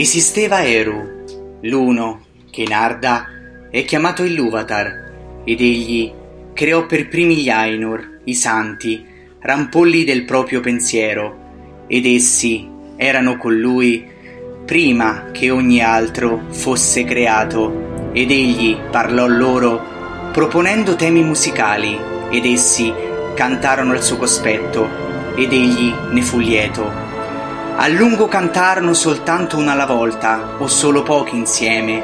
Esisteva Eru, l'uno, che in Arda è chiamato Ilúvatar, ed egli creò per primi gli Ainur, i santi, rampolli del proprio pensiero, ed essi erano con lui prima che ogni altro fosse creato, ed egli parlò loro proponendo temi musicali, ed essi cantarono al suo cospetto, ed egli ne fu lieto. A lungo cantarono soltanto una alla volta, o solo pochi insieme,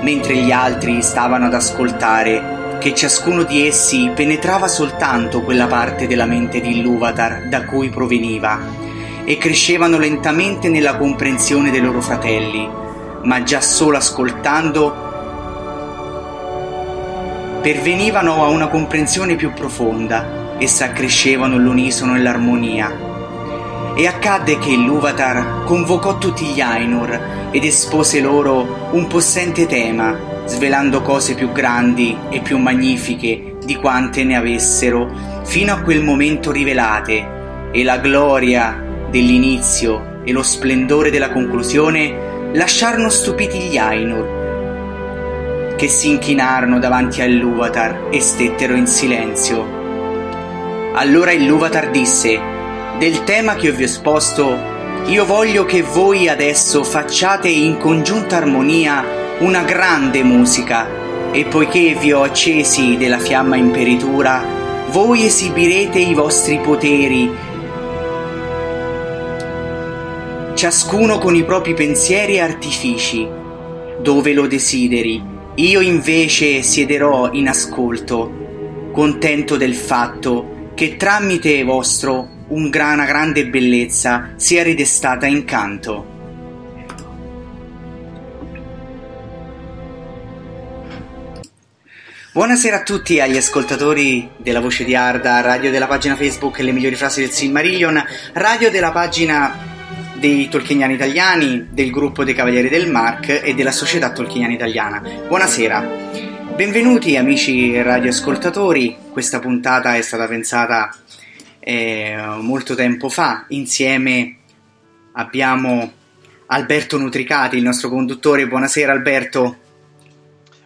mentre gli altri stavano ad ascoltare, che ciascuno di essi penetrava soltanto quella parte della mente di Ilúvatar da cui proveniva, e crescevano lentamente nella comprensione dei loro fratelli, ma già solo ascoltando pervenivano a una comprensione più profonda e s'accrescevano l'unisono e l'armonia. E accadde che l'Uvatar convocò tutti gli Ainur ed espose loro un possente tema, svelando cose più grandi e più magnifiche di quante ne avessero fino a quel momento rivelate, e la gloria dell'inizio e lo splendore della conclusione lasciarono stupiti gli Ainur, che si inchinarono davanti a Ilúvatar e stettero in silenzio. Allora Ilúvatar disse del tema che vi ho esposto, io voglio che voi adesso facciate in congiunta armonia una grande musica e poiché vi ho accesi della fiamma imperitura, voi esibirete i vostri poteri, ciascuno con i propri pensieri e artifici, dove lo desideri. Io invece siederò in ascolto, contento del fatto che tramite vostro un gra- una grande bellezza sia ridestata in canto. Buonasera a tutti agli ascoltatori della Voce di Arda, radio della pagina Facebook Le migliori frasi del Silmarillion, radio della pagina dei Tolkieniani italiani, del gruppo dei Cavalieri del Mark e della Società Tolkieniana Italiana. Buonasera. Benvenuti amici radioascoltatori, questa puntata è stata pensata eh, molto tempo fa. Insieme abbiamo Alberto Nutricati, il nostro conduttore. Buonasera Alberto.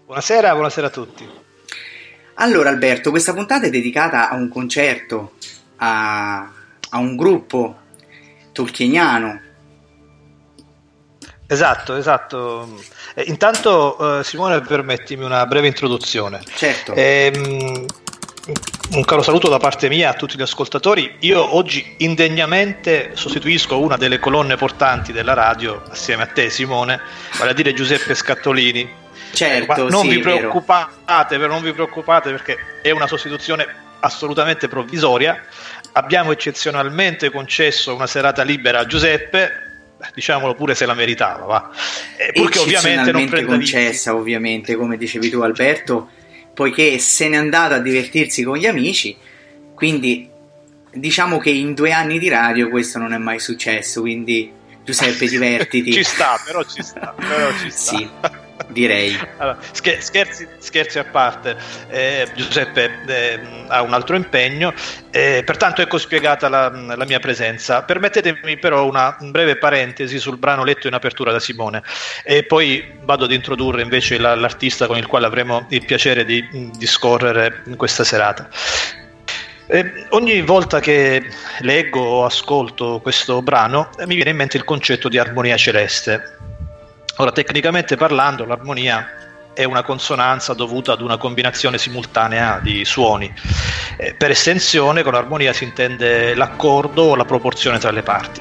Buonasera, buonasera a tutti. Allora Alberto, questa puntata è dedicata a un concerto, a, a un gruppo tolkieniano. Esatto, esatto. Eh, intanto, eh, Simone, permettimi una breve introduzione. Certo. Eh, un caro saluto da parte mia a tutti gli ascoltatori. Io oggi indegnamente sostituisco una delle colonne portanti della radio assieme a te, Simone, vale a dire Giuseppe Scattolini, Certo, non sì, vi preoccupate, però non vi preoccupate perché è una sostituzione assolutamente provvisoria. Abbiamo eccezionalmente concesso una serata libera a Giuseppe, diciamolo pure se la meritava, va. Eh, purché ovviamente non prenda concessa, ovviamente, come dicevi tu Alberto, poiché se n'è andato a divertirsi con gli amici, quindi diciamo che in due anni di radio questo non è mai successo, quindi Giuseppe divertiti. ci sta, però ci sta, però ci sta. sì direi. Allora, scherzi, scherzi, a parte, eh, Giuseppe eh, ha un altro impegno, eh, pertanto ecco spiegata la, la, mia presenza. Permettetemi però una breve parentesi sul brano letto in apertura da Simone e poi vado ad introdurre invece la, l'artista con il quale avremo il piacere di discorrere questa serata. Eh, ogni volta che leggo o ascolto questo brano mi viene in mente il concetto di armonia celeste Ora, tecnicamente parlando, l'armonia è una consonanza dovuta ad una combinazione simultanea di suoni. Eh, per estensione, con armonia si intende l'accordo o la proporzione tra le parti.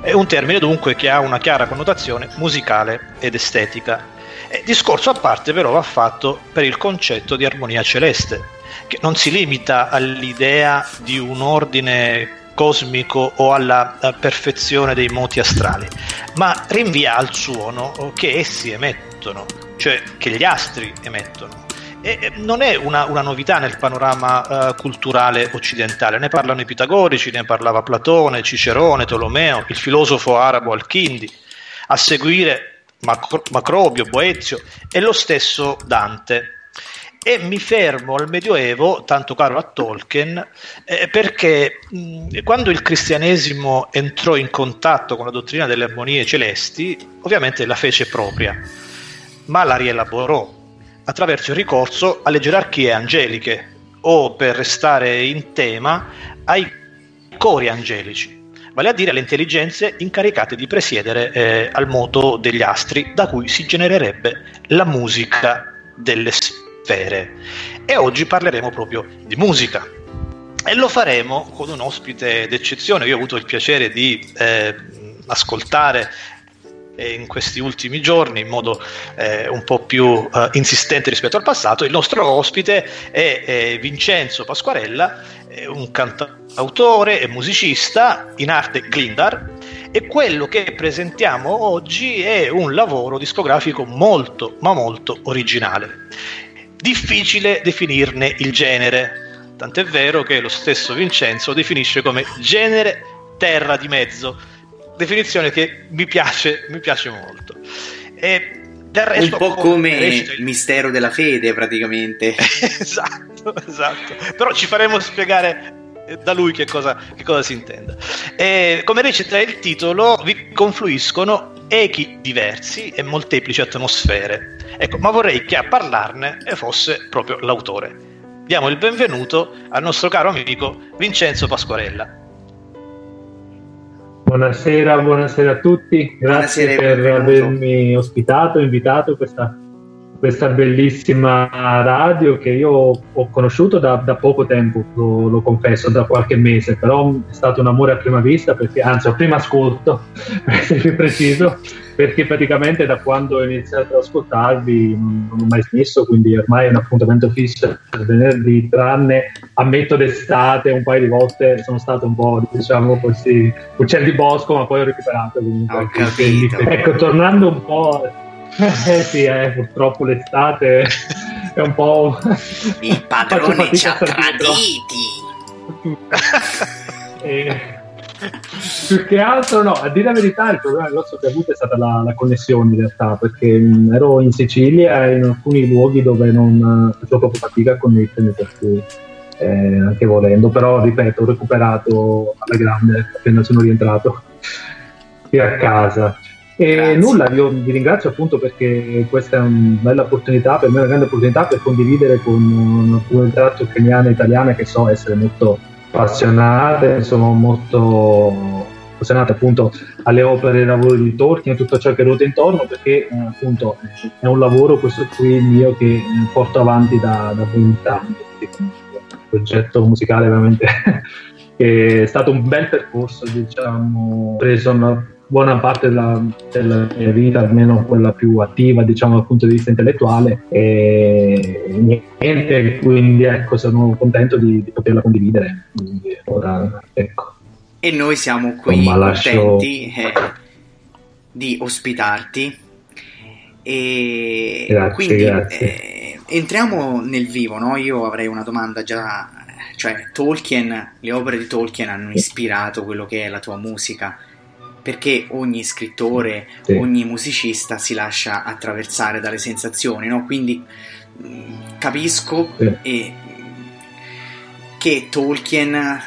È un termine dunque che ha una chiara connotazione musicale ed estetica. Eh, discorso a parte però va fatto per il concetto di armonia celeste, che non si limita all'idea di un ordine cosmico o alla perfezione dei moti astrali, ma rinvia al suono che essi emettono, cioè che gli astri emettono. E non è una, una novità nel panorama uh, culturale occidentale, ne parlano i pitagorici, ne parlava Platone, Cicerone, Tolomeo, il filosofo arabo Al-Kindi, a seguire Macrobio, Boezio e lo stesso Dante e mi fermo al Medioevo, tanto caro a Tolkien, eh, perché mh, quando il cristianesimo entrò in contatto con la dottrina delle armonie celesti, ovviamente la fece propria, ma la rielaborò attraverso il ricorso alle gerarchie angeliche o, per restare in tema, ai cori angelici vale a dire alle intelligenze incaricate di presiedere eh, al moto degli astri da cui si genererebbe la musica delle specie sfere. E oggi parleremo proprio di musica. E lo faremo con un ospite d'eccezione. Io ho avuto il piacere di eh, ascoltare eh, in questi ultimi giorni in modo eh, un po' più eh, insistente rispetto al passato. Il nostro ospite è, è Vincenzo Pasquarella, è un cantautore e musicista in arte Glindar e quello che presentiamo oggi è un lavoro discografico molto ma molto originale difficile definirne il genere, tant'è vero che lo stesso Vincenzo definisce come genere terra di mezzo, definizione che mi piace, mi piace molto. E resto, un po' come il mistero della fede praticamente. esatto, esatto. Però ci faremo spiegare da lui che cosa, che cosa si intenda. E come recita il titolo, vi confluiscono echi diversi e molteplici atmosfere. Ecco, ma vorrei che a parlarne fosse proprio l'autore. Diamo il benvenuto al nostro caro amico Vincenzo Pasquarella. Buonasera, buonasera a tutti, grazie buonasera, per avermi ospitato, invitato questa questa bellissima radio che io ho conosciuto da, da poco tempo, lo, lo, confesso, da qualche mese, però è stato un amore a prima vista, perché, anzi a prima ascolto, per essere più preciso, perché praticamente da quando ho iniziato ad ascoltarvi non, ho mai smesso, quindi ormai è un appuntamento fisso per venerdì, tranne ammetto d'estate un paio di volte sono stato un po' diciamo così uccelli di bosco, ma poi ho recuperato. Comunque, ho capito. Ecco, tornando un po' Eh sì, eh, purtroppo l'estate è un po'... Il padrone ci ha traditi! e, più che altro no, a dire la verità il problema grosso che ho avuto è stata la, la connessione in realtà, perché mh, ero in Sicilia e in alcuni luoghi dove non facevo proprio fatica a connettermi, per cui eh, anche volendo, però ripeto, ho recuperato alla grande appena sono rientrato qui a casa. E Grazie. nulla, io vi ringrazio appunto perché questa è una bella opportunità, per me è una grande opportunità per condividere con una comunità ucrainiana e italiana che so essere molto appassionate, insomma molto appassionate appunto alle opere e ai lavori di Tolkien e tutto ciò che ruota intorno perché eh, appunto è un lavoro questo qui mio che porto avanti da, da 20 anni, un progetto musicale veramente che è stato un bel percorso, diciamo, preso una buona parte della, della, mia vita, almeno quella più attiva, diciamo dal punto di vista intellettuale, e niente, quindi ecco, sono contento di, di poterla condividere. Quindi, ora, ecco. E noi siamo qui Insomma, contenti lascio... eh, di ospitarti. E grazie, quindi grazie. Eh, entriamo nel vivo, no? Io avrei una domanda già, cioè Tolkien, le opere di Tolkien hanno ispirato quello che è la tua musica, perché ogni scrittore, sì. ogni musicista si lascia attraversare dalle sensazioni, no? Quindi mm, capisco sì. e, che Tolkien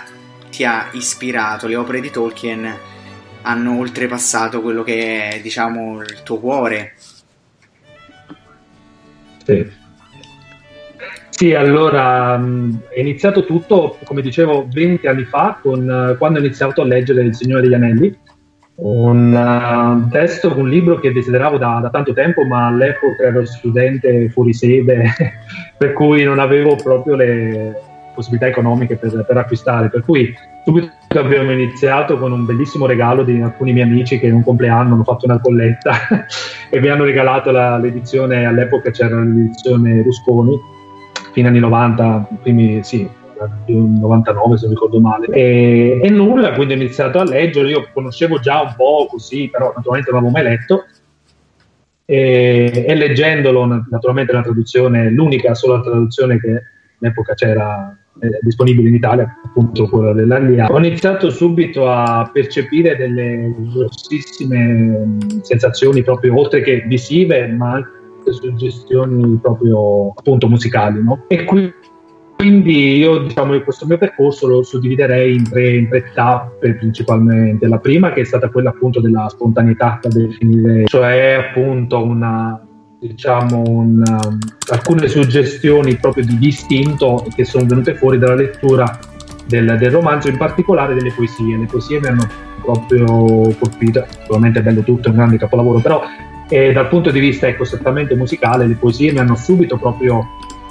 ti ha ispirato, le opere di Tolkien hanno oltrepassato quello che è, diciamo, il tuo cuore. Sì. Sì, allora è iniziato tutto, come dicevo, 20 anni fa, con, quando ho iniziato a leggere Il Signore degli Anelli, un uh, testo, un libro che desideravo da, da, tanto tempo, ma all'epoca ero studente fuori sede, per cui non avevo proprio le possibilità economiche per, per acquistare. Per cui subito abbiamo iniziato con un bellissimo regalo di alcuni miei amici che in un compleanno hanno fatto una colletta e mi hanno regalato la, l'edizione, all'epoca c'era l'edizione Rusconi, fine anni 90, primi, sì, 99 se non ricordo male. E, e, nulla quindi ho iniziato a leggere. Io conoscevo già un po' così però naturalmente non l'avevo mai letto. E, e leggendolo naturalmente la traduzione l'unica sola traduzione che all'epoca c'era eh, disponibile in Italia, appunto quella dell'Allia, ho iniziato subito a percepire delle grossissime sensazioni proprio oltre che visive, ma anche suggestioni proprio appunto musicali, no? E qui quindi io diciamo che questo mio percorso lo suddividerei in tre, in tre, tappe principalmente. La prima che è stata quella appunto della spontaneità da definire, cioè appunto una, diciamo, una, alcune suggestioni proprio di distinto che sono venute fuori dalla lettura del, del, romanzo, in particolare delle poesie. Le poesie mi hanno proprio colpito, sicuramente è bello tutto, è un grande capolavoro, però eh, dal punto di vista ecco, strettamente musicale le poesie mi hanno subito proprio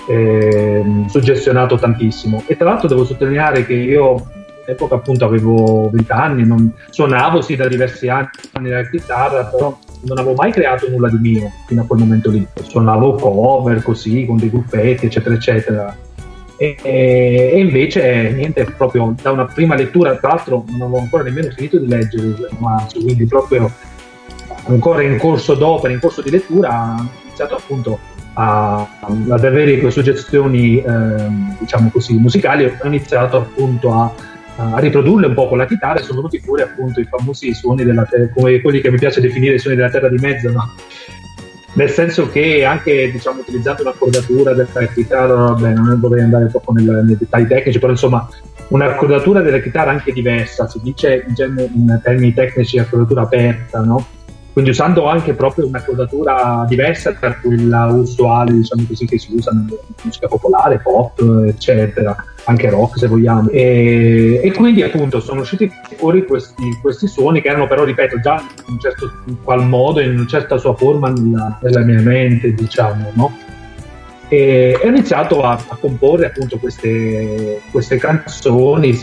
eh, suggestionato tantissimo. E tra l'altro devo sottolineare che io all'epoca appunto avevo 20 anni, non, suonavo sì da diversi anni la chitarra, però non avevo mai creato nulla di mio fino a quel momento lì. Suonavo cover così, con dei gruppetti, eccetera, eccetera. E, invece niente, proprio da una prima lettura, tra l'altro non avevo ancora nemmeno finito di leggere romanzo, quindi proprio ancora in corso d'opera, in corso di lettura, ho iniziato appunto a, ad avere queste suggestioni, eh, diciamo così, musicali, ho iniziato appunto a a riprodurle un po' con la chitarra e sono venuti fuori appunto i famosi suoni della terra, come quelli che mi piace definire i suoni della terra di mezzo, no? Nel senso che anche diciamo, utilizzando un'accordatura della chitarra, vabbè, non dovrei andare troppo nel, nei dettagli tecnici, però insomma un'accordatura della chitarra anche diversa, si dice in, in termini tecnici accordatura aperta, no? Quindi usando anche proprio una codatura diversa da quella usuale, diciamo così, che si usa nella musica popolare, pop, eccetera, anche rock se vogliamo. E, e quindi appunto sono usciti fuori questi, questi, suoni che erano però, ripeto, già in un certo in qual modo, in una certa sua forma nella, nella mia mente, diciamo, no? E ho iniziato a, a comporre appunto queste, queste, canzoni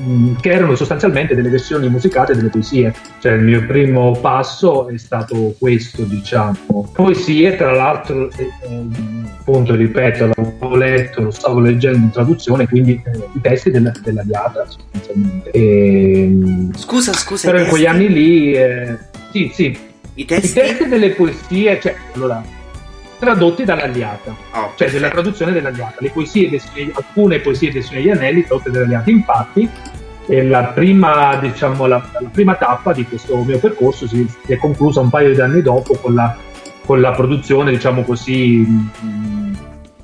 mm, che erano sostanzialmente delle versioni musicate delle poesie. Cioè il mio primo passo è stato questo diciamo. Poesie tra l'altro eh, appunto ripeto l'avevo letto lo stavo leggendo in traduzione quindi eh, i testi della, della Diata sostanzialmente. E, scusa scusa però in quegli anni lì eh, sì sì. I testi? I testi delle poesie cioè allora tradotti dall'Aliata, oh, cioè della traduzione dell'Aliata. Le poesie dei, alcune poesie dei Signori Anelli tradotte dall'Aliata. Infatti, la prima, diciamo, la, la prima, tappa di questo mio percorso si, si, è conclusa un paio di anni dopo con la, con la produzione, diciamo così, mh,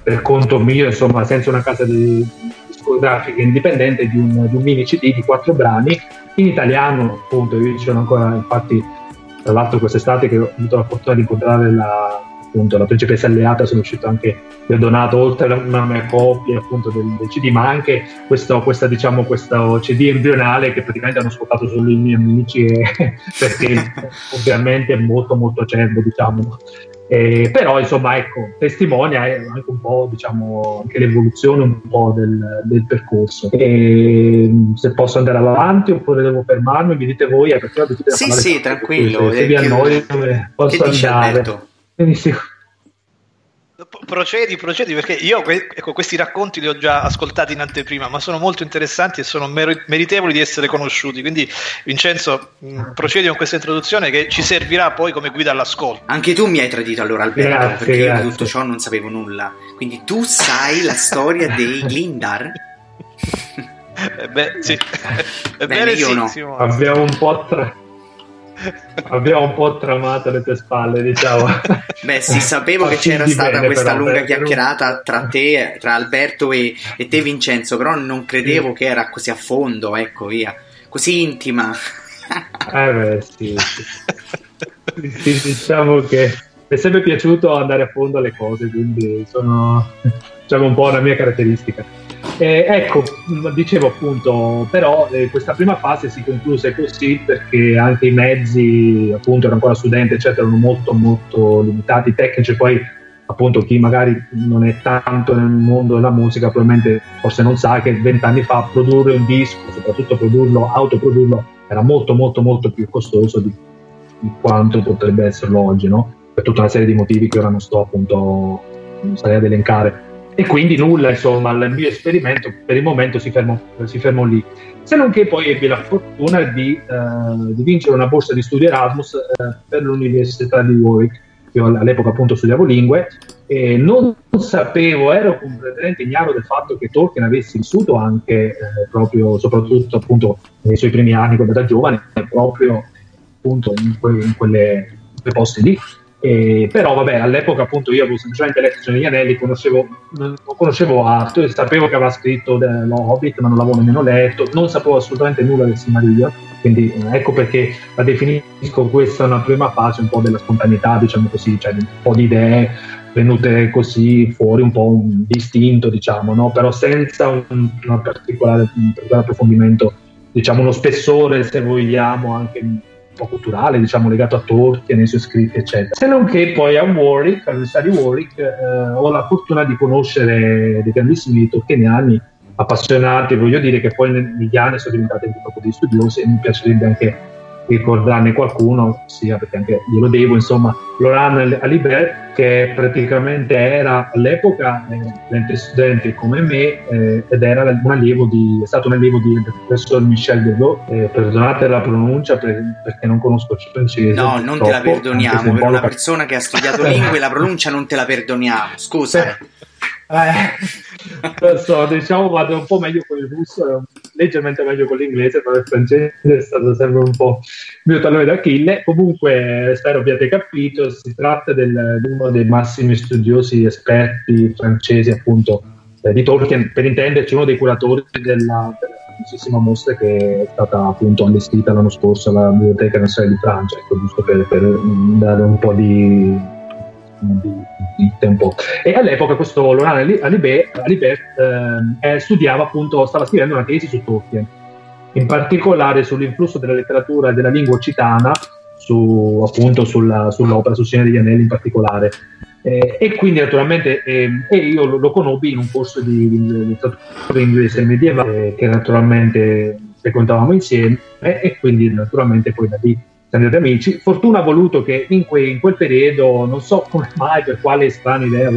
per conto mio, insomma, senza una casa di, discografica indipendente di un, di un, mini CD di quattro brani in italiano, appunto, io ci sono ancora, infatti, tra l'altro quest'estate che ho avuto la fortuna di incontrare la, appunto la principessa alleata sono uscito anche vi ho donato oltre a una mia copia appunto del, del CD ma anche questo, questa diciamo questo CD embrionale che praticamente hanno scopato solo i miei amici e, perché ovviamente è molto molto acerbo diciamo. Eh, però insomma ecco testimonia anche un po' diciamo anche l'evoluzione un po' del, del percorso. E, se posso andare avanti oppure devo fermarmi mi dite voi eh, perché ho sì sì tranquillo se, se vi annoio posso andare. Alberto? Benissimo. Procedi, procedi, perché io ecco, questi racconti li ho già ascoltati in anteprima, ma sono molto interessanti e sono meritevoli di essere conosciuti. Quindi, Vincenzo, mh, procedi con questa introduzione che ci servirà poi come guida all'ascolto. Anche tu mi hai tradito allora, Alberto, grazie, perché grazie. io di tutto ciò non sapevo nulla. Quindi tu sai la storia dei Glindar? eh beh, sì. Ebbene, io sì, no. Abbiamo un po' tra Abbiamo un po' tramato le tue spalle, diciamo. Beh, sì, sapevo che c'era stata bene, questa però, lunga chiacchierata tra te, tra Alberto e, e, te, Vincenzo, però non credevo sì. che era così a fondo, ecco, via, così intima. eh beh, sì, sì. diciamo che mi è sempre piaciuto andare a fondo alle cose, quindi sono, diciamo, un po' una mia caratteristica. Eh, ecco, dicevo appunto, però eh, questa prima fase si concluse così perché anche i mezzi, appunto, ero ancora studente, eccetera, erano molto molto limitati, tecnici, poi appunto chi magari non è tanto nel mondo della musica probabilmente forse non sa che vent'anni fa produrre un disco, soprattutto produrlo, autoprodurlo, era molto molto molto più costoso di, di quanto potrebbe esserlo oggi, no? Per tutta una serie di motivi che ora non sto appunto, non sarei ad elencare e quindi nulla, insomma, il mio esperimento per il momento si fermò, si fermò lì. Se non che poi ebbi la fortuna di, eh, di vincere una borsa di studio Erasmus eh, per l'Università di Warwick. Io all'epoca appunto studiavo lingue e non sapevo, ero completamente ignaro del fatto che Tolkien avesse vissuto anche eh, proprio, soprattutto appunto nei suoi primi anni come da giovane, proprio appunto in, que- in quelle, quei posti lì. E, però vabbè, all'epoca appunto io avevo semplicemente letto negli anelli, conoscevo, non conoscevo Arthur, sapevo che aveva scritto lo Hobbit, ma non l'avevo nemmeno letto, non sapevo assolutamente nulla del Silmarillion, quindi eh, ecco perché la definisco questa una prima fase un po' della spontaneità, diciamo così, cioè un po' di idee venute così fuori, un po' un distinto, diciamo, no? però senza un, un particolare, un particolare approfondimento, diciamo uno spessore, se vogliamo, anche po' culturale, diciamo, legato a Tolkien, ai suoi scritti, eccetera. Se non che poi a Warwick, all'Università di Warwick, eh, ho la fortuna di conoscere dei grandissimi tolkieniani appassionati, voglio dire che poi negli anni sono diventati proprio dei studiosi e mi piacerebbe anche ricordarne qualcuno, sia perché anche glielo devo, insomma, Laurent Alibert, che praticamente era all'epoca eh, studente come me eh, ed era un allievo di, è stato un allievo di, del professor Michel Delot, eh, perdonate la pronuncia per, perché non conosco il francese. No, non troppo, te la perdoniamo, per una persona che ha studiato lingue la pronuncia non te la perdoniamo, scusa. Eh, so, diciamo vado un po' meglio con il russo, leggermente meglio con l'inglese, però il francese è stato sempre un po' il mio tallone d'Achille. Comunque, spero abbiate capito, si tratta di uno dei massimi studiosi esperti francesi, appunto, eh, di Tolkien, per intenderci uno dei curatori della, della famosissima mostra che è stata appunto allestita l'anno scorso alla Biblioteca Nazionale di Francia, ecco, giusto per, per dare un po' di di, di tempo. E all'epoca questo Laurent Alibert, Alibert eh, studiava appunto, stava scrivendo una tesi su Tolkien, in particolare sull'influsso della letteratura e della lingua occitana su, appunto sulla, sull'opera, su Signore degli Anelli in particolare. Eh, e quindi naturalmente eh, io lo, lo, conobbi in un corso di, di letteratura inglese medievale che naturalmente frequentavamo insieme e quindi naturalmente poi da lì siamo amici. Fortuna ha voluto che in, que, in, quel periodo, non so come mai, per quale strana idea,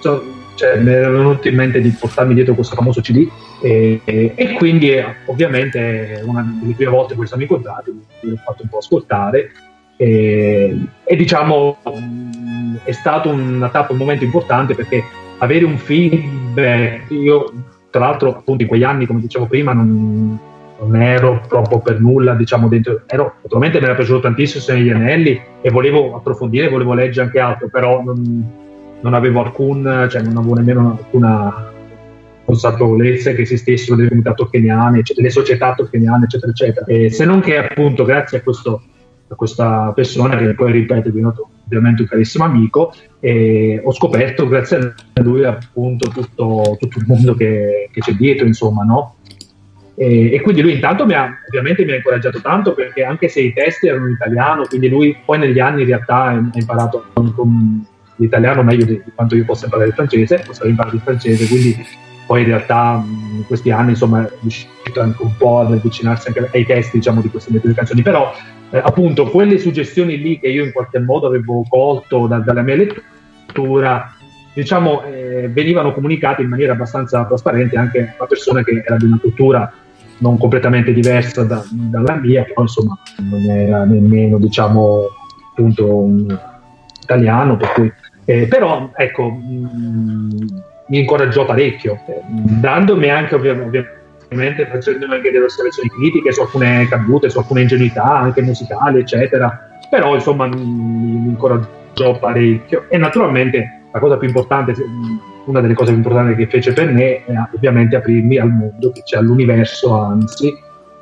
so, cioè, mi era venuto in mente di portarmi dietro questo famoso CD e, e, e quindi eh, ovviamente una delle prime volte che siamo incontrati l'ho fatto un po' ascoltare e, e diciamo è stato una tappa, un momento importante perché avere un feedback, io tra l'altro appunto in quegli anni come dicevo prima non, non ero proprio per nulla, diciamo, dentro. Ero, naturalmente mi era piaciuto tantissimo Signore degli Anelli e volevo approfondire, volevo leggere anche altro, però non, non avevo alcun, cioè non avevo nemmeno alcuna consapevolezza che esistessero delle comunità tolkieniane, eccetera, delle società tolkieniane, eccetera, eccetera. E se non che appunto grazie a, questo, a questa persona, che poi ripeto è diventato ovviamente un carissimo amico, e ho scoperto grazie a lui appunto tutto, tutto il mondo che, che c'è dietro, insomma, no? E, e, quindi lui intanto mi ha, ovviamente mi ha incoraggiato tanto perché anche se i testi erano in italiano, quindi lui poi negli anni in realtà ha imparato con, con l'italiano meglio di, di, quanto io possa imparare il francese, posso imparare il francese, quindi poi in realtà in questi anni insomma è riuscito anche un po' ad avvicinarsi anche ai testi diciamo di queste mie canzoni, però eh, appunto quelle suggestioni lì che io in qualche modo avevo colto da, dalla mia lettura diciamo, eh, venivano comunicati in maniera abbastanza trasparente anche a persone che era di una cultura non completamente diversa da, dalla mia, però insomma non era nemmeno diciamo appunto un italiano, per cui, eh, però ecco mh, mm, mi incoraggiò parecchio, eh, dandomi anche ovviamente facendomi anche delle osservazioni critiche su alcune cadute, su alcune ingenuità anche musicali eccetera, però insomma mi, mi incoraggiò parecchio e naturalmente la cosa più importante una delle cose più importanti che fece per me è ovviamente aprirmi al mondo che c'è all'universo anzi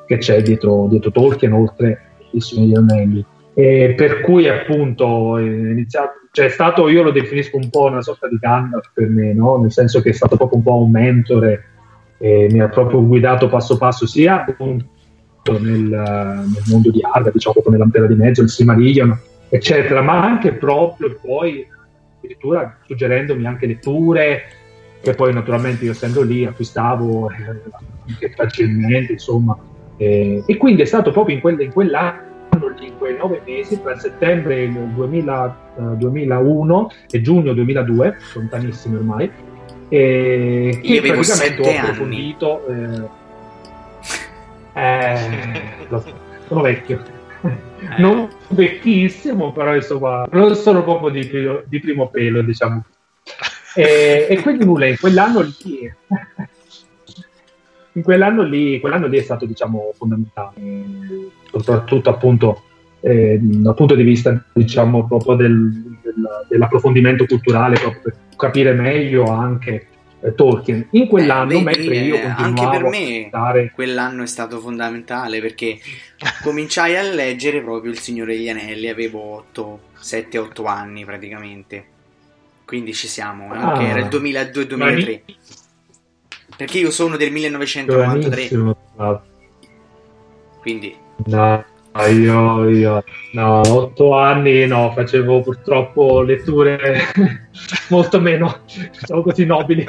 che c'è dietro, dietro Tolkien oltre il Signore degli Anelli e per cui appunto è iniziato cioè è stato io lo definisco un po' una sorta di Gandalf per me no? nel senso che è stato proprio un po' un mentore e mi ha proprio guidato passo passo sia nel, nel mondo di Arda diciamo proprio nell'ampera di mezzo il Silmarillion eccetera ma anche proprio poi addirittura suggerendomi anche letture che poi naturalmente io essendo lì acquistavo eh, anche facilmente insomma eh, e quindi è stato proprio in, quel, in quell'anno in quei nove mesi tra settembre 2000, uh, 2001 e giugno 2002 lontanissimi ormai eh, che praticamente ho approfondito eh, eh, sono vecchio eh. non vecchissimo, però insomma, non sono proprio di, di primo pelo, diciamo. E, e, quindi nulla, in quell'anno lì, in quell'anno lì, quell'anno lì è stato diciamo fondamentale, soprattutto appunto eh, dal punto di vista diciamo proprio del, del, dell'approfondimento culturale, proprio per capire meglio anche Tolkien. In quell'anno, eh, mentre io eh, anche per me stare... quell'anno è stato fondamentale perché cominciai a leggere proprio Il Signore degli Anelli, avevo 7-8 anni praticamente. Quindi ci siamo, eh? ah, era il 2002-2003. Perché io sono del 1993. Quindi no, io, io no, 8 anni no, facevo purtroppo letture molto meno, diciamo così nobili.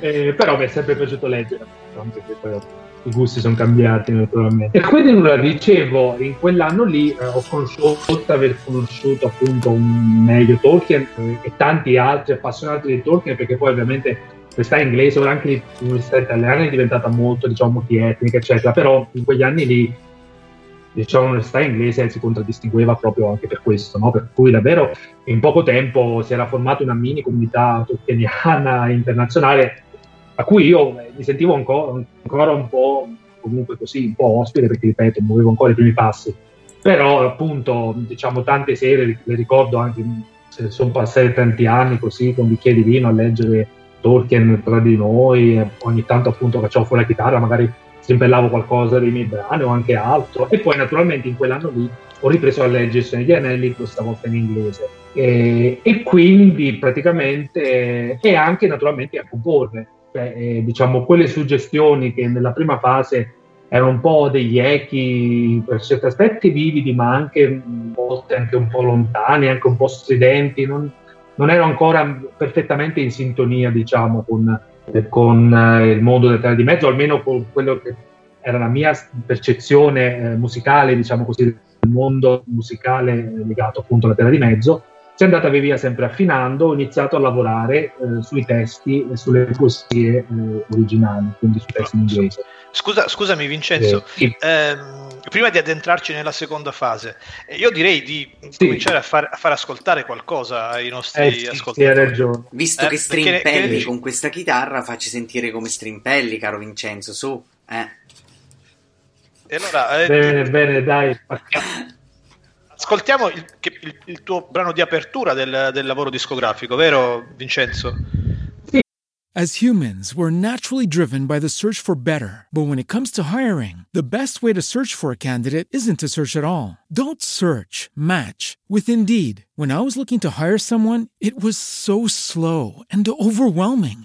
Eh, però mi è sempre piaciuto leggere, anche se poi i gusti sono cambiati naturalmente. E quindi nulla, dicevo, in quell'anno lì eh, ho conosciuto, aver conosciuto appunto un meglio Tolkien eh, e tanti altri appassionati di Tolkien, perché poi ovviamente questa inglese, ora anche l'università italiana è diventata molto, diciamo, multietnica, eccetera, però in quegli anni lì diciamo l'università inglese si contraddistingueva proprio anche per questo, no? per cui davvero in poco tempo si era formata una mini comunità tolkieniana internazionale a cui io mi sentivo ancora, ancora un po' comunque così, un po' ospite perché ripeto, muovevo ancora i primi passi, però appunto diciamo tante sere le ricordo anche se sono passati tanti anni così con bicchieri di vino a leggere Tolkien tra di noi, ogni tanto appunto facevo fuori la chitarra, magari strimpellavo qualcosa dei miei brani o anche altro. E poi naturalmente in quell'anno lì ho ripreso a leggere Signore degli Anelli questa volta in inglese. E, e quindi praticamente e anche naturalmente a comporre eh, diciamo, quelle suggestioni che nella prima fase erano un po' degli echi per certi aspetti vividi, ma anche volte anche un po' lontani, anche un po' stridenti, non, non ero ancora perfettamente in sintonia, diciamo, con, con eh, il mondo del terra di mezzo, almeno con quello che era la mia percezione eh, musicale, diciamo così, del mondo musicale legato appunto alla terra di mezzo si è andata via sempre affinando, ho iniziato a lavorare eh, sui testi e sulle poesie eh, originali, quindi sui testi in inglese. Scusa, scusami Vincenzo, eh, sì. ehm, prima di addentrarci nella seconda fase, eh, io direi di sì. cominciare a far, a far, ascoltare qualcosa ai nostri eh, sì, ascoltatori. Hai ragione. Visto che strimpelli con questa chitarra, facci sentire come strimpelli, caro Vincenzo, su. Eh. E allora, bene, bene, dai. ascoltiamo il, il, il, tuo brano di apertura del, del lavoro discografico, vero Vincenzo? As humans, we're naturally driven by the search for better. But when it comes to hiring, the best way to search for a candidate isn't to search at all. Don't search, match with Indeed. When I was looking to hire someone, it was so slow and overwhelming.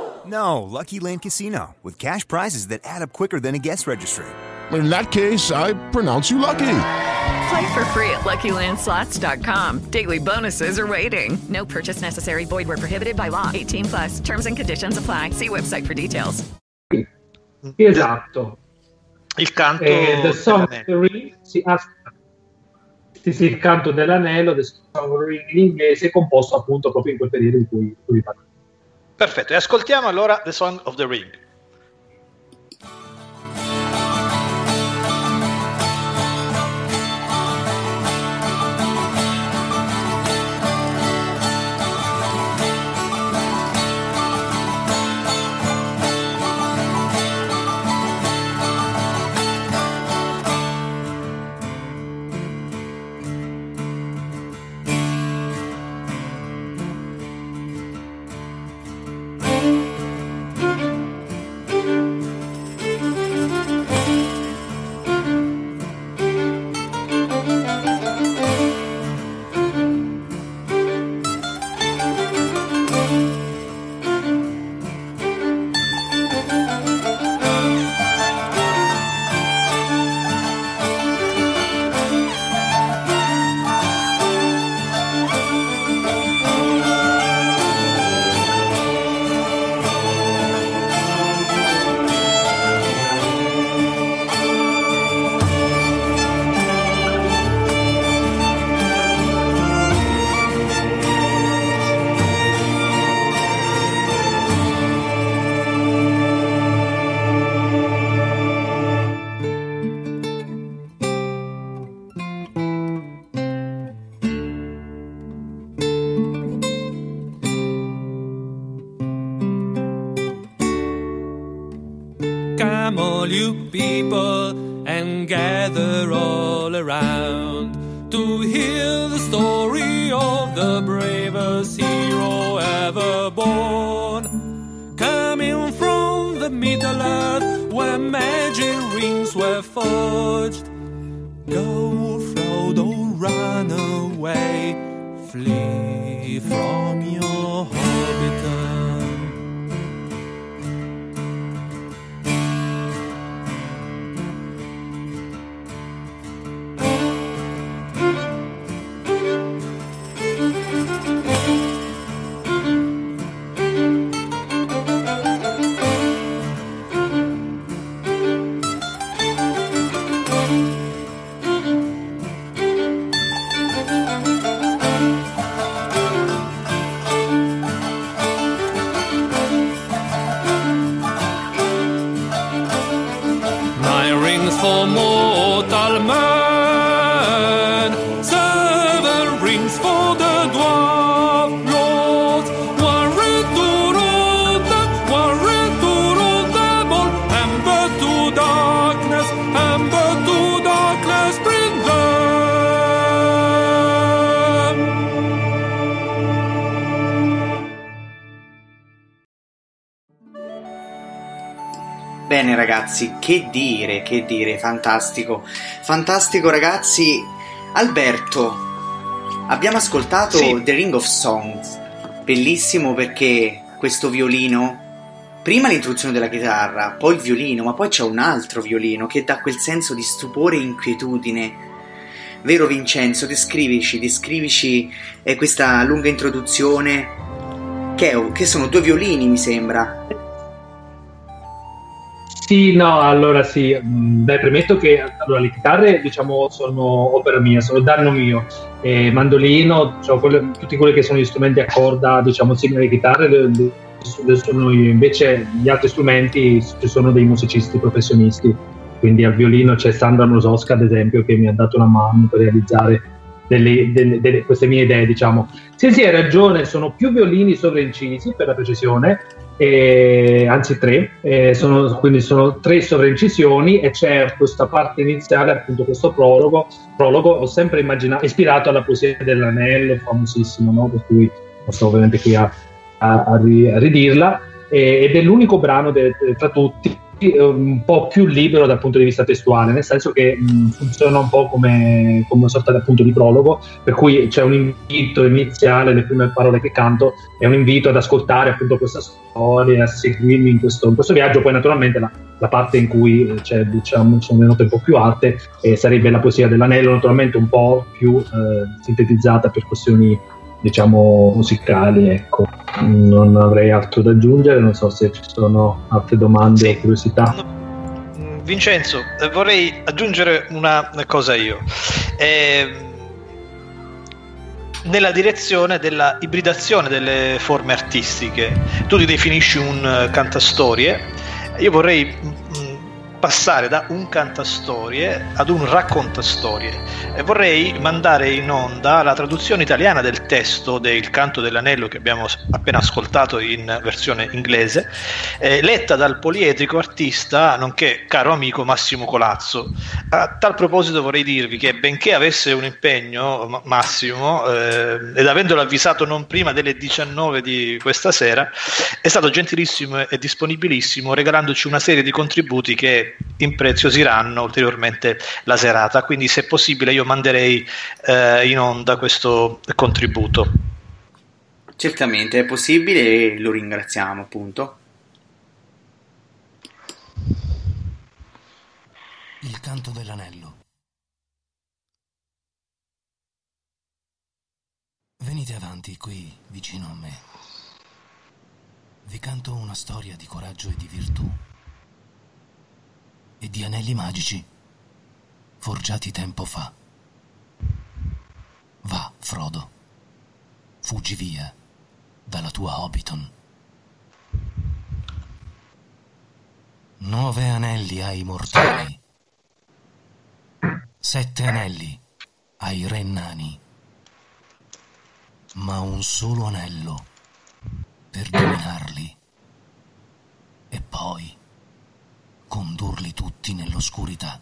No, Lucky Land Casino, with cash prizes that add up quicker than a guest registry. In that case, I pronounce you lucky. Play for free at LuckyLandSlots.com. Daily bonuses are waiting. No purchase necessary. Void where prohibited by law. 18 plus. Terms and conditions apply. See website for details. Esatto. Il canto E The Song of the Ring, sì, aspetta. Sì, sì, il canto dell'anello, The Song of the Ring in inglese, composto appunto proprio in quel periodo in cui, in cui vi parlo. Perfetto, e ascoltiamo allora The Song of the Ring. Che dire, che dire, fantastico. Fantastico ragazzi. Alberto, abbiamo ascoltato Sì. The Ring of Songs. Bellissimo perché questo violino, prima l'introduzione della chitarra, poi il violino, ma poi c'è un altro violino che dà quel senso di stupore e inquietudine. Vero Vincenzo, descrivici, descrivici eh, questa lunga introduzione che, che sono due violini mi sembra. Sì, no, allora sì, mm, beh, premetto che allora, le chitarre diciamo sono opera mia, sono danno mio, e mandolino, cioè, quelle, tutti quelli che sono gli strumenti a corda, diciamo, simili alle chitarre, le, le, sono io. invece gli altri strumenti ci sono dei musicisti professionisti, quindi al violino c'è Sandra Mososca ad esempio che mi ha dato una mano per realizzare delle, delle, delle, queste mie idee, diciamo. Sì, sì, hai ragione, sono più violini sovraincisi per la precisione, eh, anzi tre, eh, sono, quindi sono tre sovraincisioni e c'è questa parte iniziale, appunto questo prologo, prologo ho sempre immaginato, ispirato alla poesia dell'anello, famosissimo, no? per cui non sto ovviamente qui a, a, a, ridirla, eh, ed è l'unico brano de, de, tra tutti un po' più libero dal punto di vista testuale, nel senso che mh, funziona un po' come, come, una sorta appunto di prologo, per cui c'è un invito iniziale, le prime parole che canto, è un invito ad ascoltare appunto questa storia, a seguirmi in questo, in questo viaggio, poi naturalmente la, la, parte in cui c'è, diciamo, sono le note un po' più alte eh, sarebbe la poesia dell'anello, naturalmente un po' più eh, sintetizzata per questioni diciamo musicali ecco non avrei altro da aggiungere non so se ci sono altre domande sì. o curiosità Vincenzo eh, vorrei aggiungere una cosa io. Eh, nella direzione della ibridazione delle forme artistiche tu ti definisci un cantastorie. Io vorrei passare da un cantastorie ad un raccontastorie e vorrei mandare in onda la traduzione italiana del testo del Canto dell'Anello che abbiamo appena ascoltato in versione inglese, eh, letta dal poliedrico artista nonché caro amico Massimo Colazzo. A tal proposito vorrei dirvi che benché avesse un impegno Massimo eh, ed avendolo avvisato non prima delle 19 di questa sera, è stato gentilissimo e disponibilissimo regalandoci una serie di contributi che impreziosiranno ulteriormente la serata. Quindi, se possibile, io manderei eh, in onda questo contributo. Certamente è possibile e lo ringraziamo, appunto. Il canto dell'anello. Venite avanti qui, vicino a me. Vi canto una storia di coraggio e di virtù e di anelli magici forgiati tempo fa. Va, Frodo, fuggi via dalla tua Hobbiton. Nove anelli ai mortali, sette anelli ai re nani, ma un solo anello per dominarli. E poi condurli tutti nell'oscurità.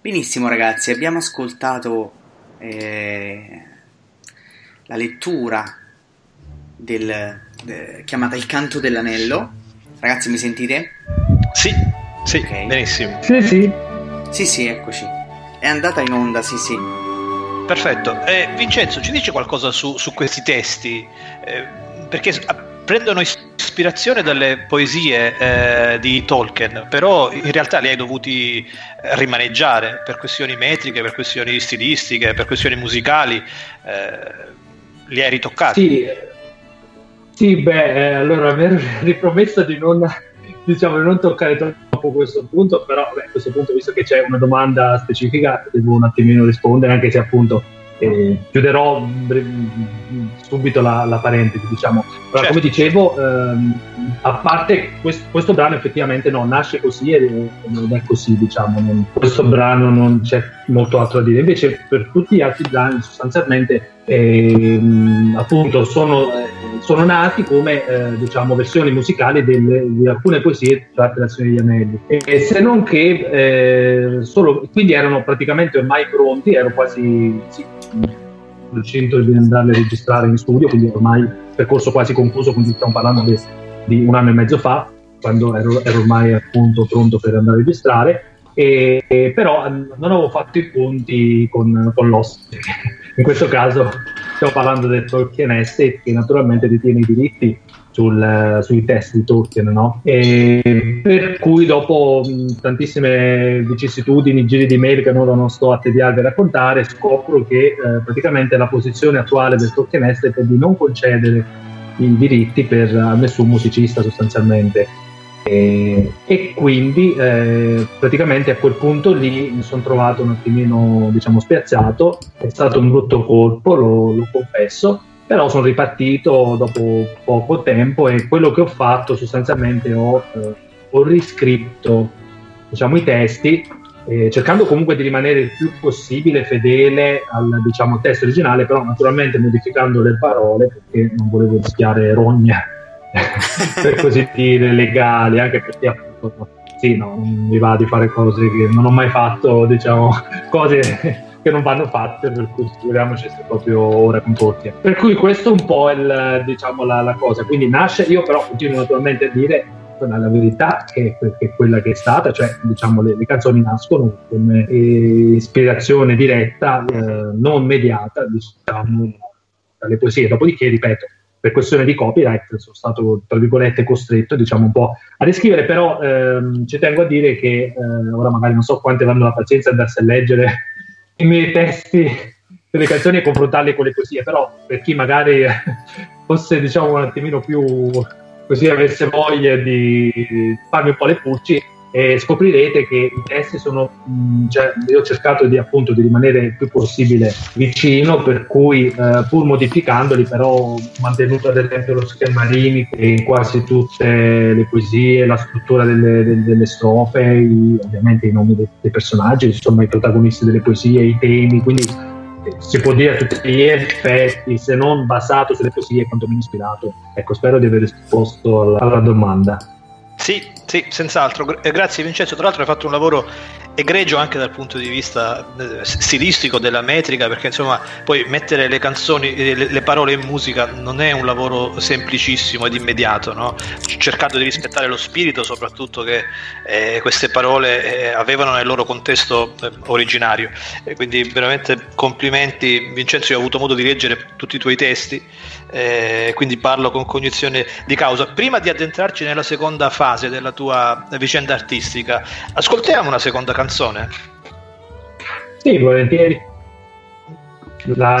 Benissimo ragazzi, abbiamo ascoltato eh, la lettura del, de, chiamata Il canto dell'anello. Ragazzi, mi sentite? Sì, sì, okay. benissimo. Sì, sì. Sì, sì, eccoci. È andata in onda, sì, sì. Perfetto. Eh, Vincenzo, ci dice qualcosa su, su questi testi? Eh, perché prendono ispirazione dalle poesie eh, di Tolkien, però in realtà li hai dovuti eh, rimaneggiare per questioni metriche, per questioni stilistiche, per questioni musicali. Eh, li hai ritoccati? Sì, sì beh, eh, allora aver ripromesso di non, diciamo, di non toccare troppo questo punto, però beh, a questo punto, visto che c'è una domanda specifica, devo un attimino rispondere, anche se appunto eh, chiuderò subito la, la, parentesi, diciamo. Però, certo. come dicevo, ehm, a parte questo, questo, brano effettivamente no, nasce così e non è così, diciamo. Non, questo brano non c'è molto altro da dire. Invece, per tutti gli altri brani, sostanzialmente, ehm, appunto, sono, eh, sono, nati come eh, diciamo, versioni musicali delle, di alcune poesie tratte dal Signore degli Anelli. E, se non che eh, solo, quindi erano praticamente ormai pronti, ero quasi sì, centro di andarle a registrare in studio, quindi ormai percorso quasi concluso, quindi stiamo parlando di, di un anno e mezzo fa, quando ero, ero, ormai appunto pronto per andare a registrare, e, e però non avevo fatto i punti con, con l'ospite. In questo caso stiamo parlando del Tolkien Estate che naturalmente detiene i diritti sul, sui test di Tolkien, no? E per cui dopo tantissime vicissitudini, giri di mail che non, non sto a tediarvi a raccontare, scopro che eh, praticamente la posizione attuale del Tolkien è di non concedere i diritti per nessun musicista sostanzialmente. E, e quindi eh, praticamente a quel punto lì mi sono trovato un attimino diciamo spiazzato, è stato un brutto colpo, lo, lo confesso, però sono ripartito dopo poco tempo e quello che ho fatto sostanzialmente ho, eh, ho riscritto diciamo, i testi eh, cercando comunque di rimanere il più possibile fedele al diciamo, testo originale però naturalmente modificando le parole perché non volevo rischiare rogne per così dire legali anche perché appunto sì no, non mi va di fare cose che non ho mai fatto diciamo cose che non vanno fatte, per cui figuriamoci se proprio ora con tutti. Per cui questo è un po' il, diciamo, la, la, cosa. Quindi nasce, io però continuo naturalmente a dire la, verità che, che, è quella che è stata, cioè diciamo le, le canzoni nascono come eh, ispirazione diretta, eh, non mediata, diciamo, dalle poesie. Dopodiché, ripeto, per questione di copyright sono stato tra virgolette costretto diciamo un po' a riscrivere però ehm, ci tengo a dire che eh, ora magari non so quante vanno la pazienza di andarsi a leggere i miei testi delle canzoni e confrontarli con le poesie, però per chi magari fosse diciamo un attimino più così avesse voglia di farmi un po' le pulci e scoprirete che i testi sono mh, cioè, io ho cercato di appunto di rimanere il più possibile vicino per cui eh, pur modificandoli però ho mantenuto ad esempio lo schema rimico in quasi tutte le poesie la struttura delle, delle, delle strofe i, ovviamente i nomi dei, dei, personaggi insomma i protagonisti delle poesie i temi quindi eh, si può dire a tutti gli effetti se non basato sulle poesie quantomeno ispirato. Ecco spero di aver risposto alla, alla domanda sì, sì, senz'altro. Eh, grazie Vincenzo. Tra l'altro hai fatto un lavoro egregio anche dal punto di vista eh, stilistico della metrica, perché insomma poi mettere le canzoni, eh, le, le parole in musica non è un lavoro semplicissimo ed immediato, no? cercando di rispettare lo spirito, soprattutto che eh, queste parole eh, avevano nel loro contesto eh, originario. E quindi veramente complimenti Vincenzo, io ho avuto modo di leggere tutti i tuoi testi, quindi parlo con cognizione di causa. Prima di addentrarci nella seconda fase della tua vicenda artistica, ascoltiamo una seconda canzone canzone? Sì, volentieri. La...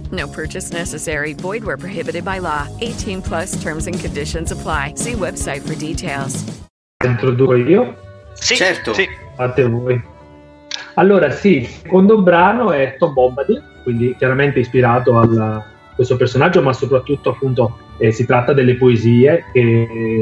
No purchase necessary. Void where prohibited by law. 18 plus terms and conditions apply. See website for details. Introduco io? Sì, certo. Sì. Fate voi. Allora sì, il secondo brano è Tom Bombadil, quindi chiaramente ispirato a questo personaggio, ma soprattutto appunto eh, si tratta delle poesie che,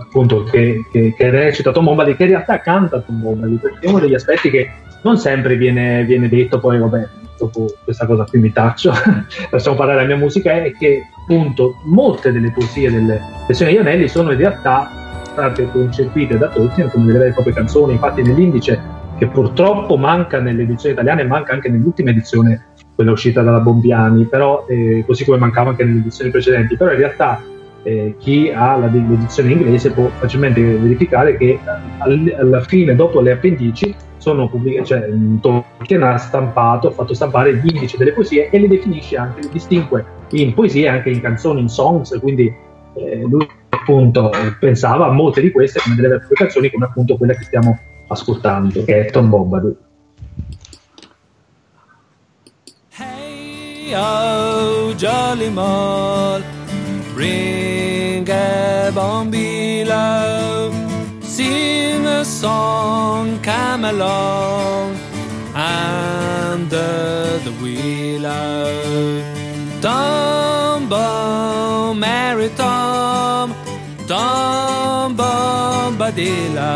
appunto, che, che, che recita Tom Bombadil, che in realtà canta Tom Bombadil, perché è uno degli aspetti che non sempre viene, viene detto, poi vabbè, dopo questa cosa qui mi taccio, lasciamo parlare la mia musica, è che appunto molte delle poesie delle versioni di Anelli sono in realtà state concepite da Tolkien come delle vere e proprie canzoni, infatti nell'indice che purtroppo manca nell'edizione italiana e manca anche nell'ultima edizione, quella uscita dalla Bombiani, però, eh, così come mancava anche nelle edizioni precedenti, però in realtà eh, chi ha la, l'edizione inglese può facilmente verificare che alla fine, dopo le appendici, sono pubblicate, cioè Tolkien ha stampato, ha fatto stampare gli indici delle poesie e le definisce anche, le distingue in poesie anche in canzoni, in songs, quindi eh, lui appunto pensava a molte di queste come delle canzoni come appunto quella che stiamo ascoltando, che è Tom Bombadil. Hey, oh, jolly mall, bring a bombilo, sing a song, come along, under the willow. Tom Bom, Mary Tom, Tom Bombadillo.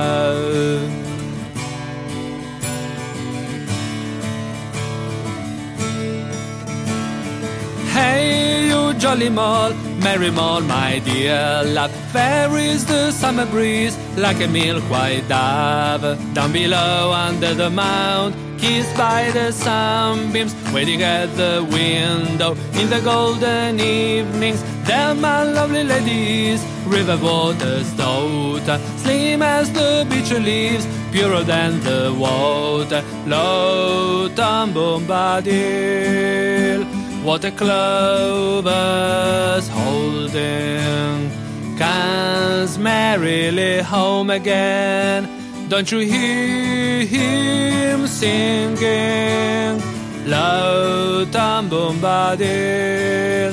Hey, you jolly mall, merry morn, my dear love. There is the summer breeze, like a milk white dove. Down below, under the mound, kissed by the sunbeams, waiting at the window in the golden evenings. There, my lovely ladies, river water's daughter, slim as the beach leaves, purer than the water. Low, Tom Bombadil. What a clover's holding comes merrily home again. Don't you hear him singing? Low Bombadil.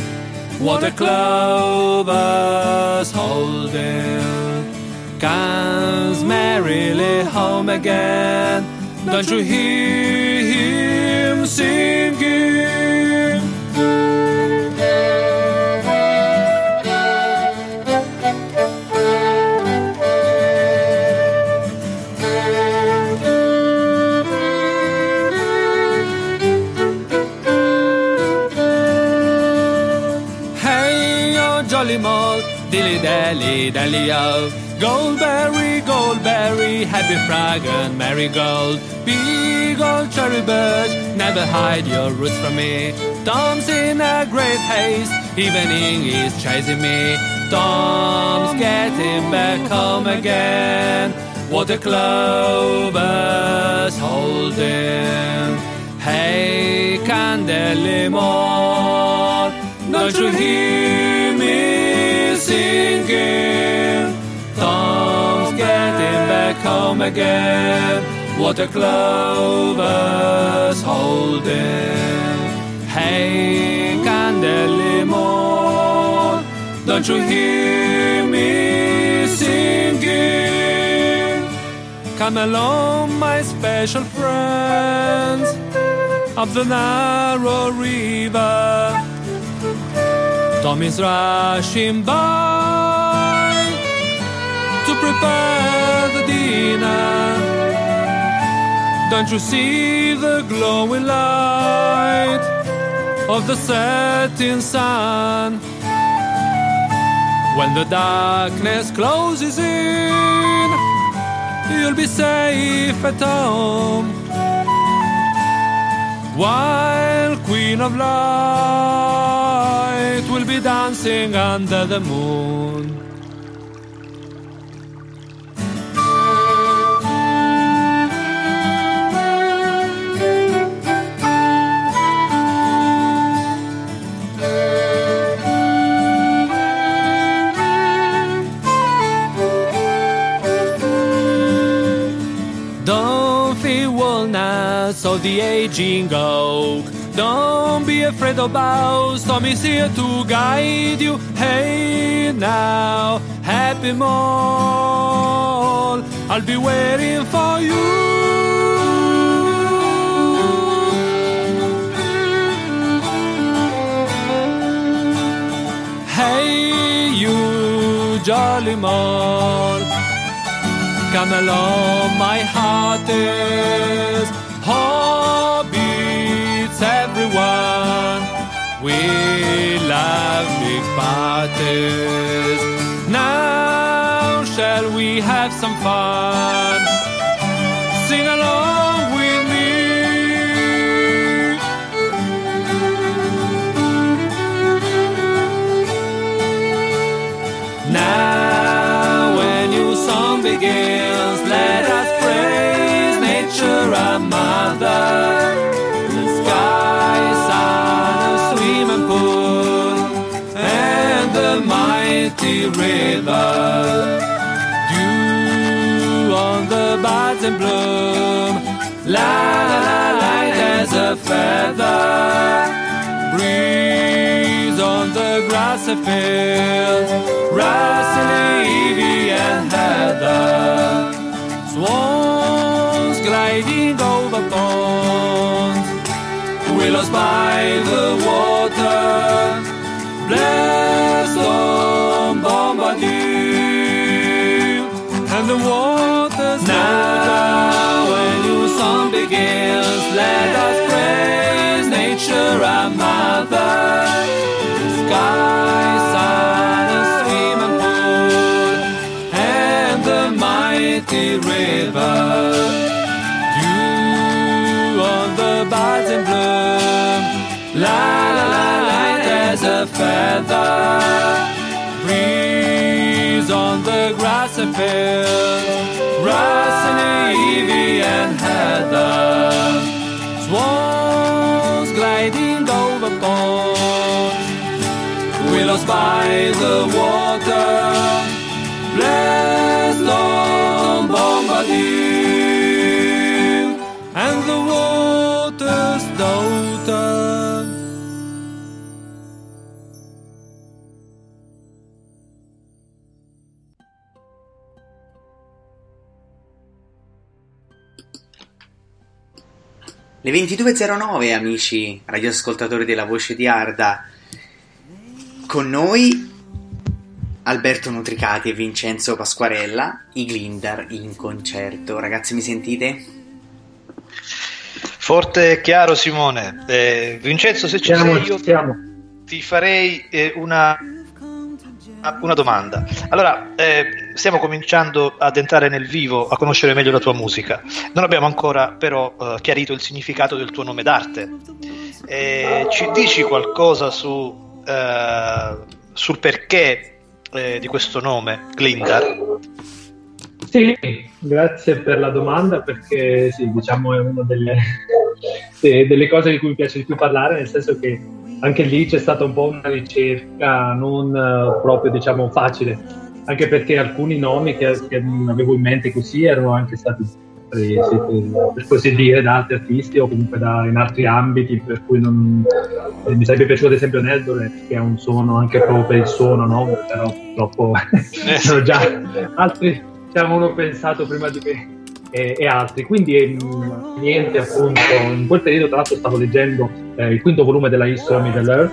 What a clover's holding comes merrily home again. Don't you hear him singing? Dally dally o. Oh. Goldberry, goldberry, happy fragrant marigold. Big old cherry birch, never hide your roots from me. Tom's in a great haste, evening is chasing me. Tom's getting back home again. What a clover's holding. Hey, Candelimon, don't you hear me singing? Tom's getting back home again. What a clover's holding. Hey, Candelimon, don't you hear me singing? Come along, my special friends of the narrow river. Tom is rushing by to prepare the dinner. Don't you see the glowing light of the setting sun? When the darkness closes in, you'll be safe at home. While Queen of Light will be dancing under the moon. Or the aging oak. Don't be afraid of boughs. Tom is here to guide you. Hey now, happy mall. I'll be waiting for you. Hey, you jolly mall. Come along, my heart is hobbits, everyone. We love big parties. Now, shall we have some fun? Sing along with me. Now, when your song begins, let us praise nature our mother. River. Dew on the buds and bloom, light, as a feather. Breeze on the grassy fields, rustling ivy and heather. Swans gliding over ponds, willows by the water, blessed on the waters now when your song begins, let us praise nature our mother, sky, sun, and pool, and the mighty river. Dew on the buds in bloom, la la la light as a feather. On the grassy fields, rustling ivy and heather. Swans gliding over ponds, willows by the water, blessed on Bombadil, and the water's daughter. Le 22.09 amici radioascoltatori della voce di Arda, con noi Alberto Nutricati e Vincenzo Pasquarella, i Glindar in concerto. Ragazzi mi sentite? Forte e chiaro Simone. Eh, Vincenzo se ci Siamo, sei io siamo. ti farei eh, una, una domanda. Allora, eh, stiamo cominciando ad entrare nel vivo, a conoscere meglio la tua musica. Non abbiamo ancora però eh, chiarito il significato del tuo nome d'arte. Eh, ci dici qualcosa su, eh, sul perché eh, di questo nome, Glindar? Sì, grazie per la domanda perché sì, diciamo è una delle, de- delle cose di cui mi piace di più parlare, nel senso che anche lì c'è stata un po' una ricerca non eh, proprio diciamo facile, anche perché alcuni nomi che, che avevo in mente così erano anche stati presi per, per così dire da altri artisti o comunque da, in altri ambiti per cui non, eh, mi sarebbe piaciuto ad esempio Neldoret che ha un suono anche proprio per il suono no? però purtroppo sono già altri ci avevano pensato prima di me e, e altri. Quindi ehm, niente appunto in quel periodo tra l'altro stavo leggendo eh, il quinto volume della History of Middle Earth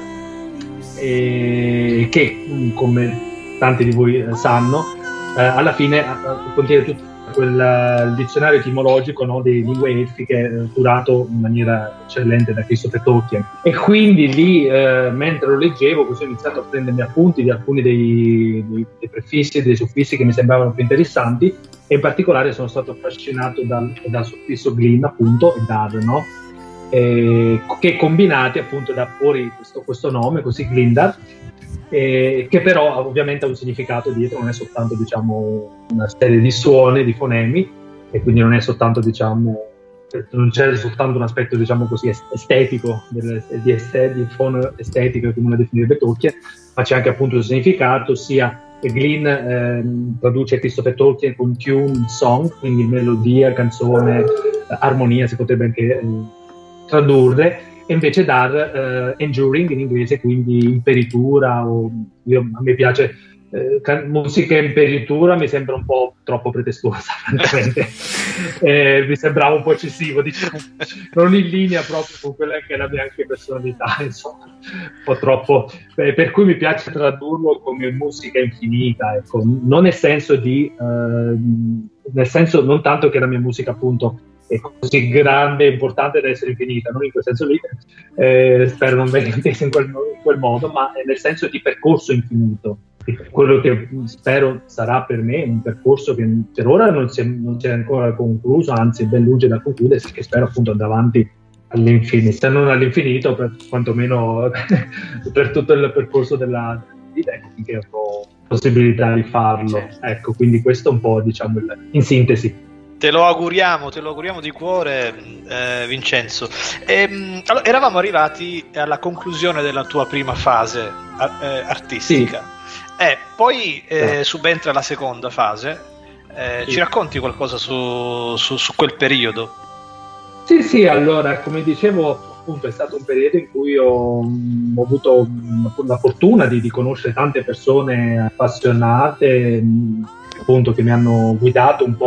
e che mh, come tanti di voi eh, sanno eh, alla fine eh, contiene tutto quel eh, dizionario etimologico no, dei lingue elfiche eh, curato in maniera eccellente da Christopher Tolkien. E quindi lì eh, mentre lo leggevo così ho iniziato a prendermi appunti di alcuni dei, dei, dei prefissi e dei suffissi che mi sembravano più interessanti e in particolare sono stato affascinato dal, dal suffisso glin appunto e dar no? eh, che combinati appunto da fuori questo, questo nome così glindar eh, che però ovviamente ha un significato dietro, non è soltanto diciamo, una serie di suoni, di fonemi, e quindi non è soltanto diciamo, non c'è soltanto un aspetto diciamo così estetico, del, di, este, di fono estetico come la definirebbe Tolkien, ma c'è anche appunto un significato sia Glynn ehm, traduce Christopher Tolkien con tune, song, quindi melodia, canzone, armonia si potrebbe anche eh, tradurre, e invece dar eh, enduring in inglese, quindi imperitura, o io, a me piace eh, can- musica imperitura, mi sembra un po' troppo pretestuosa, francamente. eh, mi sembrava un po' eccessivo, diciamo, non in linea proprio con quella che è la mia anche personalità, insomma, un po' troppo. Eh, per cui mi piace tradurlo come musica infinita, ecco, non nel senso di, eh, nel senso non tanto che la mia musica appunto è così grande e importante da essere infinita, non in quel senso lì, eh, spero non venga inteso in in quel modo, ma nel senso di percorso infinito. Quello che spero sarà per me un percorso che per ora non si è, non si è ancora concluso, anzi ben lungi da concludersi, che spero appunto andare avanti all'infinito, se non all'infinito, per, quantomeno per tutto il percorso della vita, ecco, finché avrò possibilità di farlo. Ecco, quindi questo è un po' diciamo il, in sintesi. Te lo auguriamo, te lo auguriamo di cuore, eh, Vincenzo. E, allora, eravamo arrivati alla conclusione della tua prima fase eh, artistica. Sì. Eh, poi eh, subentra la seconda fase. Eh, sì. Ci racconti qualcosa su, su, su, quel periodo? Sì, sì, allora, come dicevo, appunto è stato un periodo in cui ho, ho avuto la fortuna di, di conoscere tante persone appassionate, appunto, che mi hanno guidato un po'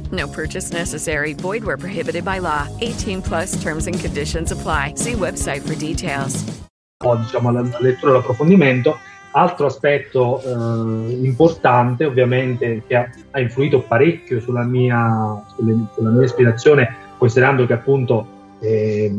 No purchase necessary. Void where prohibited by law. 18 plus terms and conditions apply. See website for details. Diciamo la lettura e l'approfondimento. Altro aspetto eh, importante, ovviamente, che ha, ha, influito parecchio sulla mia, sulle, sulla mia ispirazione, considerando che appunto eh,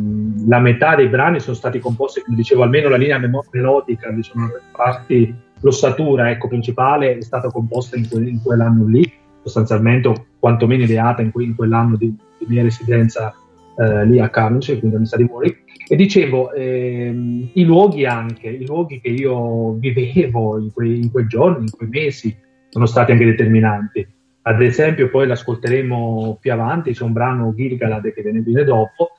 la metà dei brani sono stati composti, come dicevo, almeno la linea melodica, diciamo, parti, l'ossatura ecco, principale è stata composta in, que- in quell'anno lì sostanzialmente, quantomeno ideata in, que- in quell'anno di, di, mia residenza eh, lì a Cambridge, quindi all'Università di Warwick. E dicevo, ehm, i luoghi anche, i luoghi che io vivevo in, que- in quei giorni, in quei mesi, sono stati anche determinanti. Ad esempio, poi l'ascolteremo più avanti, c'è un brano Gilgalad che viene, dopo,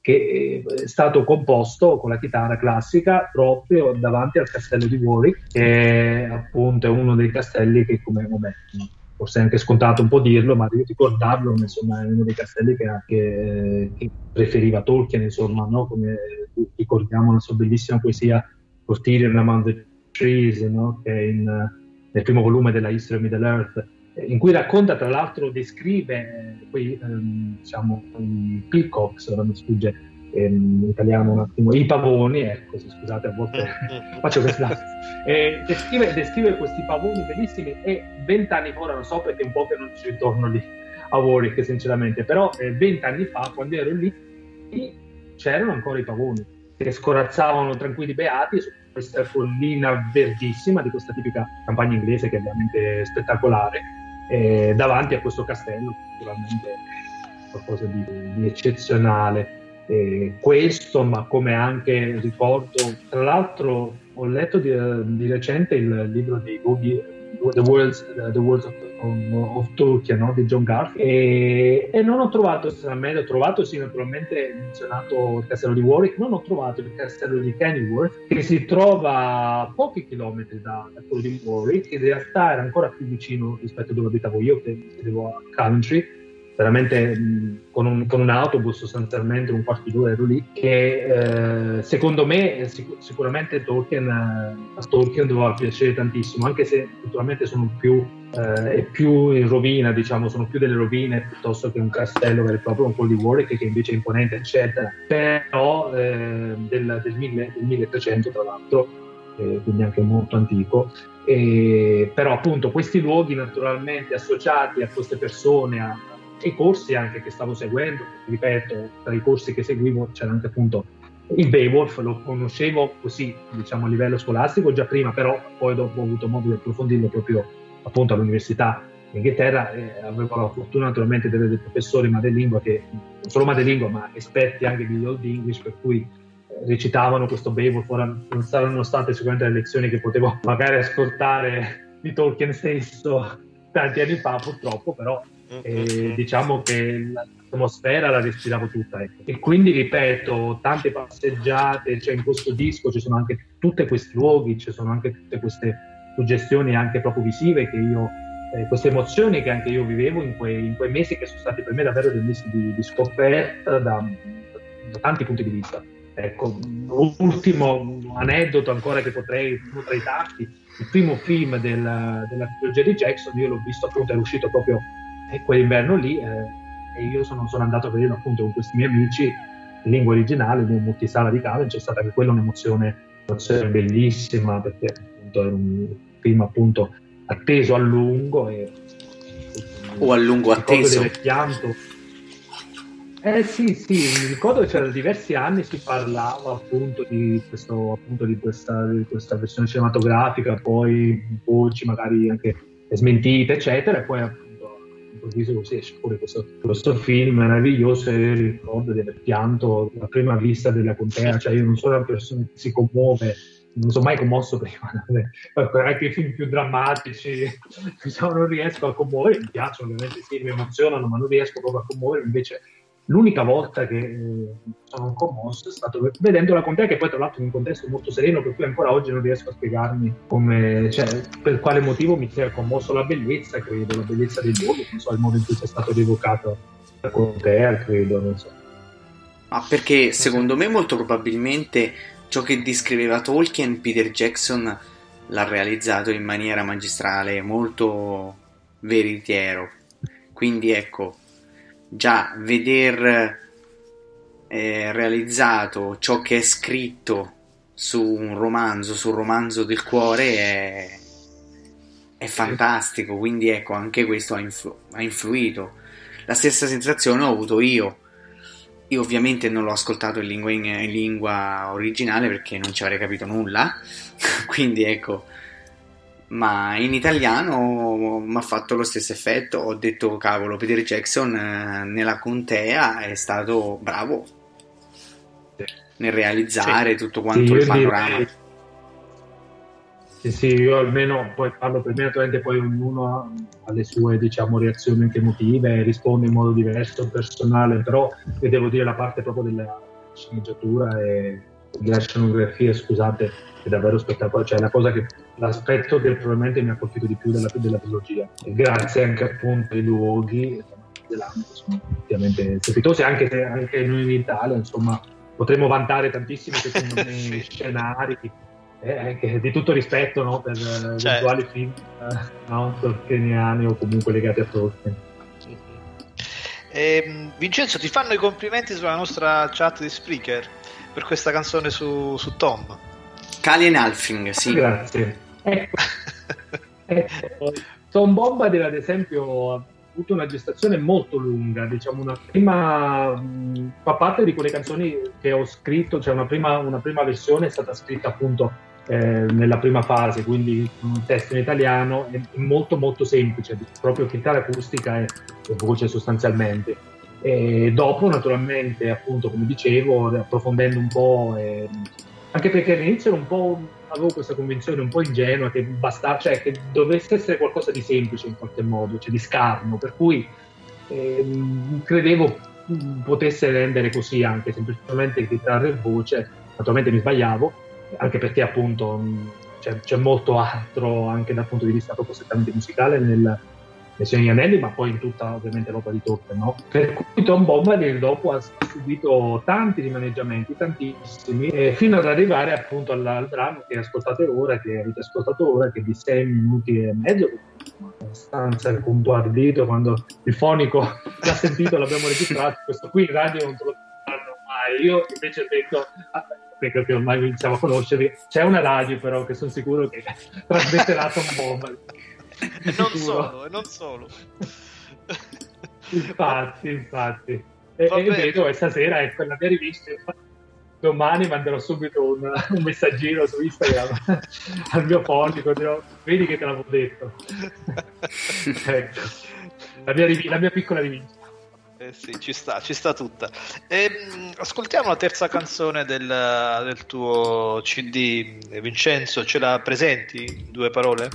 che è stato composto con la chitarra classica proprio davanti al castello di Warwick, che appunto è uno dei castelli che come vabbè, forse è anche scontato un po' dirlo, ma devo ricordarlo, insomma, è uno dei castelli che, che, che preferiva Tolkien, insomma, no? come ricordiamo la sua bellissima poesia Cotillion Among the Trees, no? che è in, nel primo volume della History of Middle Earth, in cui racconta, tra l'altro, descrive quei, um, diciamo, i peacocks, ora mi sfugge in italiano un attimo, i pavoni, ecco, scusate, a volte faccio questa... Eh, descrive, descrive, questi pavoni bellissimi e vent'anni fa, ora non so perché un po' che non ci ritorno lì a Warwick sinceramente, però eh, vent'anni fa quando ero lì c'erano ancora i pavoni che scorazzavano tranquilli beati su questa collina verdissima di questa tipica campagna inglese che è veramente spettacolare eh, davanti a questo castello, naturalmente qualcosa di, di eccezionale eh, questo, ma come anche ricordo, tra l'altro ho letto di, di recente il libro di Gogi, The Worlds, The Worlds of, of, Turkey no? di John Garfield e, e, non ho trovato ho trovato sì naturalmente menzionato il castello di Warwick, non ho trovato il castello di Kenilworth che si trova a pochi chilometri da, da quello di Warwick, in realtà era ancora più vicino rispetto a dove abitavo io, che vivevo a Coventry veramente con, un, con, un, autobus sostanzialmente un quarto d'ora ero lì che eh, secondo me sic- sicuramente Tolkien eh, a Tolkien doveva piacere tantissimo anche se naturalmente sono più eh, è più in rovina diciamo sono più delle rovine piuttosto che un castello vero e proprio un po' di Warwick che invece è imponente eccetera. Però eh, del, del, mille, del 1300 tra l'altro eh, quindi anche molto antico e, però appunto questi luoghi naturalmente associati a queste persone a, i corsi anche che stavo seguendo, ripeto, tra i corsi che seguivo c'era anche appunto il Beowulf, lo conoscevo così, diciamo a livello scolastico già prima, però poi dopo ho avuto modo di approfondirlo proprio appunto all'università in Inghilterra e avevo la fortuna naturalmente di avere dei professori madrelingua che non solo madrelingua ma esperti anche di Old English, per cui recitavano questo Beowulf, ora non saranno state sicuramente le lezioni che potevo magari ascoltare di Tolkien stesso tanti anni fa purtroppo, però eh, diciamo che l'atmosfera la respiravo tutta. Ecco. E quindi ripeto, tante passeggiate, cioè in questo disco ci sono anche tutti questi luoghi, ci sono anche tutte queste suggestioni anche proprio visive che io, eh, queste emozioni che anche io vivevo in quei, in quei, mesi che sono stati per me davvero dei mesi di, di scoperta da, da tanti punti di vista. Ecco, ultimo aneddoto ancora che potrei, uno tra i tanti, il primo film del, della trilogia di Jackson, io l'ho visto appunto, era uscito proprio eh, quell'inverno lì eh, e io sono, sono, andato a vederlo appunto con questi miei amici in lingua originale, in un multisala di Calen, c'è stata anche quella un'emozione, un'emozione bellissima perché appunto era un film appunto atteso a lungo e, o a lungo atteso. pianto eh sì, sì, mi ricordo che c'era diversi anni si parlava appunto di, questo, appunto di, questa, di questa versione cinematografica, poi voci magari anche smentite, eccetera, e poi all'improvviso così esce fuori questo, questo film meraviglioso e ricordo di aver pianto la prima vista della contea, cioè io non sono una persona che si commuove non sono mai commosso prima, anche i film più drammatici diciamo, non riesco a commuovere, mi piacciono ovviamente, sì, mi emozionano, ma non riesco proprio a commuovere, invece L'unica volta che eh, sono commosso è stato vedendola con te, che poi tra l'altro in un contesto molto sereno, per cui ancora oggi non riesco a spiegarmi come, cioè, per quale motivo mi sia commosso la bellezza, credo, la bellezza dei luoghi, non so, il modo in cui sia stato rievocato da Contea, credo, non so. Ma perché secondo me molto probabilmente ciò che descriveva Tolkien, Peter Jackson l'ha realizzato in maniera magistrale, molto veritiero. Quindi ecco, già veder eh, realizzato ciò che è scritto su un romanzo, sul romanzo del cuore è, è fantastico, quindi ecco anche questo ha, influ- ha influito. La stessa sensazione ho avuto io. Io ovviamente non l'ho ascoltato in lingua, in, in lingua originale perché non ci avrei capito nulla, quindi ecco ma in italiano mi ha fatto lo stesso effetto. Ho detto, cavolo, Peter Jackson eh, nella contea è stato bravo nel realizzare sì. tutto quanto sì, il panorama. Direi... Sì, sì, io almeno poi parlo per me, naturalmente poi ognuno ha le sue diciamo, reazioni anche emotive, risponde in modo diverso, personale, però devo dire la parte proprio della sceneggiatura e della scenografia, scusate, è davvero spettacolare, cioè la cosa che, l'aspetto che probabilmente mi ha colpito di più della, della trilogia, grazie anche appunto ai luoghi che sono effettivamente strepitosi, anche se anche noi in Italia insomma potremmo vantare tantissimi sì. scenari eh, di tutto rispetto no, per certo. eventuali film eh, no, tolkieniani o comunque legati a Tolkien. Eh, Vincenzo, ti fanno i complimenti sulla nostra chat di Spreaker per questa canzone su, su Tom. Kalien Alfing, sì. Grazie. Ecco. ecco. Tom Bombadil, ad esempio, ha avuto una gestazione molto lunga, diciamo una prima mh, fa parte di quelle canzoni che ho scritto, cioè una prima, una prima versione è stata scritta appunto eh, nella prima fase, quindi un testo in italiano è molto molto semplice, proprio chitarra acustica e, e voce sostanzialmente. E dopo, naturalmente, appunto, come dicevo, approfondendo un po', eh, anche perché all'inizio un po' avevo questa convinzione un po' ingenua che basta, cioè che dovesse essere qualcosa di semplice in qualche modo, cioè di scarno, per cui eh, credevo potesse rendere così anche semplicemente chitarra e voce, naturalmente mi sbagliavo, anche perché appunto c'è, c'è molto altro anche dal punto di vista proprio strettamente musicale nel, nei Signori Anelli, ma poi in tutta ovviamente l'opera di Tolkien, no? Per cui Tom Bombadil dopo ha subito tanti rimaneggiamenti, tantissimi, eh, fino ad arrivare appunto al, al brano che ascoltate ora, che avete ascoltato ora, che di 6 minuti e mezzo, abbastanza compardito quando il fonico l'ha sentito, l'abbiamo registrato, questo qui in radio non te lo fanno mai. Io invece detto, ah, perché ormai iniziamo a conoscervi, c'è una radio però che sono sicuro che trasmetterà Tom Bombadil non solo, e non solo. infatti, infatti. E, e vedo e stasera ecco la mia rivista. Domani manderò subito un, un messaggino su Instagram al mio fonico, dirò, vedi che te l'avevo detto. ecco. la, mia, la mia piccola rivincita. Eh sì, ci sta, ci sta tutta. E, mh, ascoltiamo la terza canzone del, del tuo CD, Vincenzo, ce la presenti in due parole?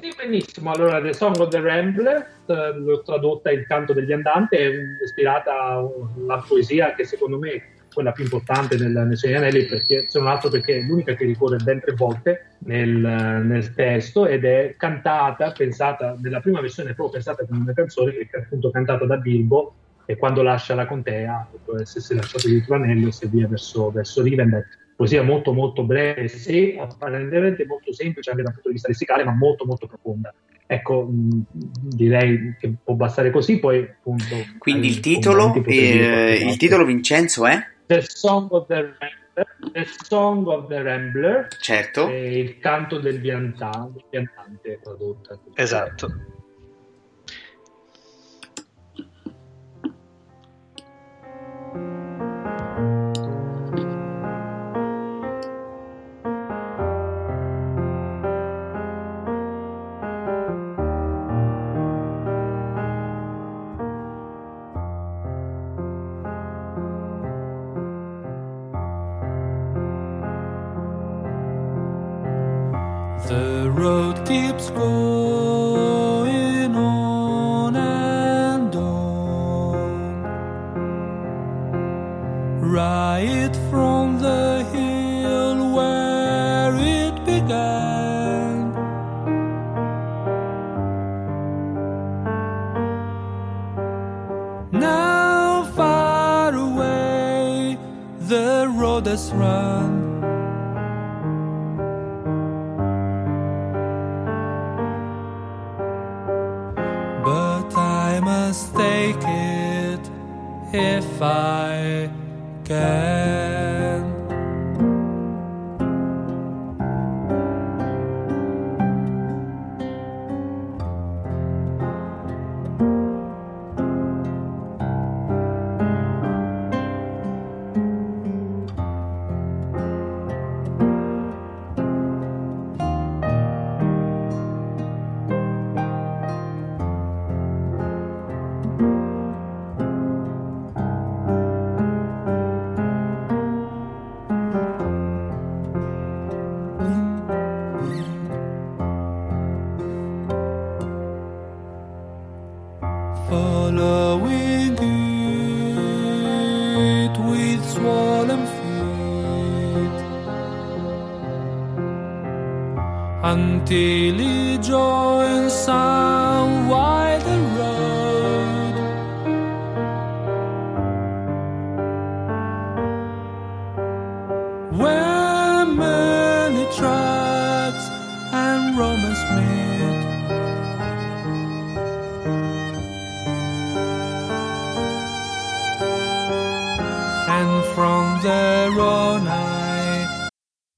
Sì, benissimo. Allora, The Song of the Rambler, eh, l'ho tradotta Il canto degli andanti, è ispirata alla poesia che secondo me è quella più importante nel, nel Signore Anelli, perché, se non altro perché è l'unica che ricorre ben tre volte nel, nel testo ed è cantata, pensata, nella prima versione proprio pensata come una canzone che è appunto cantata da Bilbo e quando lascia la contea, dopo essersi lasciato dietro l'anello, si avvia verso, verso Rivendell poesia molto molto breve e apparentemente molto semplice anche dal punto di vista lessicale, ma molto molto profonda. Ecco, mh, direi che può bastare così, poi appunto... Quindi il titolo, eh, il titolo Vincenzo è? The Song of the Rambler, the Song of the Rambler certo. e il canto del, vianta, del viandante tradotta. Esatto. The road has run. but I must take it if I can.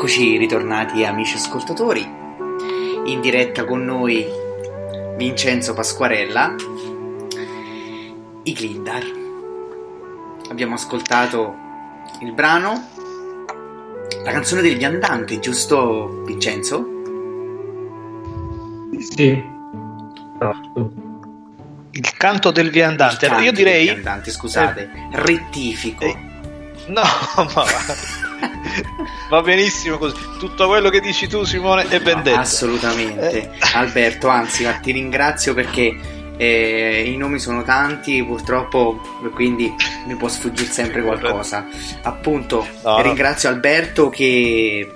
Eccoci ritornati amici ascoltatori, in diretta con noi Vincenzo Pasquarella, i Glindar. Abbiamo ascoltato il brano, la canzone del viandante, giusto Vincenzo? Sì. Il canto del viandante. Canto Io direi... viandante, scusate, rettifico. Eh, No, ma va benissimo così. Tutto quello che dici tu, Simone, è ben detto. Assolutamente, Alberto. Anzi, ti ringrazio perché eh, i nomi sono tanti, purtroppo, quindi mi può sfuggire sempre qualcosa. Appunto, No, no. ringrazio Alberto che,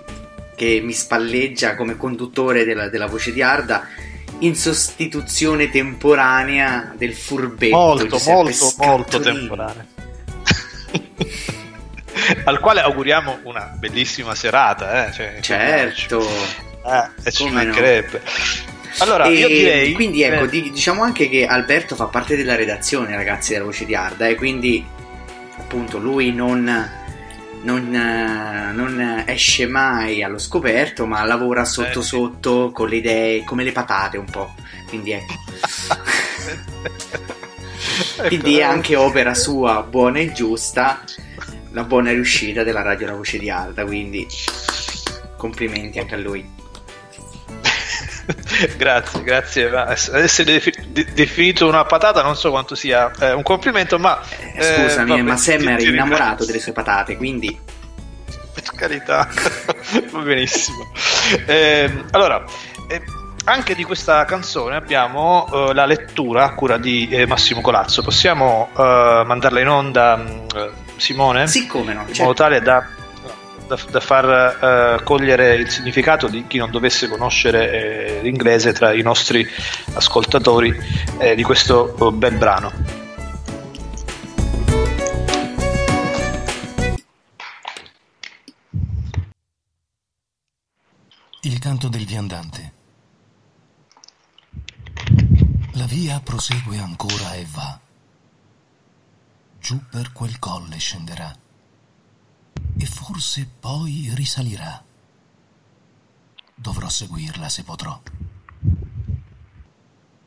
che mi spalleggia come conduttore della, della voce di Arda. In sostituzione temporanea del furbetto Molto, Giuseppe molto, molto Scatolini. Al quale auguriamo una bellissima serata, eh? cioè, Certo. eh, e ci Come no. mancherebbe. Allora, E io direi. Quindi ecco, eh, di- diciamo anche che Alberto fa parte della redazione, ragazzi, della voce di Arda, e quindi appunto lui non, non, non esce mai allo scoperto, ma lavora sotto Eh, sì. sotto con le idee, come le patate un po'. Quindi ecco. Quindi è anche opera sua, buona e giusta, la buona riuscita della radio La Voce di Arda, quindi complimenti anche a lui. grazie, grazie. ma essere defi- de- definito una patata non so quanto sia eh, un complimento, ma Eh, Scusami, vabbè, ma Sam era innamorato delle sue patate, quindi per carità, va benissimo. Ehm, allora, eh, anche di questa canzone abbiamo eh, la lettura a cura di eh, Massimo Colazzo. Possiamo eh, mandarla in onda, eh, Simone? sì, come no? in certo. modo tale da, da- da far cogliere il significato di chi non dovesse conoscere eh, l'inglese tra i nostri ascoltatori eh, di questo bel brano. Il canto del viandante. La via prosegue ancora e va. Giù per quel colle scenderà. E forse poi risalirà. Dovrò seguirla se potrò.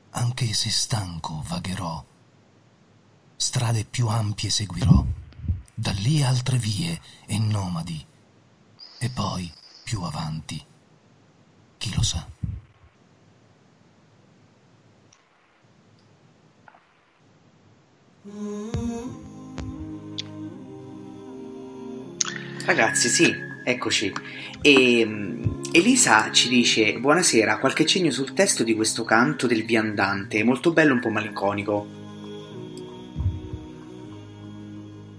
Anche se stanco vagherò. Strade più ampie seguirò. Da lì altre vie e nomadi. E poi più avanti. Chi lo sa? Ragazzi, sì, eccoci. E mm, Elisa ci dice: Buonasera, qualche cenno sul testo di questo canto del viandante, molto bello, un po' malinconico.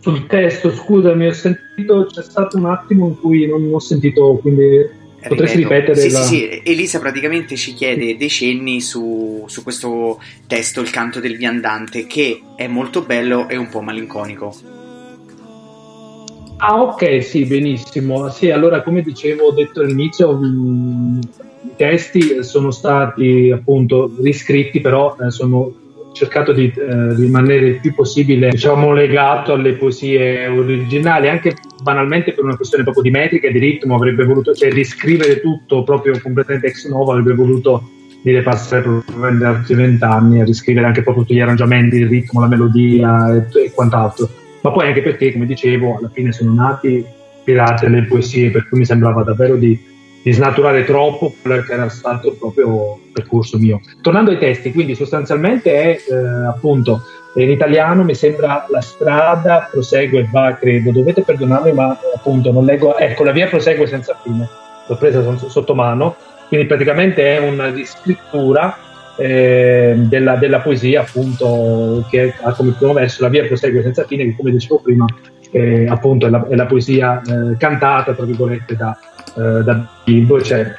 Sul testo, scusami, ho sentito, c'è stato un attimo in cui non ho sentito, quindi potresti ripetere sì, la... sì, sì, Elisa praticamente ci chiede dei cenni su, su questo testo, il canto del viandante, che è molto bello e un po' malinconico. Ah, ok, sì, benissimo. Sì, allora, come dicevo, ho detto all'inizio, mh, i testi sono stati appunto riscritti, però eh, sono cercato di eh, rimanere il più possibile, diciamo, legato alle poesie originali, anche banalmente per una questione proprio di metrica e di ritmo, avrebbe voluto, cioè, riscrivere tutto proprio completamente ex novo, avrebbe voluto dire passare probabilmente altri vent'anni a riscrivere anche proprio tutti gli arrangiamenti, il ritmo, la melodia e, e quant'altro. Ma poi anche perché, come dicevo, alla fine sono nati ispirati alle poesie, per cui mi sembrava davvero di, di snaturare troppo quello che era stato proprio il percorso mio. Tornando ai testi, quindi sostanzialmente è eh, appunto in italiano mi sembra la strada prosegue va, credo, dovete perdonarmi, ma appunto non leggo, ecco, la via prosegue senza fine, l'ho presa so- sotto mano, quindi praticamente è una riscrittura eh, della, della poesia appunto che ha come primo verso la via prosegue senza fine che come dicevo prima eh, appunto è la, è la poesia eh, cantata tra virgolette da, eh, da Bilbo cioè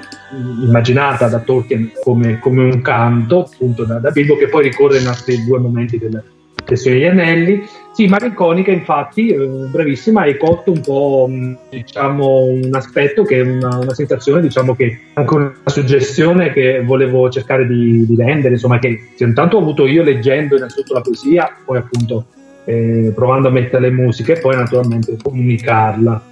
immaginata da Tolkien come, come un canto appunto da, da Bilbo che poi ricorre in altri due momenti del, del Signore degli Anelli sì, malinconica infatti, eh, bravissima, hai colto un po' mh, diciamo un aspetto che è una, una sensazione, diciamo che anche una suggestione che volevo cercare di, di rendere, insomma che, che intanto ho avuto io leggendo innanzitutto la poesia, poi appunto eh, provando a mettere le musiche e poi naturalmente comunicarla.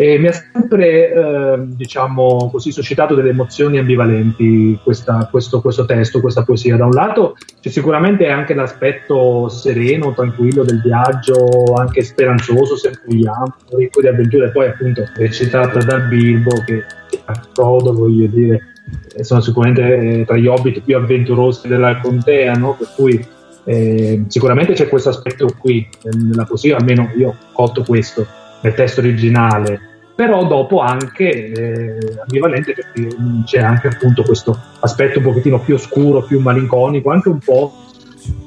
E mi ha sempre, eh, diciamo così, suscitato delle emozioni ambivalenti questa, questo, questo, testo, questa poesia. Da un lato c'è sicuramente anche l'aspetto sereno, tranquillo del viaggio, anche speranzoso, se vogliamo, ricco di avventure, poi appunto recitata dal Bilbo che a Frodo, voglio dire, sono sicuramente tra gli hobbit più avventurosi della contea, no? per cui eh, sicuramente c'è questo aspetto qui nella poesia, almeno io ho colto questo nel testo originale, però dopo anche eh, ambivalente perché c'è anche appunto questo aspetto un pochettino più oscuro, più malinconico, anche un po',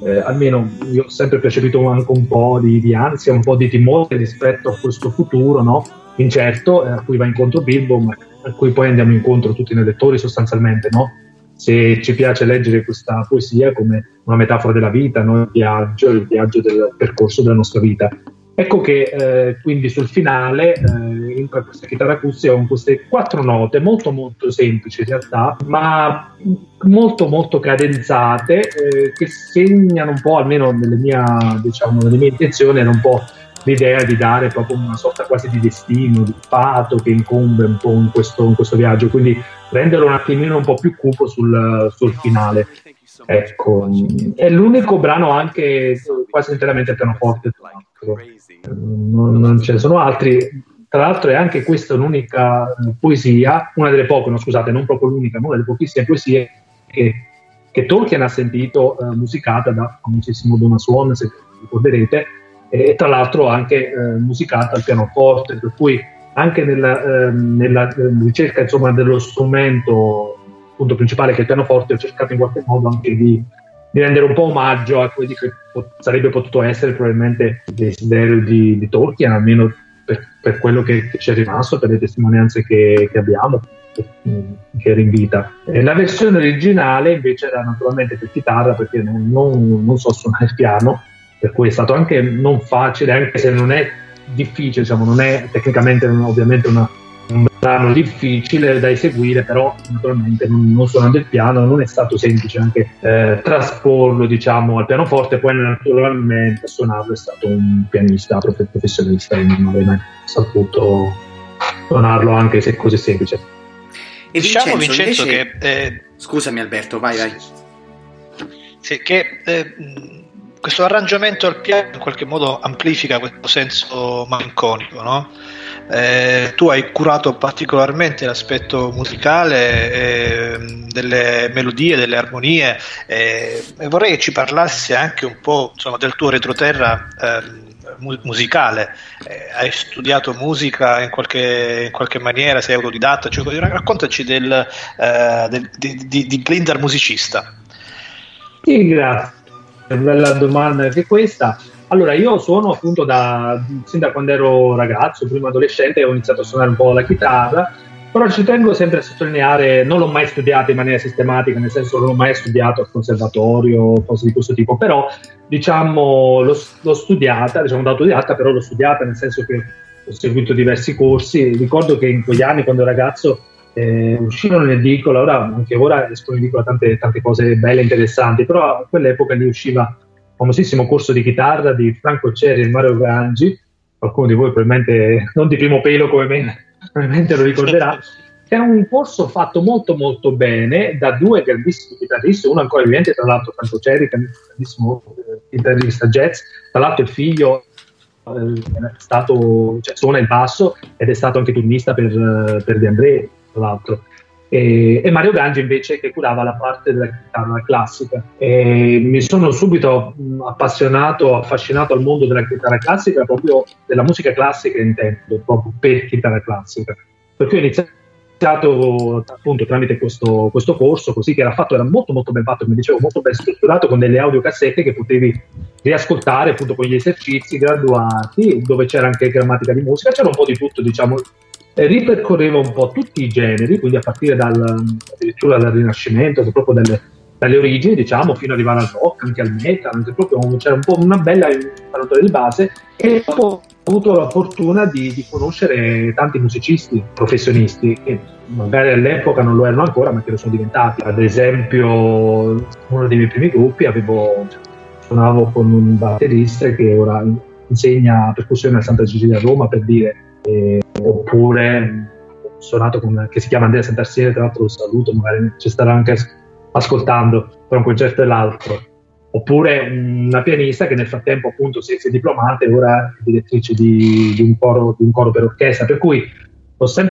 eh, almeno io ho sempre percepito anche un po' di, di, ansia, un po' di timore rispetto a questo futuro no? incerto eh, a cui va incontro Bilbo, ma a cui poi andiamo incontro tutti noi lettori sostanzialmente, no? se ci piace leggere questa poesia come una metafora della vita, no? il viaggio, il viaggio del percorso della nostra vita. Ecco che eh, quindi sul finale eh, questa chitarra acustica con queste quattro note molto molto semplici in realtà, ma molto molto cadenzate eh, che segnano un po', almeno nelle, mia, diciamo, nelle mie intenzioni, era un po' l'idea di dare proprio una sorta quasi di destino, di fato che incombe un po' in questo, in questo viaggio, quindi renderlo un attimino un po' più cupo sul, sul finale. Ecco, è l'unico brano anche quasi interamente pianoforte, non, non ce ne sono altri. Tra l'altro è anche questa un'unica poesia, una delle poche, no, scusate, non proprio l'unica, ma una delle pochissime poesie che, che Tolkien ha sentito eh, musicata da famosissimo Donna Swan, se ricorderete, e tra l'altro anche eh, musicata al pianoforte, per cui anche nella, eh, nella ricerca insomma, dello strumento principale che è il pianoforte ho cercato in qualche modo anche di, di rendere un po' omaggio a quelli che pot- sarebbe potuto essere probabilmente il desiderio di, di Tolkien, almeno per, per quello che, che, ci è rimasto, per le testimonianze che, che abbiamo, che era in vita. E la versione originale invece era naturalmente per chitarra perché non, non, non so suonare il piano, per cui è stato anche non facile, anche se non è difficile, diciamo, non è tecnicamente ovviamente una, un brano difficile da eseguire, però naturalmente non, non, suonando il piano non è stato semplice anche eh, trasporlo diciamo, al pianoforte, poi naturalmente suonarlo è stato un pianista professionista e non avrei mai saputo suonarlo anche se è così semplice. E diciamo Vincenzo, invece... che... Eh... Scusami Alberto, vai vai. Sì, che... Eh, questo arrangiamento al piano in qualche modo amplifica questo senso malinconico, no? Eh, tu hai curato particolarmente l'aspetto musicale eh, delle melodie, delle armonie eh, e vorrei che ci parlassi anche un po' insomma, del tuo retroterra ehm, musicale. Eh, hai studiato musica in qualche, in qualche, maniera, sei autodidatta? Cioè, raccontaci del, eh, del, di, di, di Glindar musicista. Sì, grazie bella domanda anche questa. Allora, io suono appunto da, sin da quando ero ragazzo, prima adolescente, ho iniziato a suonare un po' la chitarra, però ci tengo sempre a sottolineare, non l'ho mai studiato in maniera sistematica, nel senso non l'ho mai studiato al conservatorio, cose di questo tipo, però diciamo l'ho, l'ho studiata, diciamo da autodidatta, però l'ho studiata nel senso che ho seguito diversi corsi. Ricordo che in quegli anni, quando ero ragazzo, eh, uscirono in edicola, ora, anche ora escono in edicola tante, tante cose belle e interessanti, però a quell'epoca lì usciva famosissimo corso di chitarra di Franco Cerri e Mario Gangi, qualcuno di voi probabilmente non di primo pelo come me, probabilmente lo ricorderà, che era un corso fatto molto molto bene da due grandissimi chitarristi, uno ancora vivente, tra l'altro Franco Cerri, grandissimo eh, chitarrista jazz, tra l'altro il figlio eh, stato, cioè, suona il basso ed è stato anche turnista per, eh, per De André, tra l'altro. E, e, Mario Gangi invece che curava la parte della chitarra classica. E mi sono subito appassionato, affascinato al mondo della chitarra classica, proprio della musica classica intendo, proprio per chitarra classica. Per cui ho iniziato appunto tramite questo, questo, corso, così che era fatto, era molto molto ben fatto, come dicevo, molto ben strutturato con delle audiocassette che potevi riascoltare appunto con gli esercizi graduati, dove c'era anche grammatica di musica, c'era un po' di tutto, diciamo, ripercorreva un po' tutti i generi, quindi a partire dal, addirittura dal Rinascimento, proprio dalle, dalle, origini, diciamo, fino ad arrivare al rock, anche al metal, anche proprio c'era un po' una bella imparatoria di base e dopo ho avuto la fortuna di, di, conoscere tanti musicisti professionisti che magari all'epoca non lo erano ancora, ma che lo sono diventati. Ad esempio, uno dei miei primi gruppi avevo, suonavo con un batterista che ora insegna percussione a Santa Cecilia a Roma per dire e oppure ho suonato con che si chiama Andrea Santarsiere, tra l'altro lo saluto, magari ci starà anche ascoltando per un concerto e l'altro. Oppure una pianista che nel frattempo appunto si, si è diplomata e ora è direttrice di, di, un coro, di un coro per orchestra, per cui ho sempre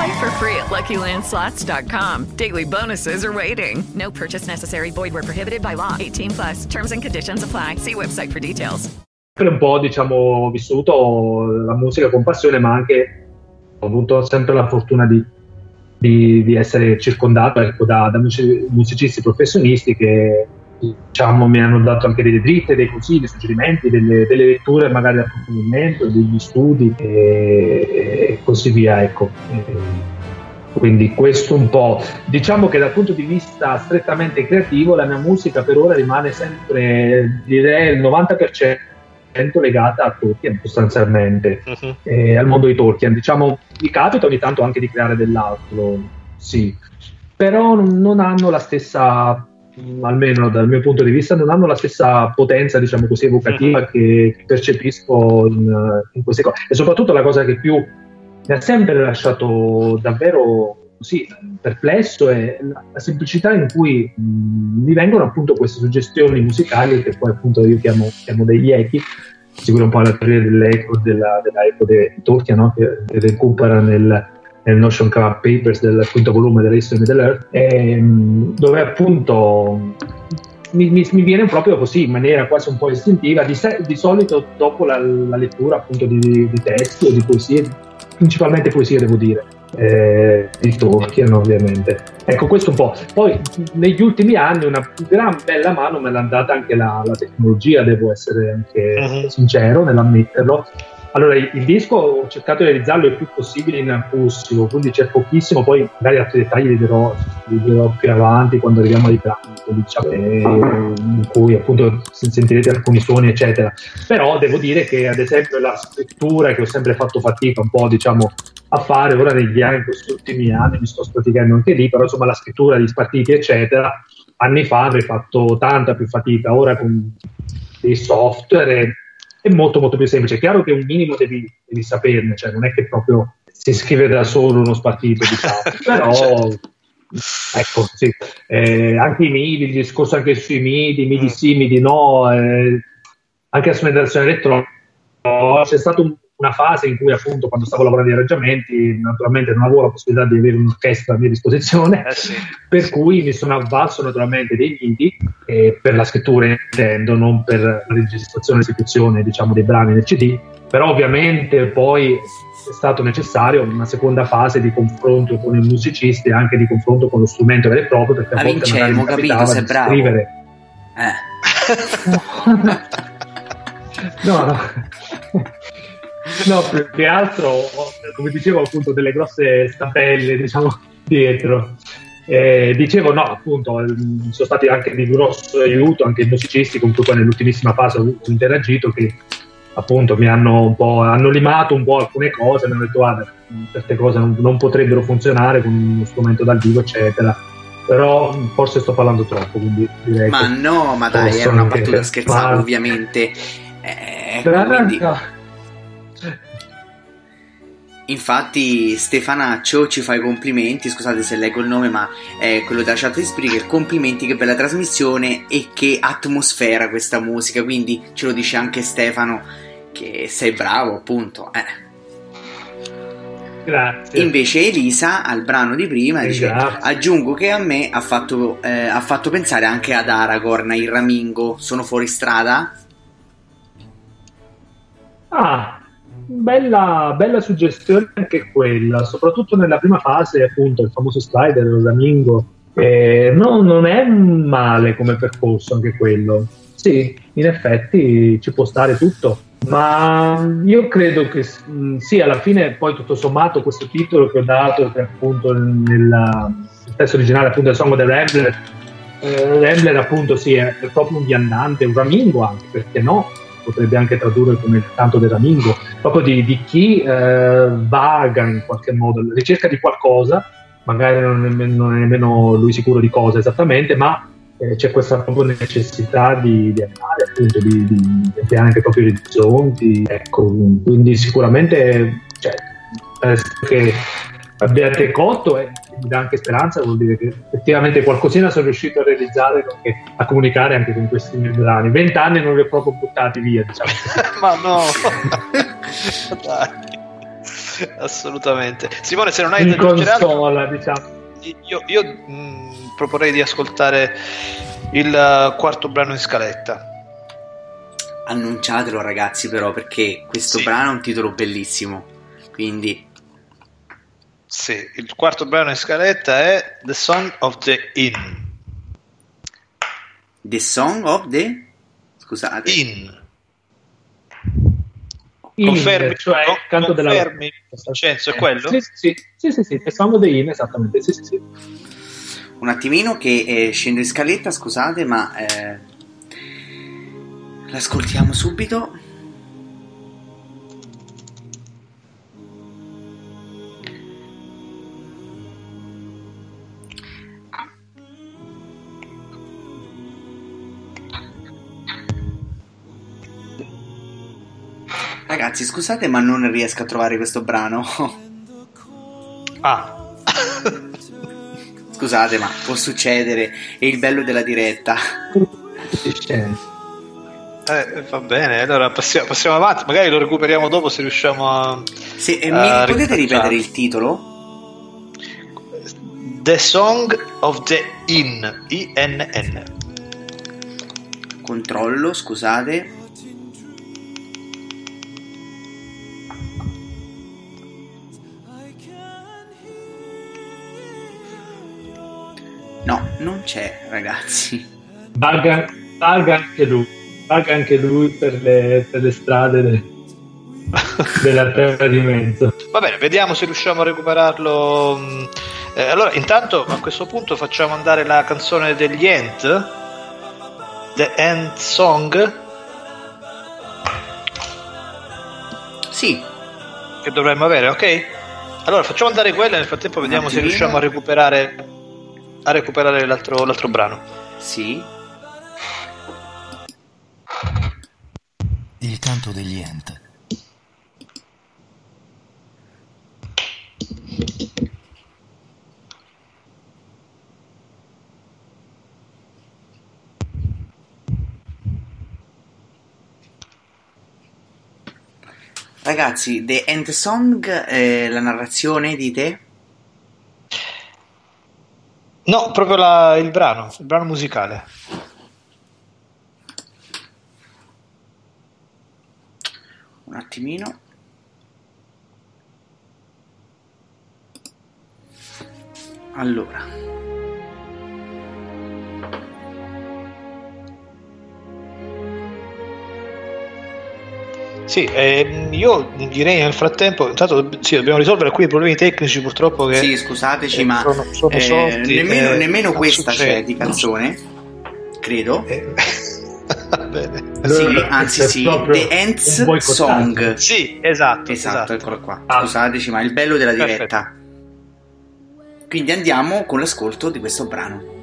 Play for free at LuckyLandSlots.com. Daily bonuses are waiting. No purchase necessary. Void where prohibited by law. 18 plus. Terms and conditions apply. See website for details. Per un po', diciamo, vissuto la musica con passione, ma anche ho avuto sempre la fortuna di, di, di essere circondato ecco, da, da musicisti professionisti che diciamo, mi hanno dato anche delle dritte, dei consigli, dei suggerimenti, delle, delle letture magari di approfondimento, degli studi e, e così via. Ecco. quindi questo un po'. Diciamo che dal punto di vista strettamente creativo la mia musica per ora rimane sempre, direi, il 90% legata a Tolkien sostanzialmente, uh-huh. e al mondo di Tolkien. Diciamo, mi capita ogni tanto anche di creare dell'altro, sì, però non hanno la stessa almeno dal mio punto di vista, non hanno la stessa potenza, diciamo così, evocativa mm-hmm. che percepisco in, in, queste cose. E soprattutto la cosa che più mi ha sempre lasciato davvero così perplesso è la, semplicità in cui mh, mi vengono appunto queste suggestioni musicali che poi appunto io chiamo, chiamo degli echi seguire un po' la teoria dell'eco della, dell'eco di Tolkien no? che recupera nel, nel Notion Club Papers del quinto volume della History Middle Earth, ehm, dove appunto mi, mi, mi, viene proprio così in maniera quasi un po' istintiva, di, di solito dopo la, la, lettura appunto di, di testi o di poesie, principalmente poesie devo dire, eh, di Tolkien ovviamente. Ecco questo un po'. Poi negli ultimi anni una gran bella mano me l'ha data anche la, la tecnologia, devo essere anche uh-huh. sincero nell'ammetterlo allora, il, disco ho cercato di realizzarlo il più possibile in acustico, quindi c'è pochissimo, poi magari altri dettagli li dirò, li dirò più avanti quando arriviamo ai brani, diciamo, in cui appunto sentirete alcuni suoni, eccetera. Però devo dire che ad esempio la scrittura che ho sempre fatto fatica un po', diciamo, a fare, ora negli anni, in questi ultimi anni mi sto praticando anche lì, però insomma la scrittura di spartiti, eccetera, anni fa avrei fatto tanta più fatica, ora con dei software è molto molto più semplice. È chiaro che un minimo devi, devi saperne, cioè non è che proprio si scrive da solo uno spartito, diciamo, però certo. ecco, sì. Eh, anche i MIDI, il discorso anche sui MIDI, MIDI sì, MIDI no, eh, anche la strumentazione elettronica, c'è stato un una fase in cui appunto quando stavo lavorando ai arrangiamenti naturalmente non avevo la possibilità di avere un'orchestra a mia disposizione eh sì. per cui mi sono avvalso naturalmente dei MIDI eh, per la scrittura intendo non per la registrazione e esecuzione diciamo dei brani nel CD però ovviamente poi è stato necessario una seconda fase di confronto con i musicisti e anche di confronto con lo strumento vero e proprio perché a, volte magari mi capito, di bravo. scrivere eh. no no No, più che altro, come dicevo, appunto, delle grosse stampelle, diciamo, dietro. Eh, dicevo, no, appunto, sono stati anche di grosso aiuto anche i musicisti con cui poi nell'ultimissima fase ho interagito che appunto mi hanno un po' hanno limato un po' alcune cose, mi hanno detto guarda, certe cose non, non potrebbero funzionare con uno strumento dal vivo, eccetera. però forse sto parlando troppo, quindi direi Ma no, ma dai, era una battuta scherzata, ovviamente. Eh, quindi-. Infatti Stefanaccio ci fa i complimenti, scusate se leggo il nome, ma è quello della chat di Spreaker, complimenti, che bella trasmissione e che atmosfera questa musica, quindi ce lo dice anche Stefano che sei bravo appunto. eh. Grazie. Invece Elisa al brano di prima dice grazie. aggiungo che a me ha fatto, eh, ha fatto pensare anche ad Aragorn, il Ramingo, sono fuori strada? Ah, bella, bella suggestione anche quella, soprattutto nella prima fase, appunto, il famoso slider, il Ramingo. Eh, no, non è male come percorso anche quello. Sì, in effetti ci può stare tutto, ma io credo che mh, sì, alla fine poi tutto sommato questo titolo che ho dato, che appunto nel testo originale appunto è Song of the Rambler, eh, Rambler appunto sì, è proprio un viandante, un ramingo anche, perché no? Potrebbe anche tradurre come il canto del ramingo, proprio di, di chi eh, vaga in qualche modo, ricerca di qualcosa, magari non è, non è nemmeno lui sicuro di cosa esattamente, ma eh, c'è questa proprio necessità di, di andare, appunto, di, di, ampliare anche i propri orizzonti, ecco, quindi sicuramente cioè, eh, che abbiate cotto e mi dà anche speranza, vuol dire che effettivamente qualcosina sono riuscito a realizzare, a comunicare anche con questi miei brani. Vent'anni non li ho proprio buttati via, diciamo. Ma no, dai, assolutamente. Simone, se non hai In da aggiungere altro, consola, diciamo. io, io, mh, proporrei di ascoltare il eh, quarto brano in scaletta. Annunciatelo ragazzi però perché questo Sì. brano ha un titolo bellissimo, quindi Sì, il quarto brano in scaletta è The Song of the Inn. The Song of the... Scusate. In. In, Confermi, cioè no? il canto della Confermi, Vincenzo, è quello? Sì, sì, sì, sì, sì, è Song of the In, esattamente, sì, sì, sì. Un attimino che eh, scendo in scaletta, scusate, ma eh, l'ascoltiamo subito. Ragazzi, scusate, ma non riesco a trovare questo brano. Ah, Scusate, ma può succedere. È il bello della diretta. eh, va bene, allora passiamo, passiamo avanti, magari lo recuperiamo dopo se riusciamo a... Se, eh, a mi potete ripetere il titolo? The Song of the Inn, I-N-N. Controllo, scusate. No, non c'è, ragazzi. Vaga, vaga anche lui, vaga anche lui per le, per le strade de- della terra di mezzo. Va bene, vediamo se riusciamo a recuperarlo. mm. Eh, allora, intanto a questo punto facciamo andare la canzone degli Ent, The End Song, Sì, che dovremmo avere, ok? Allora, facciamo andare quella e nel frattempo vediamo se riusciamo a recuperare, a recuperare l'altro, l'altro brano. sì. Il canto degli Ent. Ragazzi, The End Song, eh, la narrazione dite? No, proprio la- il brano, il brano musicale. Un attimino. Allora. Sì, ehm, io direi nel frattempo, intanto sì, dobbiamo risolvere alcuni problemi tecnici purtroppo che Sì, scusateci, eh, ma sono, sono eh, sorti, nemmeno, eh, nemmeno questa succede. c'è di canzone, credo. Va bene. Sì, Allora, anzi è sì, The Ends. Song. Sì, esatto, Esatto, esatto. eccolo qua. Ah. Scusateci, ma il bello della Perfetto. diretta. Quindi andiamo con l'ascolto di questo brano.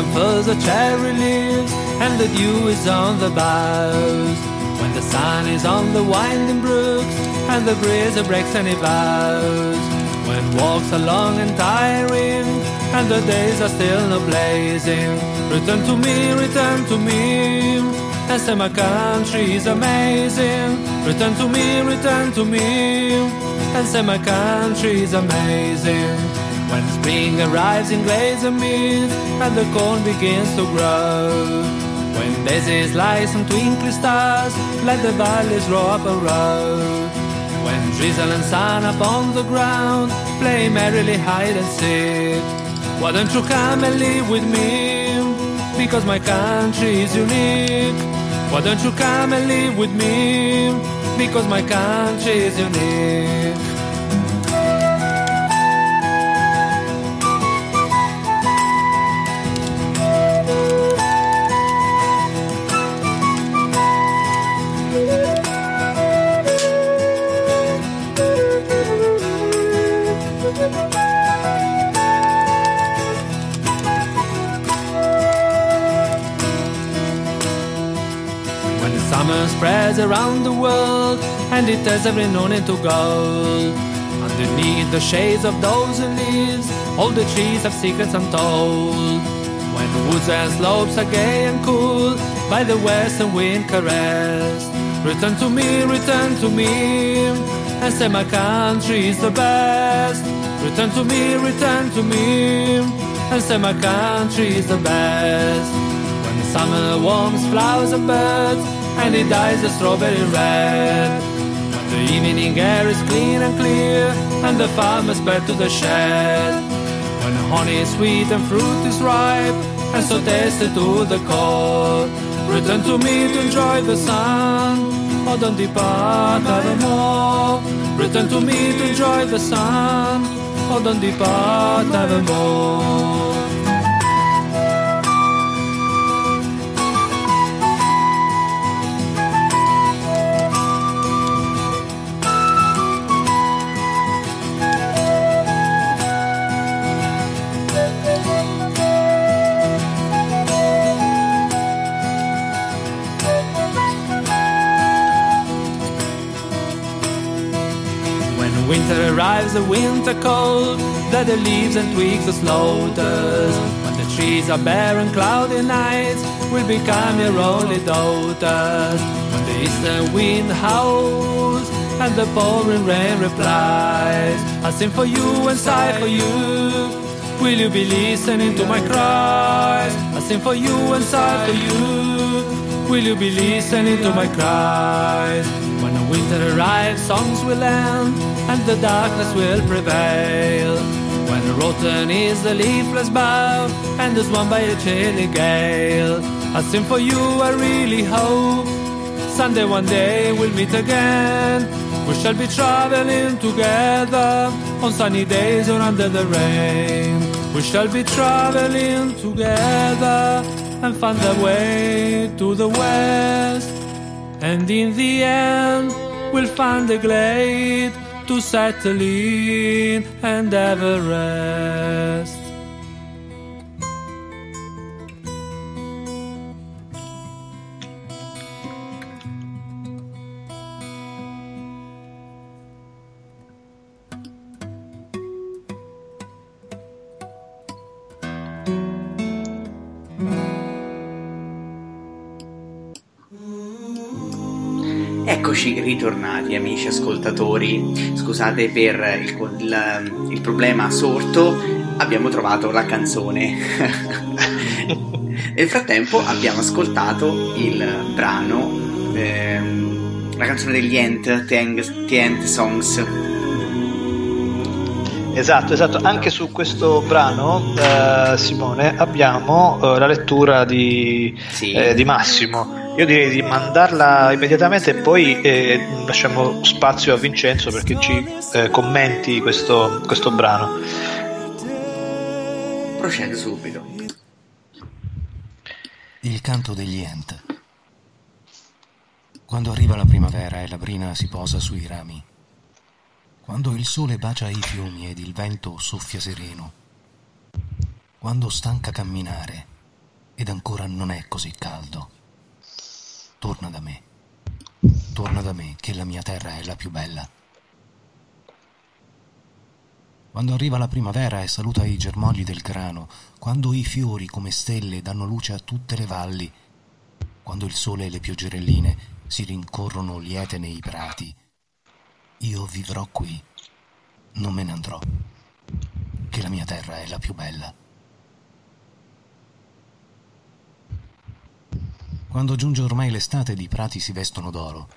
Spring unfurls the cherry leaves and the dew is on the boughs. When the sun is on the winding brooks and the breeze breaks any vows. When walks are long and tiring and the days are still no blazing. Return to me, return to me. And say my country is amazing. Return to me, return to me. And say my country is amazing. When spring arrives in glades and meads and the corn begins to grow. When daisies lie some twinkling stars, let the valleys roll up a road. When drizzle and sun upon the ground play merrily hide and seek. Why don't you come and live with me? Because my country is unique. Why don't you come and live with me? Because my country is unique. Around the world and it turns every known into gold. Underneath the shades of those leaves, all the trees have secrets untold. When woods and slopes are gay and cool by the western wind caressed. Return to me, return to me, and say my country is the best. Return to me, return to me, and say my country is the best. When the summer warms flowers and birds, and it dyes the strawberry red. The evening air is clean and clear, and the farmer's back to the shed. When the honey is sweet and fruit is ripe, and so tasty to the core. Return to me to enjoy the sun, or don't depart evermore. Return to me to enjoy the sun, or don't depart evermore. Arrives, the winter cold, that the leaves and twigs are slaughtered. When the trees are bare and cloudy nights will become your only daughters. When the eastern wind howls and the pouring rain replies, I sing for you and sigh for you. Will you be listening to my cries? I sing for you and sigh for you. Will you be listening to my cries? When the winter arrives, songs will end and the darkness will prevail. When rotten is the leafless bough and is won by a chilly gale. I sing for you, I really hope Sunday one day we'll meet again. We shall be traveling together on sunny days or under the rain. We shall be traveling together and find our way to the west. And in the end, we'll find a glade to settle in and ever ritornati amici ascoltatori, scusate per il, il- il problema sorto, abbiamo trovato la canzone. Nel frattempo abbiamo ascoltato il brano, ehm, la canzone degli Tang- The Ent Songs. Esatto, esatto. Anche su questo brano, eh, Simone, abbiamo eh, la lettura di, Sì. eh, di Massimo. Io direi di mandarla immediatamente e poi eh, lasciamo spazio a Vincenzo perché ci eh, commenti questo, questo brano. Procede subito. Il canto degli Ent. Quando arriva la primavera e la brina si posa sui rami. Quando il sole bacia i fiumi ed il vento soffia sereno. Quando stanca camminare ed ancora non è così caldo. Torna da me. Torna da me che la mia terra è la più bella. Quando arriva la primavera e saluta i germogli del grano, quando i fiori come stelle danno luce a tutte le valli, quando il sole e le pioggerelline si rincorrono liete nei prati, io vivrò qui, non me ne andrò, che la mia terra è la più bella. Quando giunge ormai l'estate ed i prati si vestono d'oro,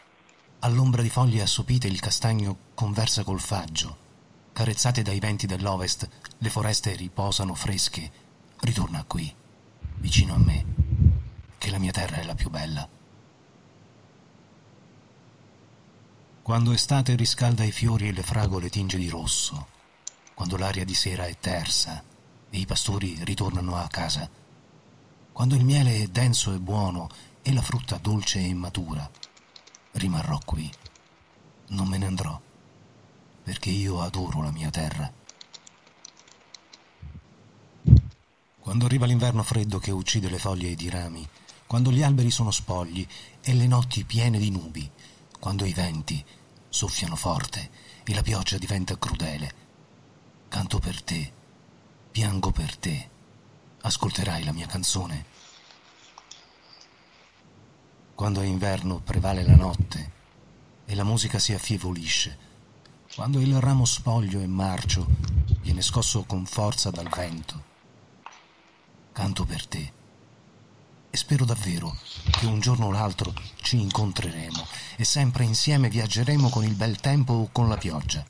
all'ombra di foglie assopite il castagno conversa col faggio, carezzate dai venti dell'ovest, le foreste riposano fresche. Ritorna qui, vicino a me, che la mia terra è la più bella. Quando estate riscalda i fiori e le fragole tinge di rosso, quando l'aria di sera è tersa e i pastori ritornano a casa, quando il miele è denso e buono e la frutta dolce e immatura, rimarrò qui, non me ne andrò perché io adoro la mia terra. Quando arriva l'inverno freddo che uccide le foglie ed i rami, quando gli alberi sono spogli e le notti piene di nubi, quando i venti soffiano forte e la pioggia diventa crudele, canto per te, piango per te, ascolterai la mia canzone. Quando è inverno prevale la notte e la musica si affievolisce, quando il ramo spoglio e marcio viene scosso con forza dal vento. Canto per te e spero davvero che un giorno o l'altro ci incontreremo e sempre insieme viaggeremo con il bel tempo o con la pioggia.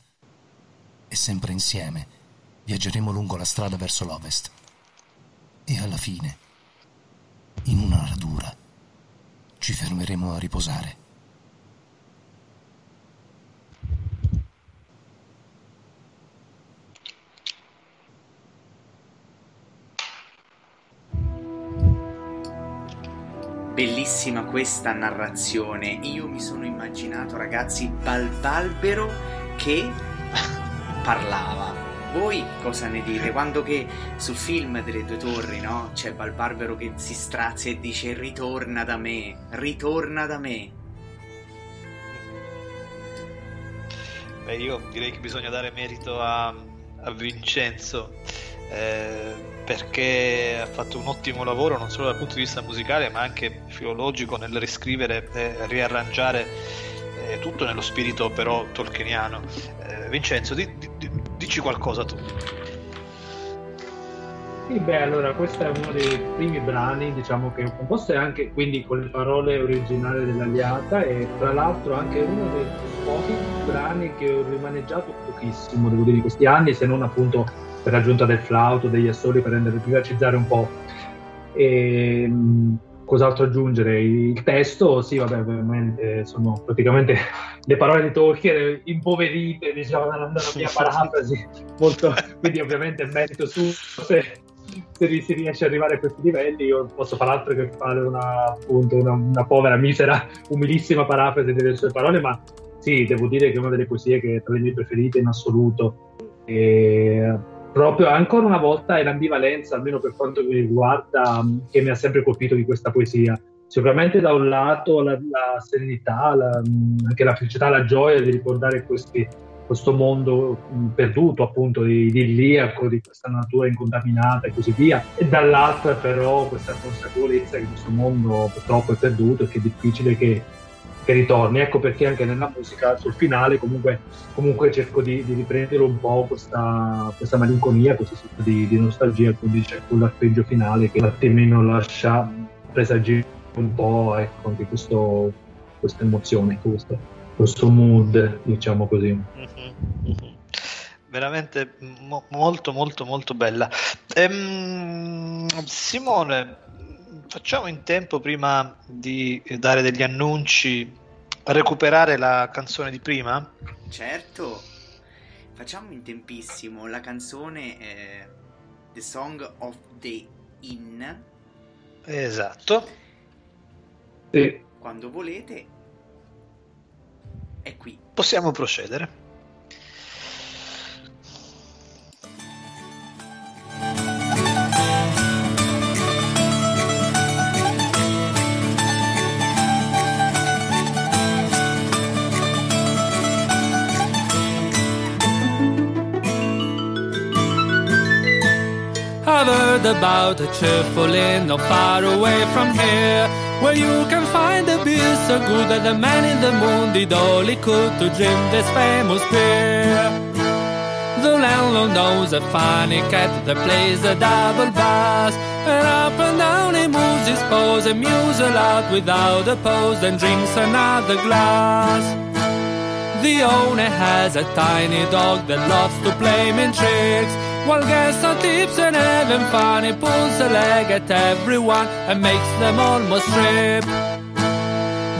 E sempre insieme viaggeremo lungo la strada verso l'ovest. E alla fine, in una radura, ci fermeremo a riposare. Bellissima questa narrazione. Io mi sono immaginato, ragazzi, Balbalbero che parlava. Voi cosa ne dite? Quando che sul film delle due torri, no? C'è Balbarbero che si strazia e dice ritorna da me, ritorna da me. Beh, io direi che bisogna dare merito a, a Vincenzo eh, perché ha fatto un ottimo lavoro non solo dal punto di vista musicale ma anche filologico nel riscrivere e riarrangiare eh, tutto nello spirito però tolkieniano. Eh, Vincenzo, di- di- dici qualcosa tu. Sì, beh, allora questo è uno dei primi brani, diciamo che ho composto e anche quindi con le parole originali dell'Aliata e tra l'altro anche uno dei pochi brani che ho rimaneggiato pochissimo, devo dire, in questi anni, se non appunto per l'aggiunta del flauto, degli assoli, per rendere più velocizzare un po'. E, mh, cos'altro aggiungere? Il testo, sì, vabbè, ovviamente sono praticamente le parole di Tolkien impoverite, diciamo, nella nella mia parafrasi, molto, quindi ovviamente merito su se, se si riesce ad arrivare a questi livelli, io posso far altro che fare una, appunto, una, una povera, misera, umilissima parafrasi delle sue parole, ma sì, devo dire che è una delle poesie che è tra le mie preferite in assoluto. E proprio ancora una volta è l'ambivalenza, almeno per quanto mi riguarda, mh, che mi ha sempre colpito di questa poesia. Sicuramente da un lato la, la serenità, la, mh, anche la felicità, la gioia di ricordare questi, questo mondo mh, perduto, appunto, di, di Iliaco, di questa natura incontaminata e così via, e dall'altra però questa consapevolezza che questo mondo purtroppo è perduto e che è difficile che, che ritorni. Ecco perché anche nella musica, sul finale, comunque, comunque cerco di, di riprendere un po' questa, questa malinconia, questo senso di, di nostalgia, quindi c'è quell'arpeggio finale che un attimino lascia presagire un po' ecco, anche questo, questa emozione, questo, questo mood, diciamo così. veramente mo- molto molto molto bella. Ehm, Simone, facciamo in tempo prima di dare degli annunci a recuperare la canzone di prima? Certo, facciamo in tempissimo. La canzone è The Song of the Inn. Esatto. Sì. Quando volete, è qui. Possiamo procedere. Heard about a cheerful inn not far away from here, where you can find a beer so good that the man in the moon did all he could to drink this famous beer. The landlord knows a funny cat that plays a double bass, and up and down he moves his paws and mews a lot without a pause, then drinks another glass. The owner has a tiny dog that loves to play in tricks. While guests are tips and having fun, he pulls a leg at everyone and makes them almost trip.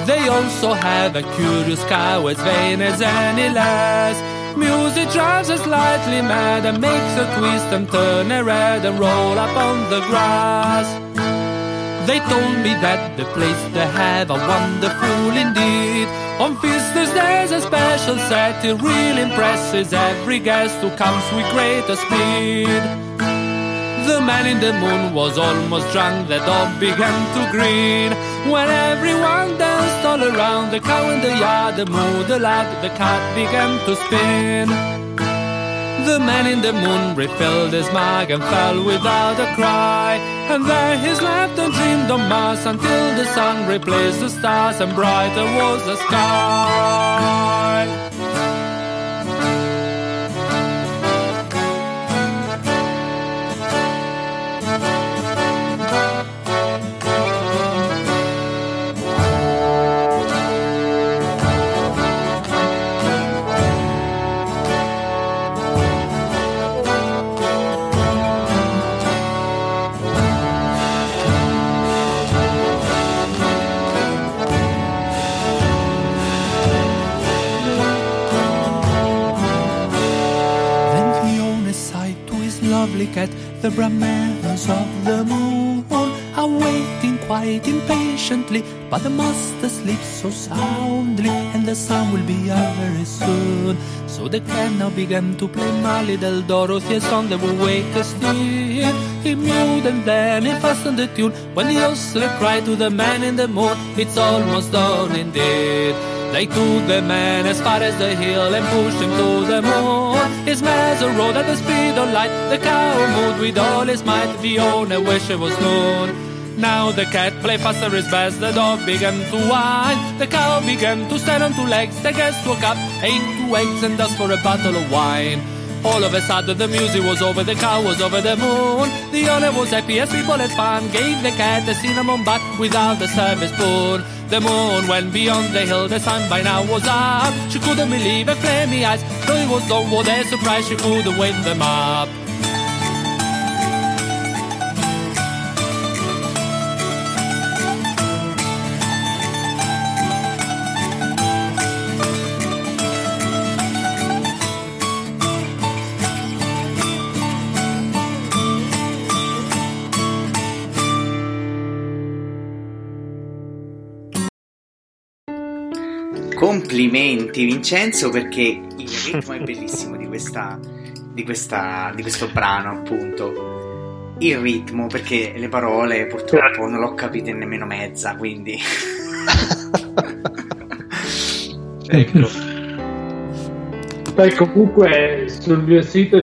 They also have a curious cow as vain as any lass. Music drives her slightly mad and makes her twist and turn her red and roll up on the grass. They told me that the place they have are wonderful indeed. On Feasters there's a special set, it really impresses every guest who comes with greater speed. The man in the moon was almost drunk, the dog began to grin. When everyone danced all around, the cow in the yard, the moo, the lad, the cat began to spin. The man in the moon refilled his mug and fell without a cry. And there he slept and dreamed on Mars until the sun replaced the stars and brighter was the sky. Lovely cat, the Brahmanas of the moon are waiting quite impatiently, but the master sleeps so soundly, and the sun will be out very soon. So the cat now began to play my little Dorothy a song that will wake us dear. He mewed and then he fastened the tune when the ostler cried to the man in the moon, It's almost done indeed. They took the man as far as the hill and pushed him to the moon. His master rode at the speed of light. The cow moved with all his might. The owner wished it was noon. Now the cat played faster his best. The dog began to whine. The cow began to stand on two legs. The guest woke up, ate two eggs, and asked for a bottle of wine. All of a sudden the music was over, the cow was over the moon. The owner was happy as people had fun. Gave the cat a cinnamon butt without a service spoon. The moon went beyond the hill, the sun by now was up. She couldn't believe her flaming eyes. Though it was what a surprise, she couldn't wake them up. Complimenti Vincenzo perché il ritmo è bellissimo di, questa, di, questa, di questo brano appunto. Il ritmo perché le parole purtroppo non l'ho capite nemmeno mezza, quindi... ecco. Beh, comunque sul mio sito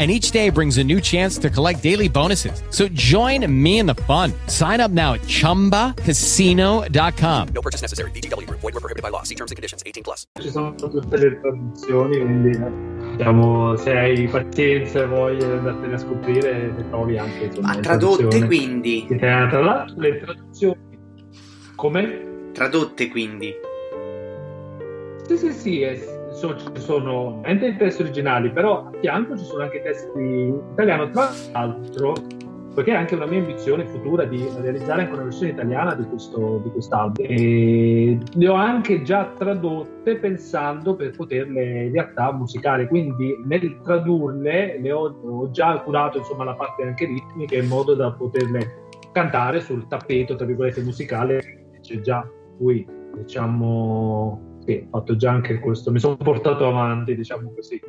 and each day brings a new chance to collect daily bonuses. So join me in the fun. Sign up now at ChumbaCasino.com. No purchase necessary. VGW. Void were prohibited by law. See terms and conditions. 18 plus. Ci sono tutte le traduzioni, quindi diciamo, se hai pazienza e voglia di andartene a scoprire, le trovi anche. Insomma, Ma tradotte quindi? Tra l'altro le traduzioni... Come? Tradotte quindi. Sì, sì, sì, eh, so- ci sono anche i testi originali, però a fianco ci sono anche testi in italiano. Tra l'altro, perché è anche una mia ambizione futura di realizzare anche una versione italiana di, questo, di quest'album. E le ho anche già tradotte pensando per poterle in realtà musicare, quindi nel tradurle le ho, ho già curato insomma la parte anche ritmica in modo da poterle cantare sul tappeto, tra virgolette, musicale c'è già qui, diciamo sì, ho fatto già anche questo, mi sono portato avanti, diciamo così,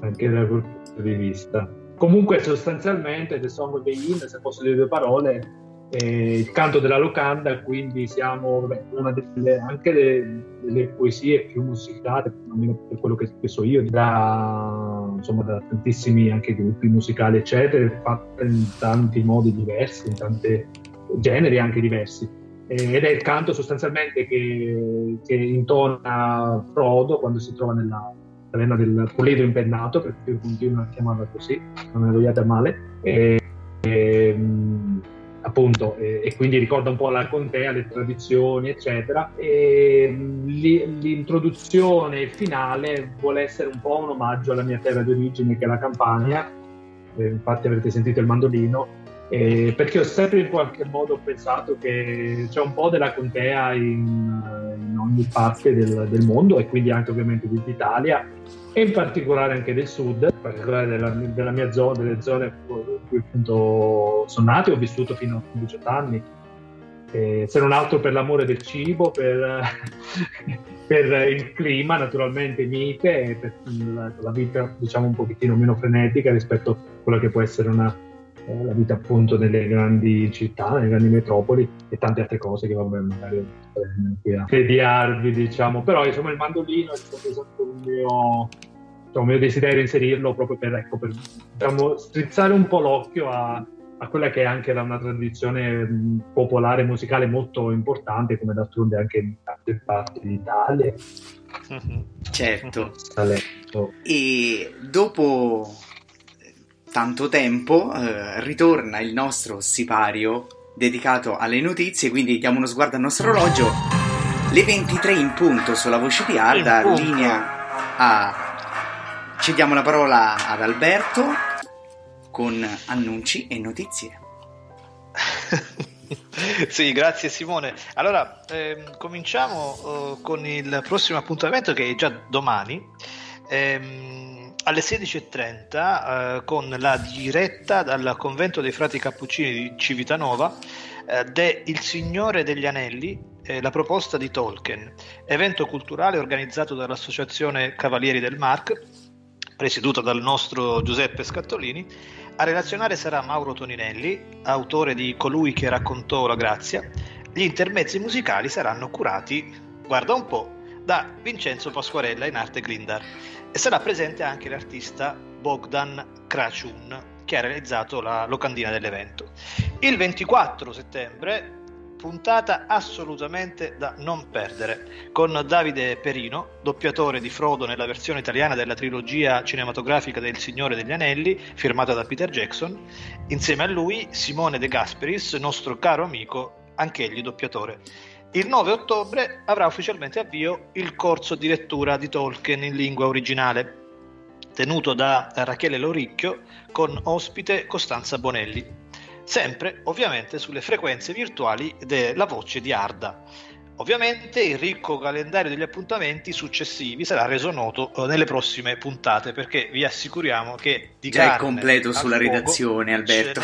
anche da quel punto di vista. Comunque, sostanzialmente, The Song of the Inn, se posso dire due parole, il canto della locanda, quindi siamo vabbè, una delle, anche delle, delle poesie più musicate, almeno per quello che, che so io, da, insomma, da tantissimi anche gruppi musicali, eccetera, fatte in tanti modi diversi, in tanti generi anche diversi ed è il canto sostanzialmente che, che intona Frodo quando si trova nella taverna del Polido impennato, perché io continuo a chiamarla così, non me vogliate a male, e, e, mh, appunto, e, e quindi ricorda un po' la contea, le tradizioni, eccetera, e li- l'introduzione finale vuole essere un po' un omaggio alla mia terra di origine, che è la Campania, Eh, infatti avrete sentito il mandolino, eh, perché ho sempre in qualche modo pensato che c'è un po' della contea in, in ogni parte del, del mondo e quindi anche ovviamente d'Italia e in particolare anche del sud, in particolare della, della mia zona, delle zone in cui appunto sono nato e ho vissuto fino a 18 anni. Eh, se non altro per l'amore del cibo, per, per il clima naturalmente mite e per la, la vita diciamo un pochettino meno frenetica rispetto a quella che può essere una, eh, la vita appunto nelle grandi città, nelle grandi metropoli e tante altre cose che vabbè magari non qui a tediarvi diciamo, però insomma il mandolino è stato esatto un mio, un mio desiderio inserirlo proprio per, ecco, per diciamo, strizzare un po' l'occhio a, a quella che è anche una tradizione popolare musicale molto importante come d'altronde anche in tante parti d'Italia. Certo. E dopo tanto tempo eh, ritorna il nostro sipario dedicato alle notizie, quindi diamo uno sguardo al nostro orologio. Le 23 in punto sulla voce di Alda, linea a... Cediamo la parola ad Alberto con annunci e notizie. sì, grazie Simone. Allora, ehm, cominciamo eh, con il prossimo appuntamento che è già domani. Ehm, alle 16.30 eh, con la diretta dal convento dei frati cappuccini di Civitanova eh, de Il Signore degli Anelli, eh, la proposta di Tolkien, evento culturale organizzato dall'associazione Cavalieri del Mark, presieduta dal nostro Giuseppe Scattolini. A relazionare sarà Mauro Toninelli, autore di Colui che raccontò la grazia. Gli intermezzi musicali saranno curati, guarda un po', da Vincenzo Pasquarella in arte Grindar e sarà presente anche l'artista Bogdan Krachun che ha realizzato la locandina dell'evento. Il 24 settembre puntata assolutamente da non perdere, con Davide Perino, doppiatore di Frodo nella versione italiana della trilogia cinematografica del Signore degli Anelli, firmata da Peter Jackson, insieme a lui Simone De Gasperis, nostro caro amico, anch'egli doppiatore. Il 9 ottobre avrà ufficialmente avvio il corso di lettura di Tolkien in lingua originale, tenuto da Rachele Loricchio con ospite Costanza Bonelli sempre ovviamente sulle frequenze virtuali della voce di Arda. Ovviamente il ricco calendario degli appuntamenti successivi sarà reso noto eh, nelle prossime puntate perché vi assicuriamo che di Già è completo sulla redazione Alberto.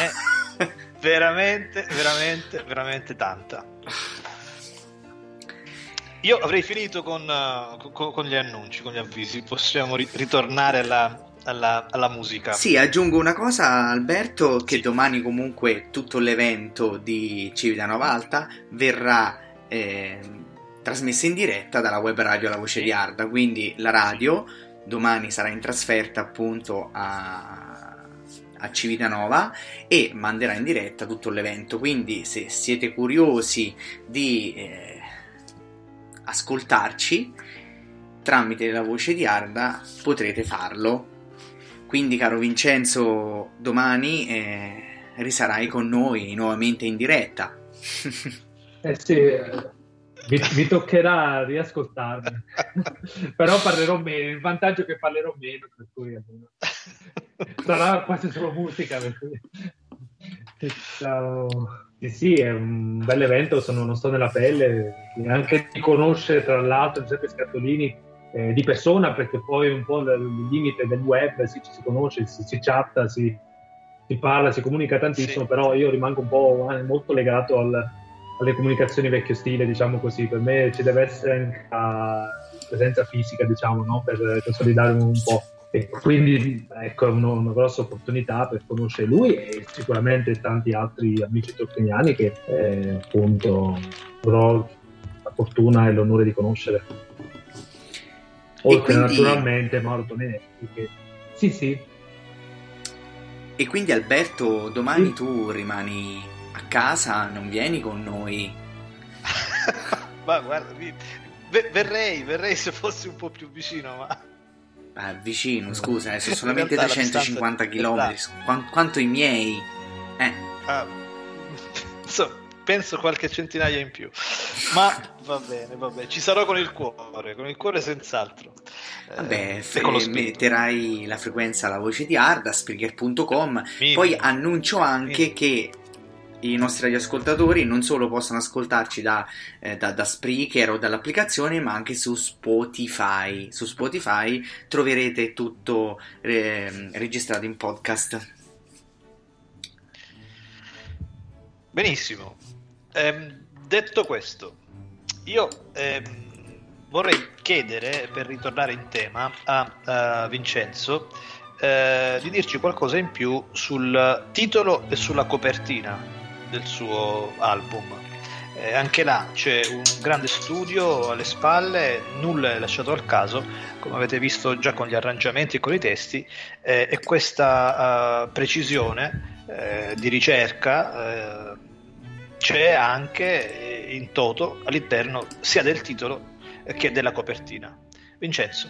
veramente, veramente, veramente tanta. Io avrei finito con, uh, con, con, gli annunci, con gli avvisi, possiamo ri- ritornare alla, alla, alla, musica. Sì, aggiungo una cosa, Alberto, che sì. domani comunque tutto l'evento di Civitanova Alta verrà eh, trasmesso in diretta dalla web radio La Voce di Arda, quindi la radio domani sarà in trasferta appunto a, a Civitanova e manderà in diretta tutto l'evento, quindi se siete curiosi di eh, ascoltarci tramite la voce di Arda potrete farlo quindi, caro Vincenzo, domani eh, risarai con noi nuovamente in diretta. eh sì, vi, vi toccherà riascoltarmi, però parlerò meno. Il vantaggio è che parlerò meno, per cui sarà quasi solo musica. Per cui... Sì, sì, è un bel evento, sono, non sto nella pelle, anche di conoscere tra l'altro Giuseppe Scattolini eh, di persona perché poi un po' il limite del web si, si conosce, si, si chatta, si, si, parla, si comunica tantissimo, sì. però io rimango un po' molto legato al, alle comunicazioni vecchio stile, diciamo così, per me ci deve essere anche la presenza fisica, diciamo, no? per consolidare un po'. E quindi ecco è uno, una grossa opportunità per conoscere lui e sicuramente tanti altri amici tolkieniani che eh, appunto avrò la fortuna e l'onore di conoscere. Oltre quindi... naturalmente Mauro Tonetti che... sì sì. E quindi Alberto domani sì. tu rimani a casa non vieni con noi? Ma guarda verrei verrei se fossi un po' più vicino ma ah, vicino scusa eh, sono solamente 350 km Qu- quanto i miei eh. Ah, insomma penso qualche centinaia in più. Ma va bene, va bene. Ci sarò con il cuore, con il cuore senz'altro. Vabbè, eh, con lo metterai la frequenza alla voce di Arda, Spreaker.com. Poi annuncio anche Mini. che i nostri radioascoltatori non solo possono ascoltarci da, eh, da, da, Spreaker o dall'applicazione, ma anche su Spotify. Su Spotify troverete tutto eh, registrato in podcast. Benissimo, Ehm, detto questo, io ehm, vorrei chiedere, per ritornare in tema, a, a Vincenzo eh, di dirci qualcosa in più sul titolo e sulla copertina del suo album. Eh, anche là c'è un grande studio alle spalle, nulla è lasciato al caso, come avete visto già con gli arrangiamenti e con i testi, eh, e questa uh, precisione eh, di ricerca eh, c'è anche eh, in toto all'interno sia del titolo che della copertina. Vincenzo.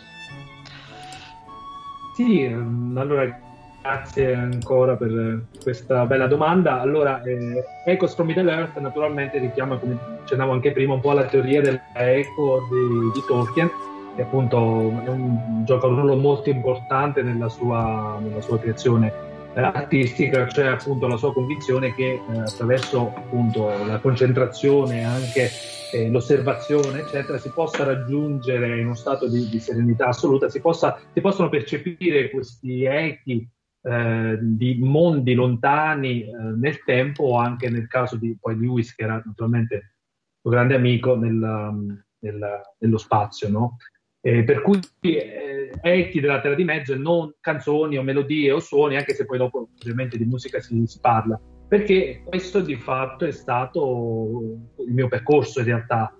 Sì, allora grazie ancora per questa bella domanda. Allora, eh, Echoes from Middle Earth naturalmente richiama, come accennavo anche prima, un po' la teoria dell'eco di, di Tolkien, che appunto un, gioca un ruolo molto importante nella sua, nella sua creazione eh, artistica, cioè appunto la sua convinzione che eh, attraverso appunto la concentrazione, anche eh, l'osservazione, eccetera, si possa raggiungere in uno stato di, di serenità assoluta, si, possa, si, possono percepire questi echi eh, di mondi lontani eh, nel tempo o anche nel caso di poi Lewis, che era naturalmente un grande amico nel, nel, nello spazio, no? Eh, per cui eh, echi della terra di mezzo e non canzoni o melodie o suoni, anche se poi dopo ovviamente di musica si, si parla, perché questo di fatto è stato il mio percorso in realtà.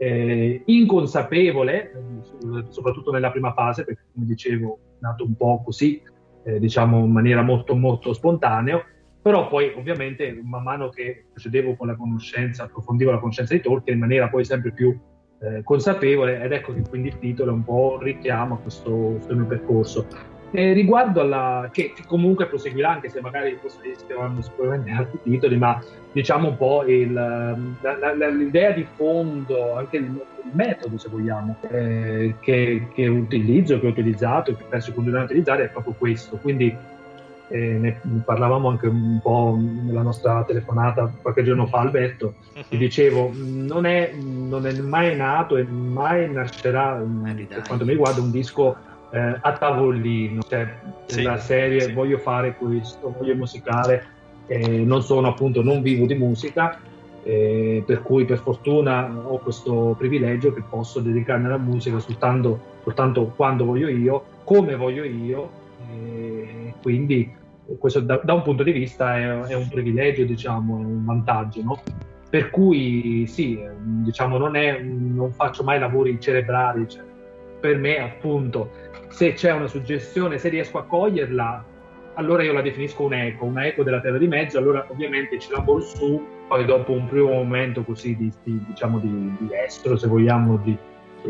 Eh, inconsapevole, soprattutto nella prima fase, perché come dicevo è nato un po' così, eh, diciamo in maniera molto molto spontanea, Però poi ovviamente man mano che procedevo con la conoscenza, approfondivo la conoscenza di Tolkien in maniera poi sempre più eh, consapevole ed ecco che quindi il titolo è un po' richiama questo, questo mio percorso. E riguardo alla che, che, comunque proseguirà, anche se magari forse scriveranno sicuramente altri titoli, ma diciamo un po' il, la, la, l'idea di fondo, anche il, il metodo, se vogliamo, eh, che, che, utilizzo, che ho utilizzato e che penso continuare a utilizzare è proprio questo. Quindi eh, ne parlavamo anche un po' nella nostra telefonata qualche giorno fa Alberto, ti mhm. dicevo, non è, non è mai nato e mai nascerà, per quanto mi riguarda, un disco eh, a tavolino, cioè sì, la serie sì. voglio fare questo, voglio musicare, eh, non sono appunto, non vivo di musica, eh, per cui per fortuna ho questo privilegio che posso dedicarmi alla musica soltanto, soltanto quando voglio io, come voglio io, quindi questo da, da, un punto di vista è, è, un privilegio, diciamo, è un vantaggio, no? Per cui sì, diciamo, non, è, non faccio mai lavori cerebrali, cioè, per me appunto se c'è una suggestione, se riesco a coglierla, allora io la definisco un eco, un eco della terra di mezzo, allora ovviamente ci lavoro su, poi dopo un primo momento così di, di diciamo di, di estro, se vogliamo, di,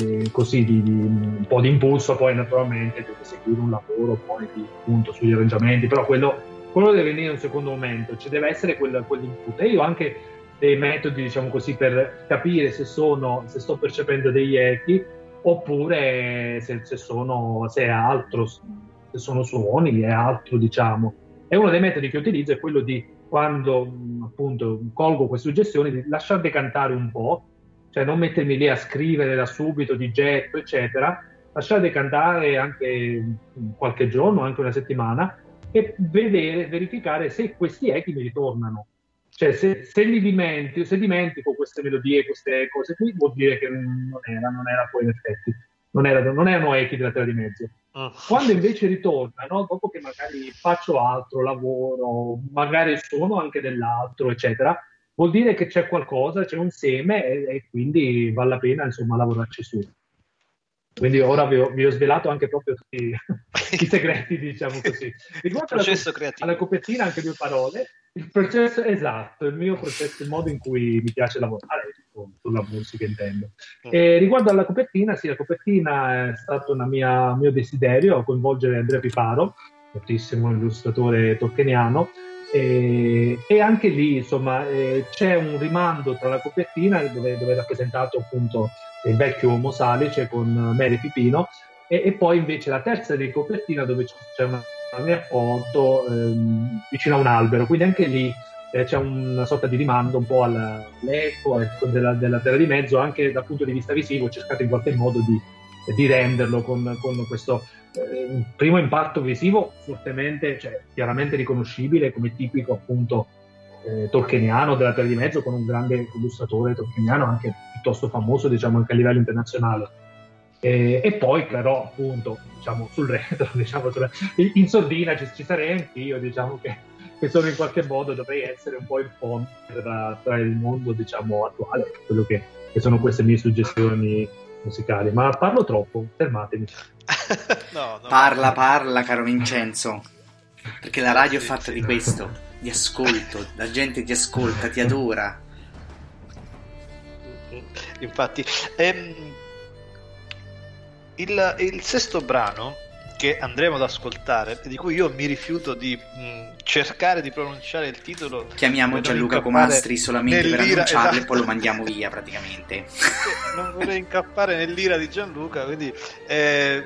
eh, così di, un po' di impulso, poi naturalmente deve seguire un lavoro poi di, appunto sugli arrangiamenti, però quello, quello deve venire in un secondo momento, ci deve essere quel, quell'input. E io anche dei metodi, diciamo così, per capire se, sono, se sto percependo degli echi oppure se, se, sono, se è altro, se sono suoni, è altro, diciamo. E uno dei metodi che utilizzo è quello di quando appunto colgo queste suggestioni, di lasciar decantare un po', cioè non mettermi lì a scrivere da subito di getto, eccetera, lasciar decantare anche qualche giorno, anche una settimana, e vedere, verificare se questi echi mi ritornano. Cioè, se, se, li dimentico, se dimentico queste melodie, queste cose qui, vuol dire che non era, non era poi in effetti, non, era, non erano echi della terra di mezzo. Oh. Quando invece ritornano, dopo che magari faccio altro, lavoro, magari suono anche dell'altro, eccetera, vuol dire che c'è qualcosa, c'è un seme e, e quindi vale la pena insomma lavorarci su. Quindi ora vi ho, vi ho svelato anche proprio tutti i segreti, diciamo così. Riguardo alla. Alla copertina anche due parole. Il processo esatto, il mio processo, il modo in cui mi piace lavorare sulla musica intendo. Mm. E riguardo alla copertina, sì, la copertina è stato un mio desiderio coinvolgere Andrea Piparo, notissimo illustratore tolkieniano, e, e, anche lì insomma eh, c'è un rimando tra la copertina dove, dove, è rappresentato appunto il vecchio Uomo Salice con Mary Pipino e, e, poi invece la terza di copertina dove c'è una, una mia foto ehm, vicino a un albero. Quindi anche lì eh, c'è una sorta di rimando un po' all'eco ecco, della, della, terra di mezzo. Anche dal punto di vista visivo ho cercato in qualche modo di, di renderlo con, con questo eh, primo impatto visivo fortemente, cioè, chiaramente riconoscibile come tipico appunto eh, tolkieniano della Terra di Mezzo con un grande illustratore tolkieniano anche piuttosto famoso diciamo anche a livello internazionale e, e poi però appunto diciamo sul retro diciamo, sulla, in sordina ci, ci sarei anch'io diciamo che, che sono in qualche modo dovrei essere un po' il ponte tra, tra il mondo diciamo attuale quello che, che sono queste mie suggestioni musicali, ma parlo troppo, fermatemi. no, no, parla, parla, caro Vincenzo, perché la radio è fatta di questo, di ascolto, la gente ti ascolta, ti adora. Infatti, ehm, il, il sesto brano che andremo ad ascoltare, di cui io mi rifiuto di mh, cercare di pronunciare il titolo. Chiamiamo Gianluca Comastri solamente per annunciarlo esatto. e poi lo mandiamo via praticamente. non vorrei incappare nell'ira di Gianluca, quindi eh,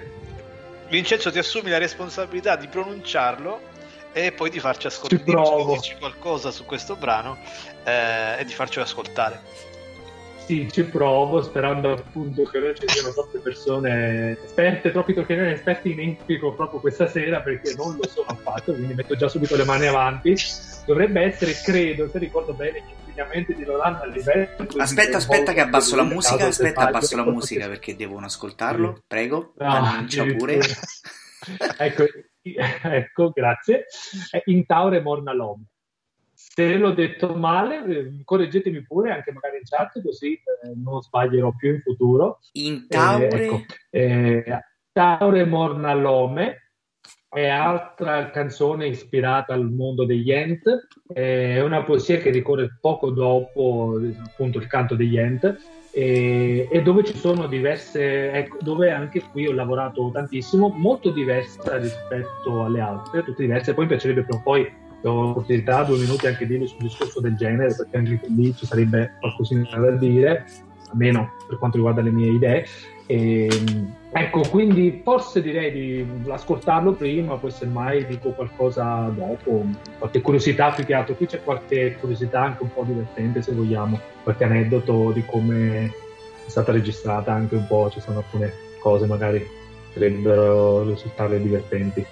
Vincenzo ti assumi la responsabilità di pronunciarlo e poi di farci ascoltare, dirci qualcosa su questo brano eh, e di farcelo ascoltare. Sì, ci provo, sperando appunto che non ci siano troppe persone esperte, troppi tocchieri esperti in Infico proprio questa sera, perché non lo sono affatto, quindi metto già subito le mani avanti. Dovrebbe essere, credo, se ricordo bene, gli insegnamenti di Rolando a livello... Aspetta, aspetta che abbasso la musica, aspetta, abbasso la musica perché devono ascoltarlo, sì. prego, no, annuncia pure. ecco, ecco, grazie. In Taure Morna Lom se l'ho detto male, eh, correggetemi pure anche magari in chat, così eh, non sbaglierò più in futuro. In Taure? Eh, ecco, eh, taure Mornalome, è altra canzone ispirata al mondo degli Ent, è una poesia che ricorre poco dopo appunto il canto degli Ent e, e dove ci sono diverse, ecco, dove anche qui ho lavorato tantissimo, molto diversa rispetto alle altre, tutte diverse, poi mi piacerebbe però poi ho l'opportunità due minuti anche di dire sul discorso del genere perché anche lì ci sarebbe qualcosina da dire almeno per quanto riguarda le mie idee e, ecco, quindi forse direi di ascoltarlo prima, poi semmai dico qualcosa dopo, qualche curiosità più che altro. Qui c'è qualche curiosità anche un po' divertente, se vogliamo, qualche aneddoto di come è stata registrata, anche un po', ci sono alcune cose magari potrebbero risultare divertenti.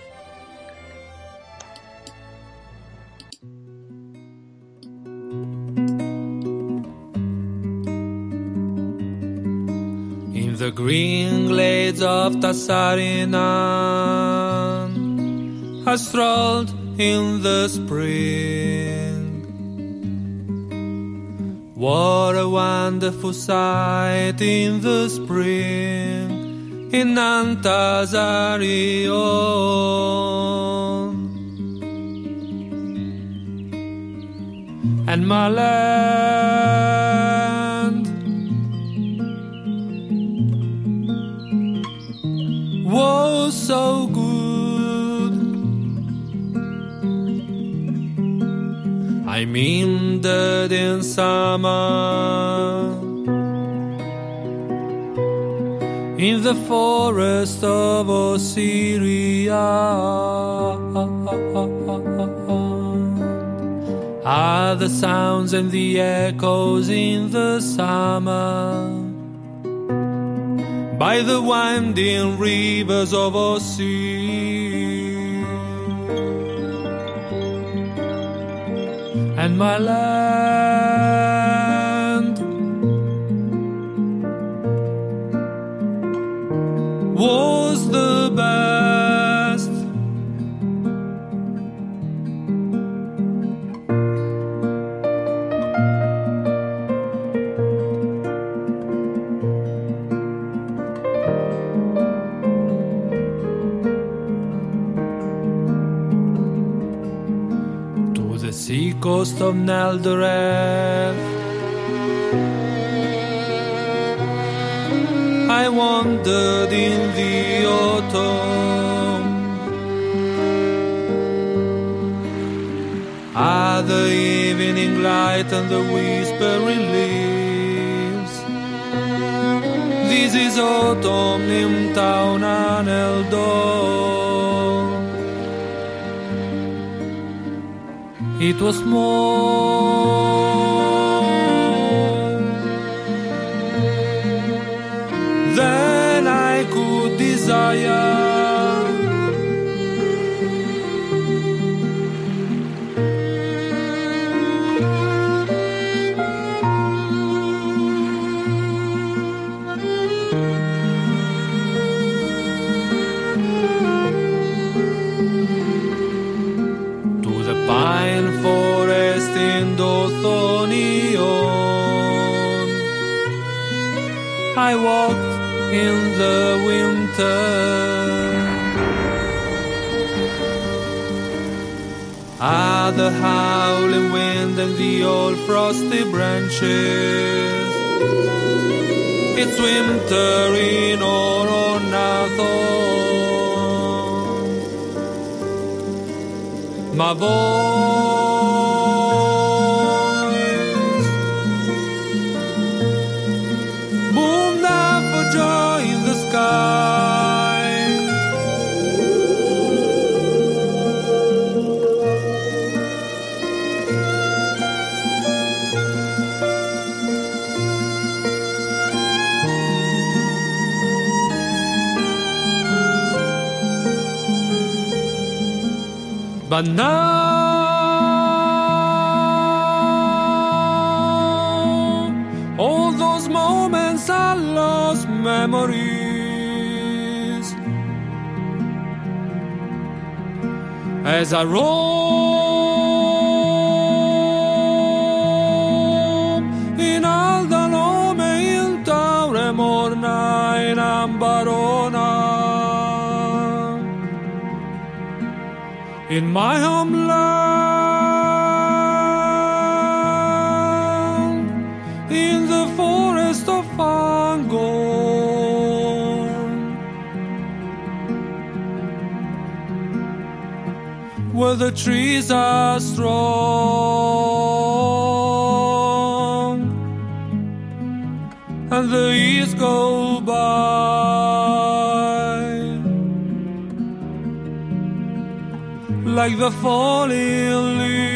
The green glades of Tassarinan. I strolled in the spring. What a wonderful sight in the spring in Antazarion. And my land was so good. I mean that in summer, in the forest of Ossyria, are the sounds and the echoes in the summer by the winding rivers of our sea. And my land coast of Neldoreth. I wandered in the autumn. Ah, the evening light and the whispering leaves. This is autumn in town and Eldor. It was more than I could desire. The winter. Ah, the howling wind and the old frosty branches. It's winter in Oronathon. My voice But now, all those moments are lost memories. As I roam in my homeland, in the forest of Fangorn, where the trees are strong and the like the falling leaves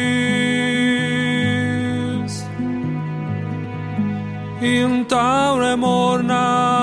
in Taure Mornalome.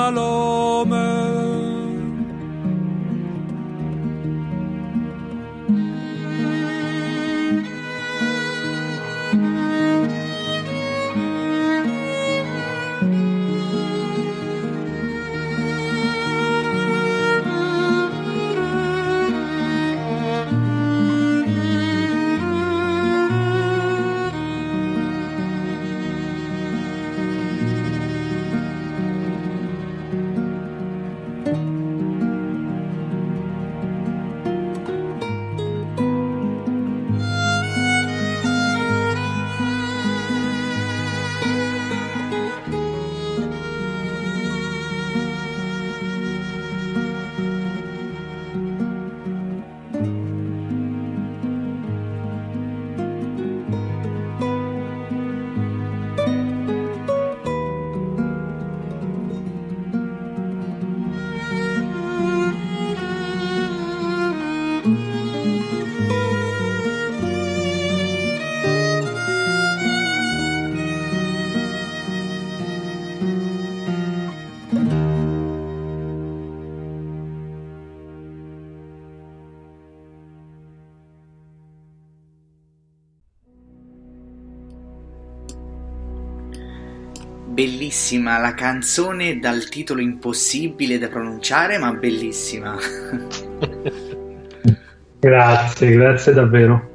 Bellissima la canzone dal titolo impossibile da pronunciare, ma bellissima. Grazie, grazie davvero.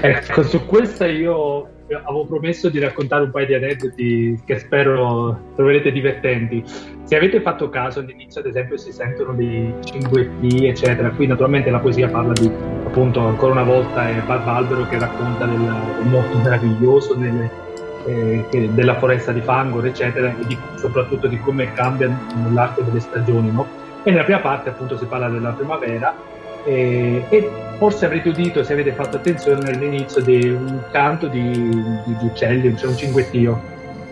Ecco, su questa io avevo promesso di raccontare un paio di aneddoti che spero troverete divertenti. Se avete fatto caso all'inizio, ad esempio, si sentono dei cinguetti, eccetera. Qui naturalmente la poesia parla di, appunto, ancora una volta è Barbalbero che racconta del, del mondo meraviglioso nelle, eh, della foresta di Fangor, eccetera, e di- soprattutto di come cambia nell'arco delle stagioni, no? E nella prima parte appunto si parla della primavera e, e forse avrete udito, se avete fatto attenzione all'inizio, di un canto di, di- di uccelli, cioè un cinguettio.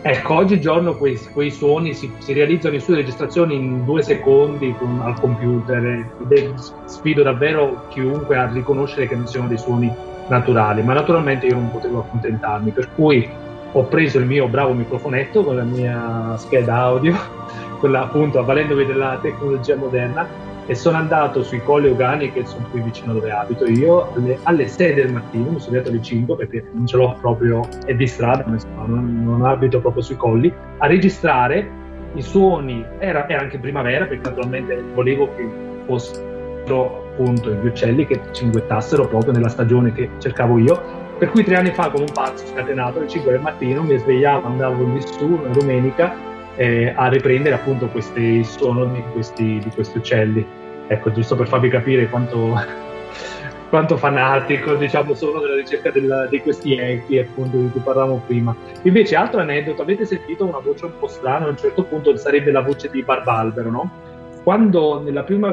Ecco, oggigiorno quei, quei suoni si, si realizzano in sue registrazioni in due secondi con- al computer ed è- sfido davvero chiunque a riconoscere che non siano dei suoni naturali, ma naturalmente io non potevo accontentarmi, per cui ho preso il mio bravo microfonetto con la mia scheda audio, quella appunto avvalendomi della tecnologia moderna e sono andato sui colli Ogani che sono qui vicino dove abito io alle, alle 6 del mattino, mi sono detto alle 5 perché non ce l'ho proprio, è di strada, non, non abito proprio sui colli, a registrare i suoni, era, era anche primavera perché naturalmente volevo che fossero appunto gli uccelli che cinguettassero proprio nella stagione che cercavo io per cui tre anni fa, come un pazzo scatenato, alle 5 del mattino mi svegliavo, andavo in su una domenica eh, a riprendere appunto questi suoni di questi, di questi uccelli. Ecco, giusto per farvi capire quanto, quanto fanatico diciamo, sono della ricerca del- di questi echi appunto di cui parlavamo prima. Invece, altro aneddoto, avete sentito una voce un po' strana, a un certo punto sarebbe la voce di Barbalbero, no? Quando nella prima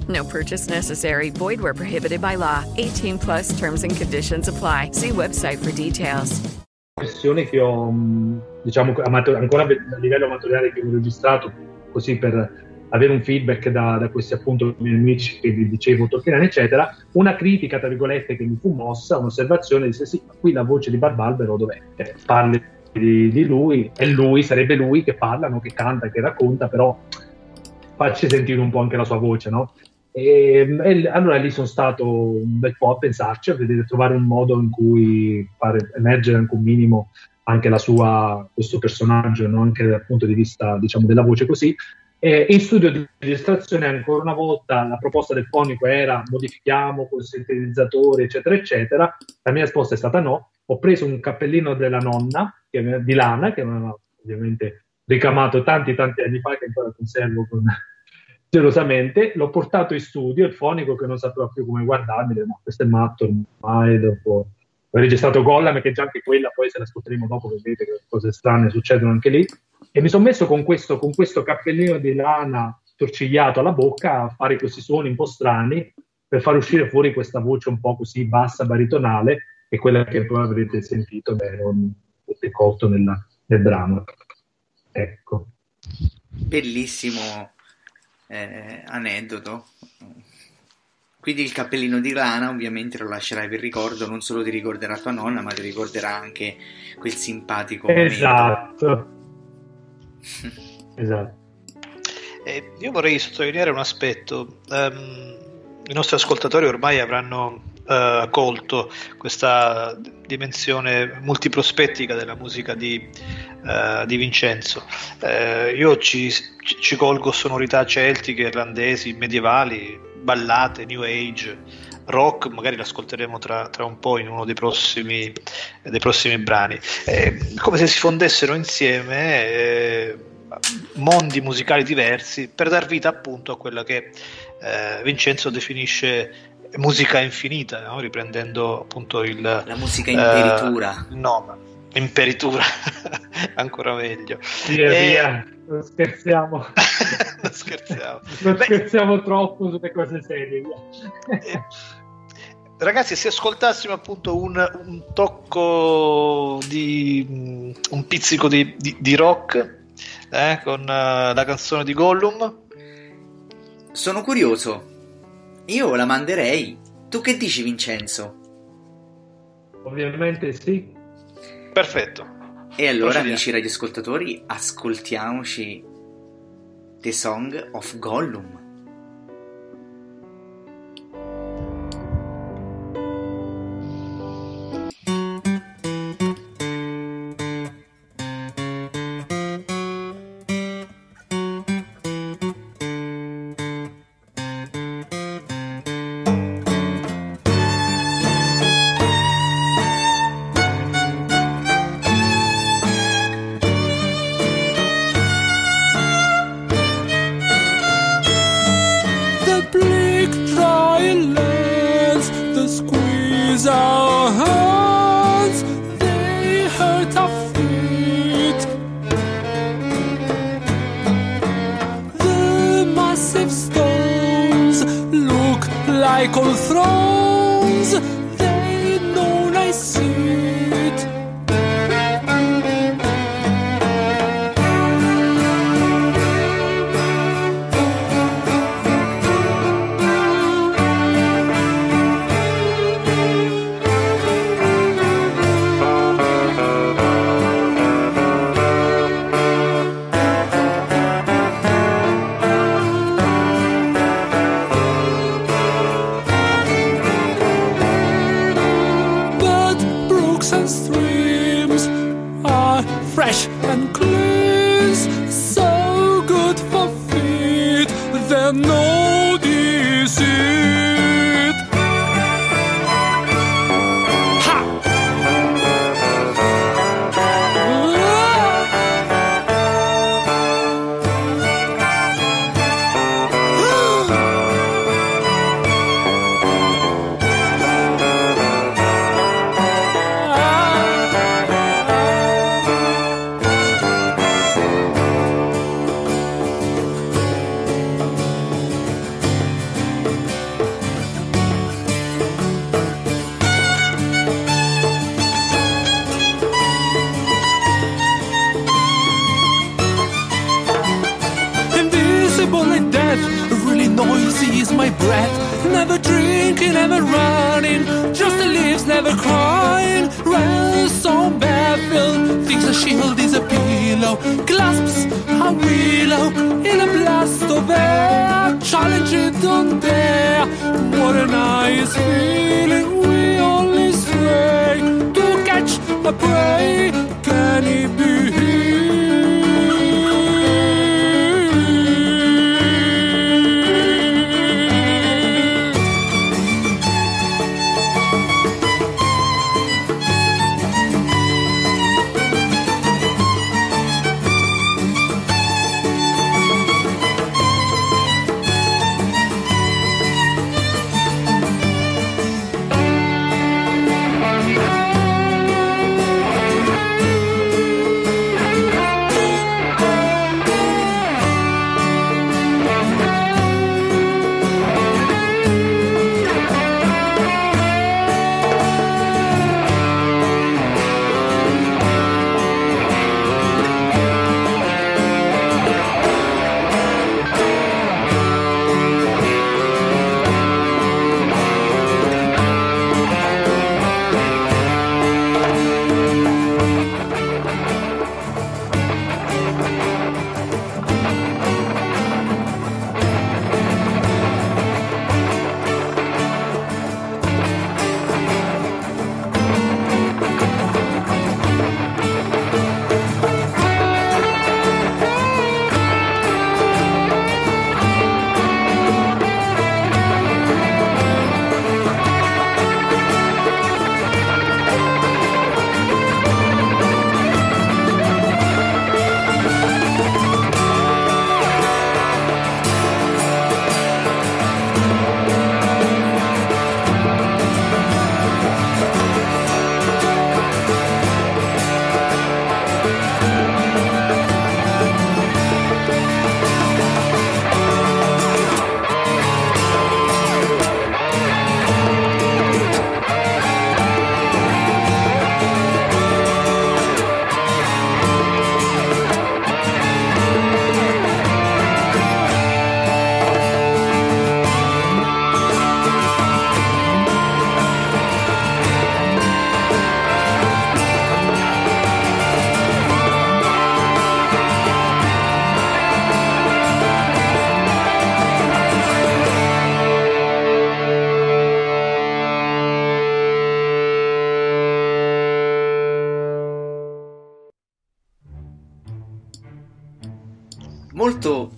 No purchase necessary. Void where prohibited by law. 18 plus terms and conditions apply. See website for details. Questione che ho, mh, diciamo, ancora a livello amatoriale che ho registrato, così per avere un feedback da, da questi appunto miei amici che vi dicevo, Tolkien, eccetera. Una critica, tra virgolette, che mi fu mossa, un'osservazione, disse sì, ma qui la voce di Barbalbero dov'è? Eh, parli di, di lui, è lui, sarebbe lui che parla, no? che canta, che racconta, però facci sentire un po' anche la sua voce, no? E, e allora lì sono stato un bel po' a pensarci, a vedere, trovare un modo in cui fare emergere anche un minimo anche la sua, questo personaggio, no? anche dal punto di vista diciamo, della voce così. E in studio di registrazione ancora una volta la proposta del fonico era modifichiamo col sintetizzatore eccetera eccetera, la mia risposta è stata no, ho preso un cappellino della nonna che, di lana che aveva ovviamente ricamato tanti tanti anni fa che ancora conservo con, gelosamente, l'ho portato in studio, il fonico che non sapeva più come guardarmi, ma questo è matto ormai, dopo ho registrato Gollam, che già anche quella poi se l'ascolteremo dopo, vedete che cose strane succedono anche lì, e mi sono messo con questo, con questo cappellino di lana torcigliato alla bocca a fare questi suoni un po' strani per far uscire fuori questa voce un po' così bassa, baritonale, e quella che poi avrete sentito, beh, non decotto nella, nel brano. Ecco. Bellissimo eh, aneddoto. Quindi il cappellino di lana ovviamente lo lascerai per ricordo, non solo ti ricorderà tua nonna, ma ti ricorderà anche quel simpatico Esatto. esatto. Eh, io vorrei sottolineare un aspetto. Ehm, I nostri ascoltatori ormai avranno eh, colto questa dimensione multiprospettica della musica di, eh, di Vincenzo. Eh, io ci, ci colgo sonorità celtiche, irlandesi, medievali, ballate, new age, rock, magari l'ascolteremo tra, tra un po' in uno dei prossimi, dei prossimi brani. Eh, come se si fondessero insieme eh, mondi musicali diversi per dar vita appunto a quella che eh, Vincenzo definisce musica infinita, no? riprendendo appunto il... La musica imperitura. Uh, no, imperitura, ancora meglio. Via, E- via, non scherziamo. non scherziamo. non Beh, scherziamo troppo sulle cose serie. via. Ragazzi, se ascoltassimo appunto un, un tocco di mm, un pizzico di, di- di rock eh, con eh, la canzone di Gollum, Sono curioso. Io la manderei. Tu che dici, Vincenzo? Ovviamente sì. Perfetto. E allora, Procediamo. amici radioascoltatori, ascoltiamoci The Song of Gollum.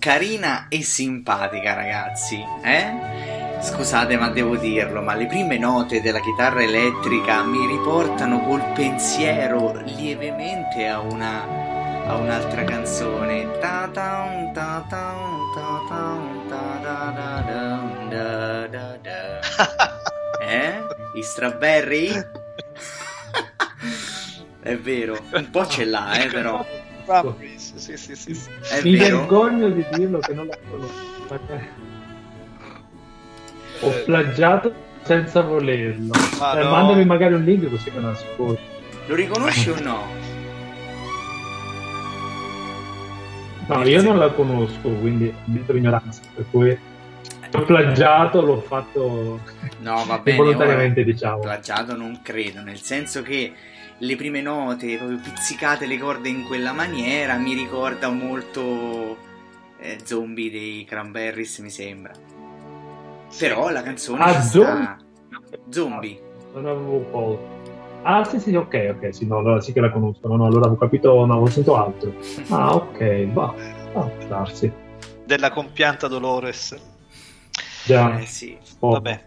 Carina e simpatica, ragazzi, eh? Scusate, ma devo dirlo, ma le prime note della chitarra elettrica mi riportano col pensiero lievemente a una a un'altra canzone. Ta ta ta ta ta ta ta da da da da da da. Eh? I strawberry? È vero, un po' ce l'ha, eh, però. Sì, sì, sì, sì. È Mi vero. vergogno di dirlo che non la conosco. perché Ho plagiato senza volerlo. Ma Eh, no. Mandami magari un link così me lo ascolto. Lo riconosci o no? No, io non la conosco, quindi dito ignoranza, per cui ho plagiato, l'ho fatto No, va bene. involontariamente, ora, diciamo. Plagiato non credo, nel senso che le prime note, proprio pizzicate le corde in quella maniera, mi ricorda molto eh, Zombie dei Cranberries, mi sembra. Però la canzone Ah, ci sta. Zombie. Non avevo colto. Ah, sì, sì, ok, ok, sì, no, allora sì che la conosco. No, no, allora avevo capito, no, avevo sentito altro. Ah, ok, va, va, darsi. Della compianta Dolores. Già. Eh sì. Oh. Vabbè,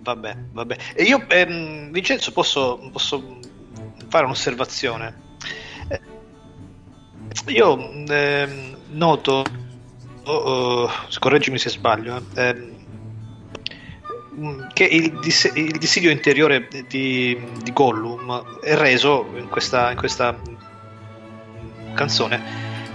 vabbè, vabbè. E io, ehm, Vincenzo, posso, posso fare un'osservazione? Eh, Io ehm, noto, oh, oh, correggimi se sbaglio, eh, ehm, che il, dis- il dissidio interiore di, di Gollum è reso in questa, in questa canzone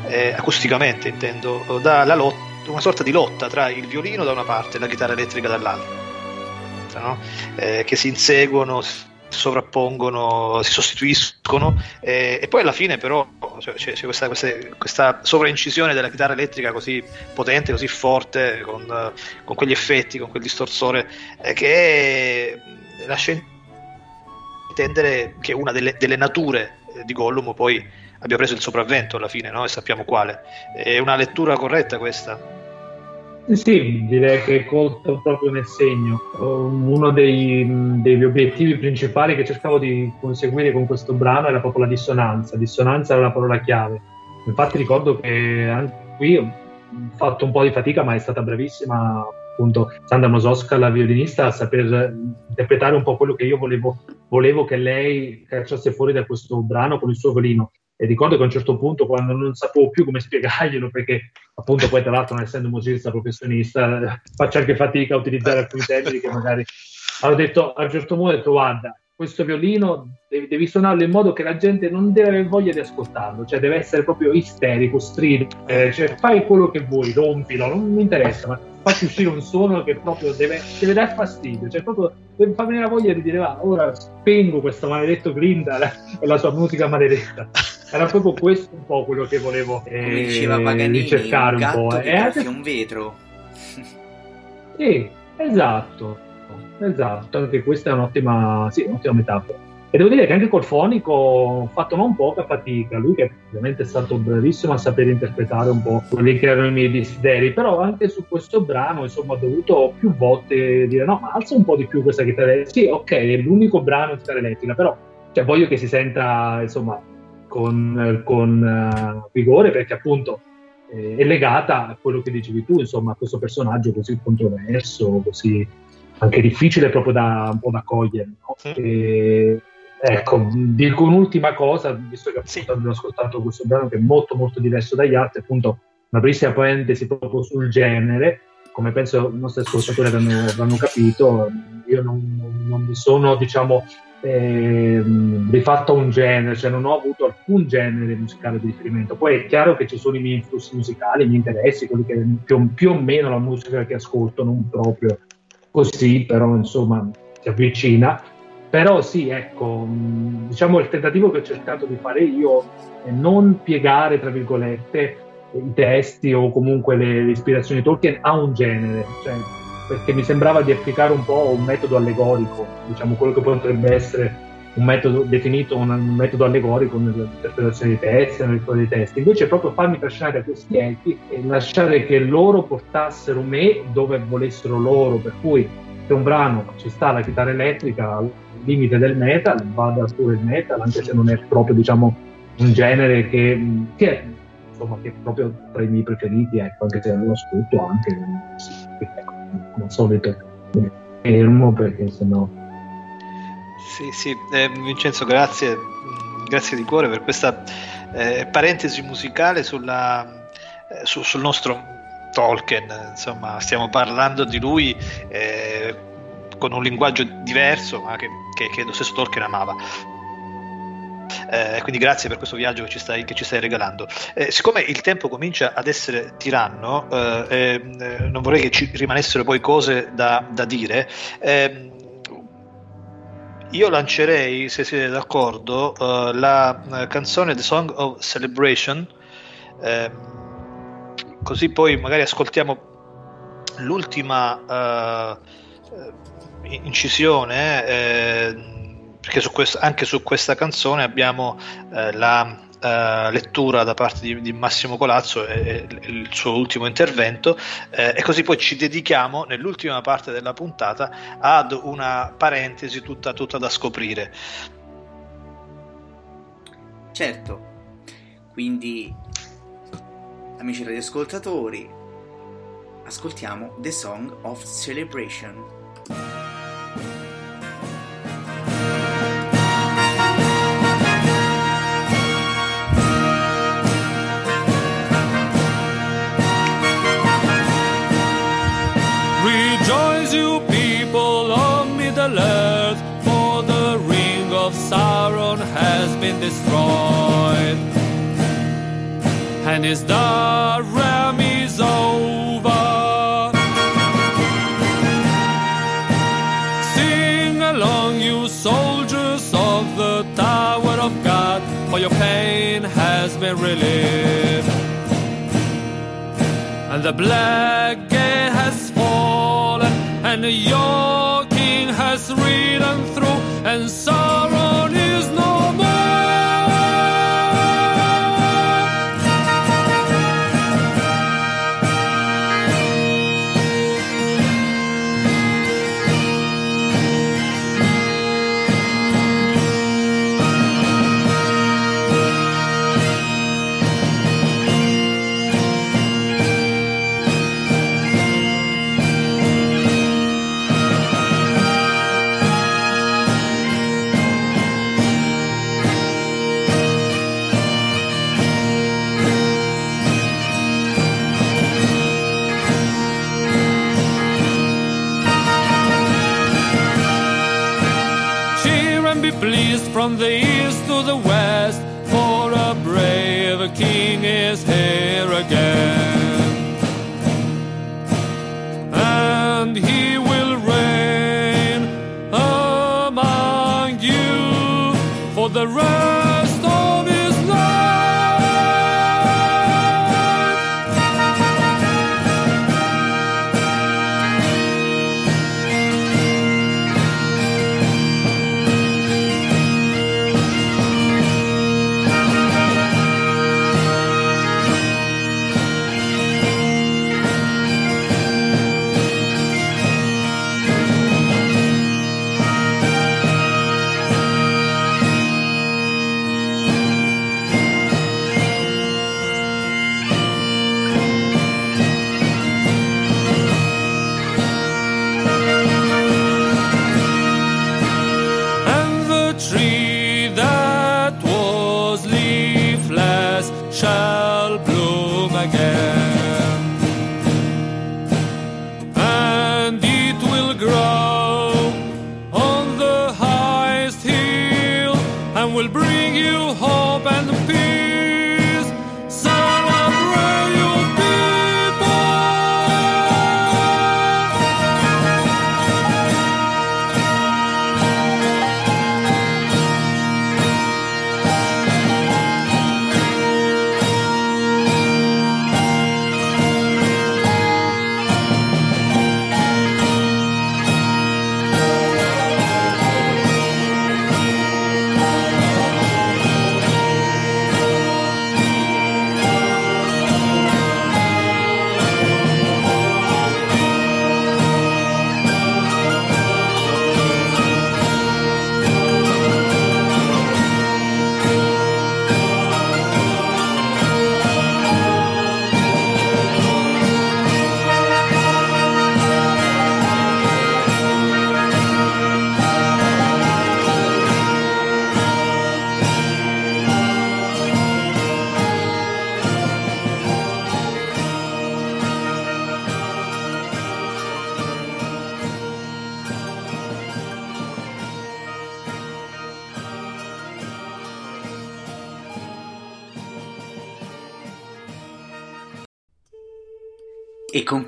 eh, acusticamente intendo dalla lotta una sorta di lotta tra il violino da una parte e la chitarra elettrica dall'altra no? Eh, che si inseguono si sovrappongono si sostituiscono eh, e poi alla fine però cioè, c'è, questa, queste- questa sovraincisione della chitarra elettrica così potente così forte con, con quegli effetti con quel distorsore eh, che lascia intendere che una delle, delle nature di Gollum poi abbia preso il sopravvento alla fine, no? e sappiamo quale. È una lettura corretta questa? Sì, direi che è colto proprio nel segno. Uno dei, degli obiettivi principali che cercavo di conseguire con questo brano era proprio la dissonanza. Dissonanza era la parola chiave. Infatti ricordo che anche qui ho fatto un po' di fatica, ma è stata bravissima appunto Sandra Mososca, la violinista, a saper interpretare un po' quello che io volevo, volevo che lei cacciasse fuori da questo brano con il suo violino. E ricordo che a un certo punto, quando non sapevo più come spiegarglielo, perché appunto poi tra l'altro non essendo musicista professionista faccio anche fatica a utilizzare alcuni termini che magari... Allora ho detto, a un certo punto ho detto guarda, questo violino devi, devi, suonarlo in modo che la gente non deve avere voglia di ascoltarlo, cioè deve essere proprio isterico, strido, eh, cioè fai quello che vuoi, rompilo, non mi interessa, ma facci uscire un suono che proprio deve, deve dar fastidio, cioè proprio deve farmi la voglia di dire va, ora spengo questo maledetto Grindal e la sua musica maledetta. Era proprio questo un po' quello che volevo eh, diceva Paganini, ricercare un, un po'. Che anche... un vetro. Sì, esatto. Esatto, anche questa è un'ottima, sì, un'ottima metafora. E devo dire che anche col fonico ho fatto non poca fatica, lui che ovviamente è stato bravissimo a sapere interpretare un po' quelli che erano i miei desideri, però anche su questo brano insomma ho dovuto più volte dire no, ma alza un po' di più questa chitarra elettrica. Sì, ok, è l'unico brano di chitarra elettrica, però cioè, voglio che si senta insomma con, con uh, vigore perché appunto eh, è legata a quello che dicevi tu, insomma, a questo personaggio così controverso, così anche difficile proprio da un po' da cogliere. No? E, ecco, dico un'ultima cosa, visto che appunto abbiamo ascoltato questo brano che è molto molto diverso dagli altri, appunto una brevissima parentesi proprio sul genere, come penso i nostri ascoltatori avranno, avranno capito, io non, non mi sono, diciamo, eh, rifatto un genere, cioè non ho avuto alcun genere musicale di riferimento. Poi è chiaro che ci sono i miei influssi musicali, i miei interessi, quelli che più, più o meno la musica che ascolto, non proprio così, però insomma si avvicina. Però sì, ecco, diciamo il tentativo che ho cercato di fare io è non piegare, tra virgolette, i testi o comunque le, le ispirazioni Tolkien a un genere, cioè, perché mi sembrava di applicare un po' un metodo allegorico, diciamo quello che potrebbe essere un metodo definito un, un metodo allegorico nell'interpretazione dei testi, nella lettura dei testi, invece proprio farmi trascinare da questi enti e lasciare che loro portassero me dove volessero loro, per cui se un brano ci sta la chitarra elettrica limite del metal, vada pure il metal, anche se non è proprio diciamo un genere che, che è insomma che è proprio tra i miei preferiti, ecco, anche se lo ascolto anche ecco, al solito fermo perché sennò sì, sì, eh, Vincenzo, grazie, grazie di cuore per questa eh, parentesi musicale sulla, eh, su, sul nostro Tolkien. Insomma, stiamo parlando di lui eh, con un linguaggio diverso, ma che, che, che lo stesso Tolkien amava. Eh, quindi grazie per questo viaggio che ci stai, che ci stai regalando. Eh, siccome il tempo comincia ad essere tiranno, eh, non vorrei che ci rimanessero poi cose da, da dire. Ehm, io lancerei, se siete d'accordo, uh, la canzone The Song of Celebration, eh, così poi magari ascoltiamo l'ultima incisione, eh, perché su quest- anche su questa canzone abbiamo la Uh, lettura da parte di, di Massimo Colazzo e, e, il suo ultimo intervento eh, e così poi ci dedichiamo nell'ultima parte della puntata ad una parentesi tutta, tutta da scoprire. Certo, quindi amici radioascoltatori, ascoltiamo The Song of Celebration. Rejoice, you people of Middle Earth, for the ring of Sauron has been destroyed, and his dark realm is over. Sing along, you soldiers of the Tower of God, for your pain has been relieved. And the black and your king has ridden through, and Sauron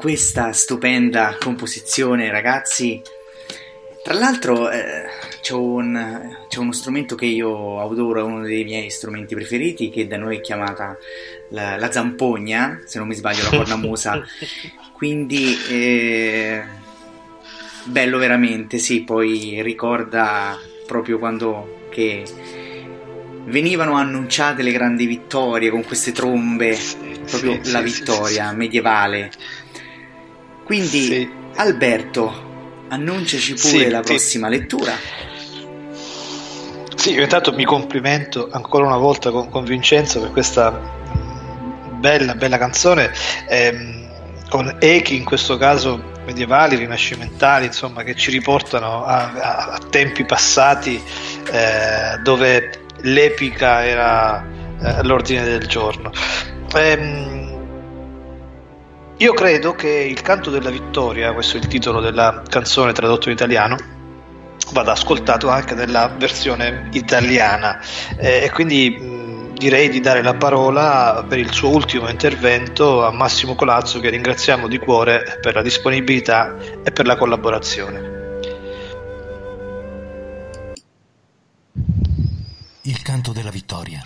questa stupenda composizione, ragazzi, tra l'altro eh, c'è, un- c'è uno strumento che io adoro, è uno dei miei strumenti preferiti, che da noi è chiamata la, la zampogna, se non mi sbaglio, la cornamusa. Quindi, eh, bello veramente, sì, poi ricorda proprio quando che venivano annunciate le grandi vittorie con queste trombe, proprio sì, la sì, vittoria sì, medievale. Quindi, Alberto, annunciaci pure Sì, la sì. prossima lettura. Sì, io intanto mi complimento ancora una volta con, con Vincenzo per questa bella, bella canzone, ehm, con echi in questo caso medievali, rinascimentali, insomma, che ci riportano a, a- a tempi passati eh, dove l'epica era eh, all'ordine del giorno. Ehm, io credo che il canto della vittoria, questo è il titolo della canzone tradotto in italiano, vada ascoltato anche nella versione italiana Eh, e quindi mh, direi di dare la parola per il suo ultimo intervento a Massimo Colazzo che ringraziamo di cuore per la disponibilità e per la collaborazione. Il canto della vittoria.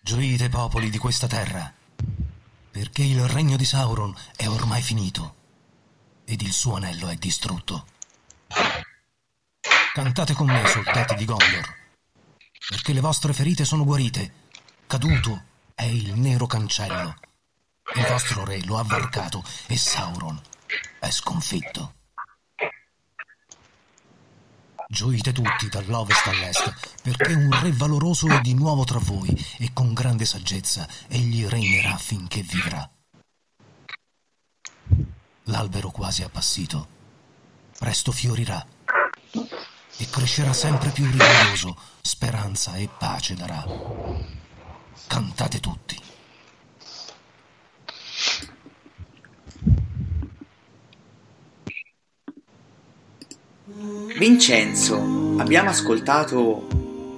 Gioite popoli di questa terra, perché il regno di Sauron è ormai finito ed il suo anello è distrutto. Cantate con me, soldati di Gondor, perché le vostre ferite sono guarite. Caduto è il nero cancello. Il vostro re lo ha varcato e Sauron è sconfitto. Gioite tutti dall'ovest all'est, perché un re valoroso è di nuovo tra voi e con grande saggezza egli regnerà finché vivrà. L'albero quasi appassito presto fiorirà e crescerà sempre più rigoglioso, speranza e pace darà. Cantate tutti. Vincenzo, abbiamo ascoltato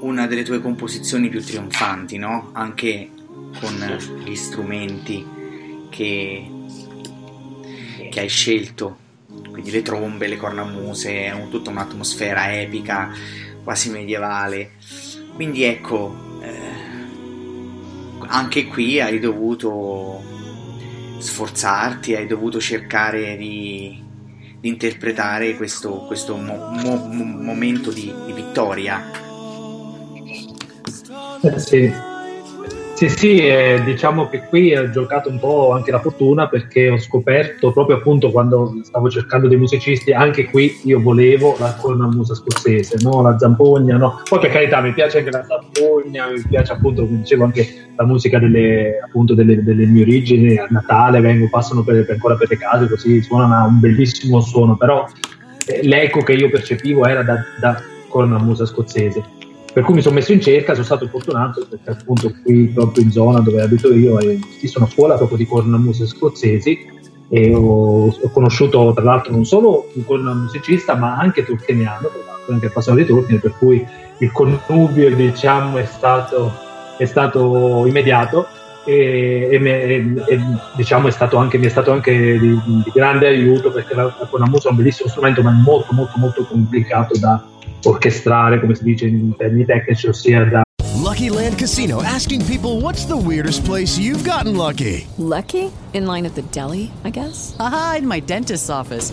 una delle tue composizioni più trionfanti, no? Anche con gli strumenti che, che hai scelto, quindi le trombe, le cornamuse, tutta un'atmosfera epica, quasi medievale. Quindi ecco, eh, anche qui hai dovuto sforzarti, hai dovuto cercare di, di interpretare questo, questo mo, mo, momento di, di vittoria. Eh, sì. Sì, sì, eh, diciamo che qui ho giocato un po' anche la fortuna perché ho scoperto proprio appunto quando stavo cercando dei musicisti, anche qui io volevo la cornamusa scozzese, no? la zampogna, no? poi per carità mi piace anche la zampogna, mi piace appunto, come dicevo, anche la musica delle, appunto, delle, delle mie origini, a Natale vengo, passano per, per, ancora per le case, così suonano un bellissimo suono, però eh, l'eco che io percepivo era da, da cornamusa scozzese per cui mi sono messo in cerca, sono stato fortunato perché appunto qui proprio in zona dove abito io esistono scuola proprio di cornamuse scozzesi e ho, ho, conosciuto tra l'altro non solo un cornamusicista ma anche turkeniano, anche appassionato di Turkmen, per cui il connubio diciamo è stato, è stato immediato e, e, e, e, diciamo è stato anche, mi è stato anche di, di grande aiuto perché la, la cornamusa è un bellissimo strumento ma è molto molto molto complicato da orchestrare, come si dice in termini tecnici, ossia da Lucky Land Casino asking people what's the weirdest place you've gotten lucky? Lucky? In line at the deli, I guess. Aha, in my dentist's office.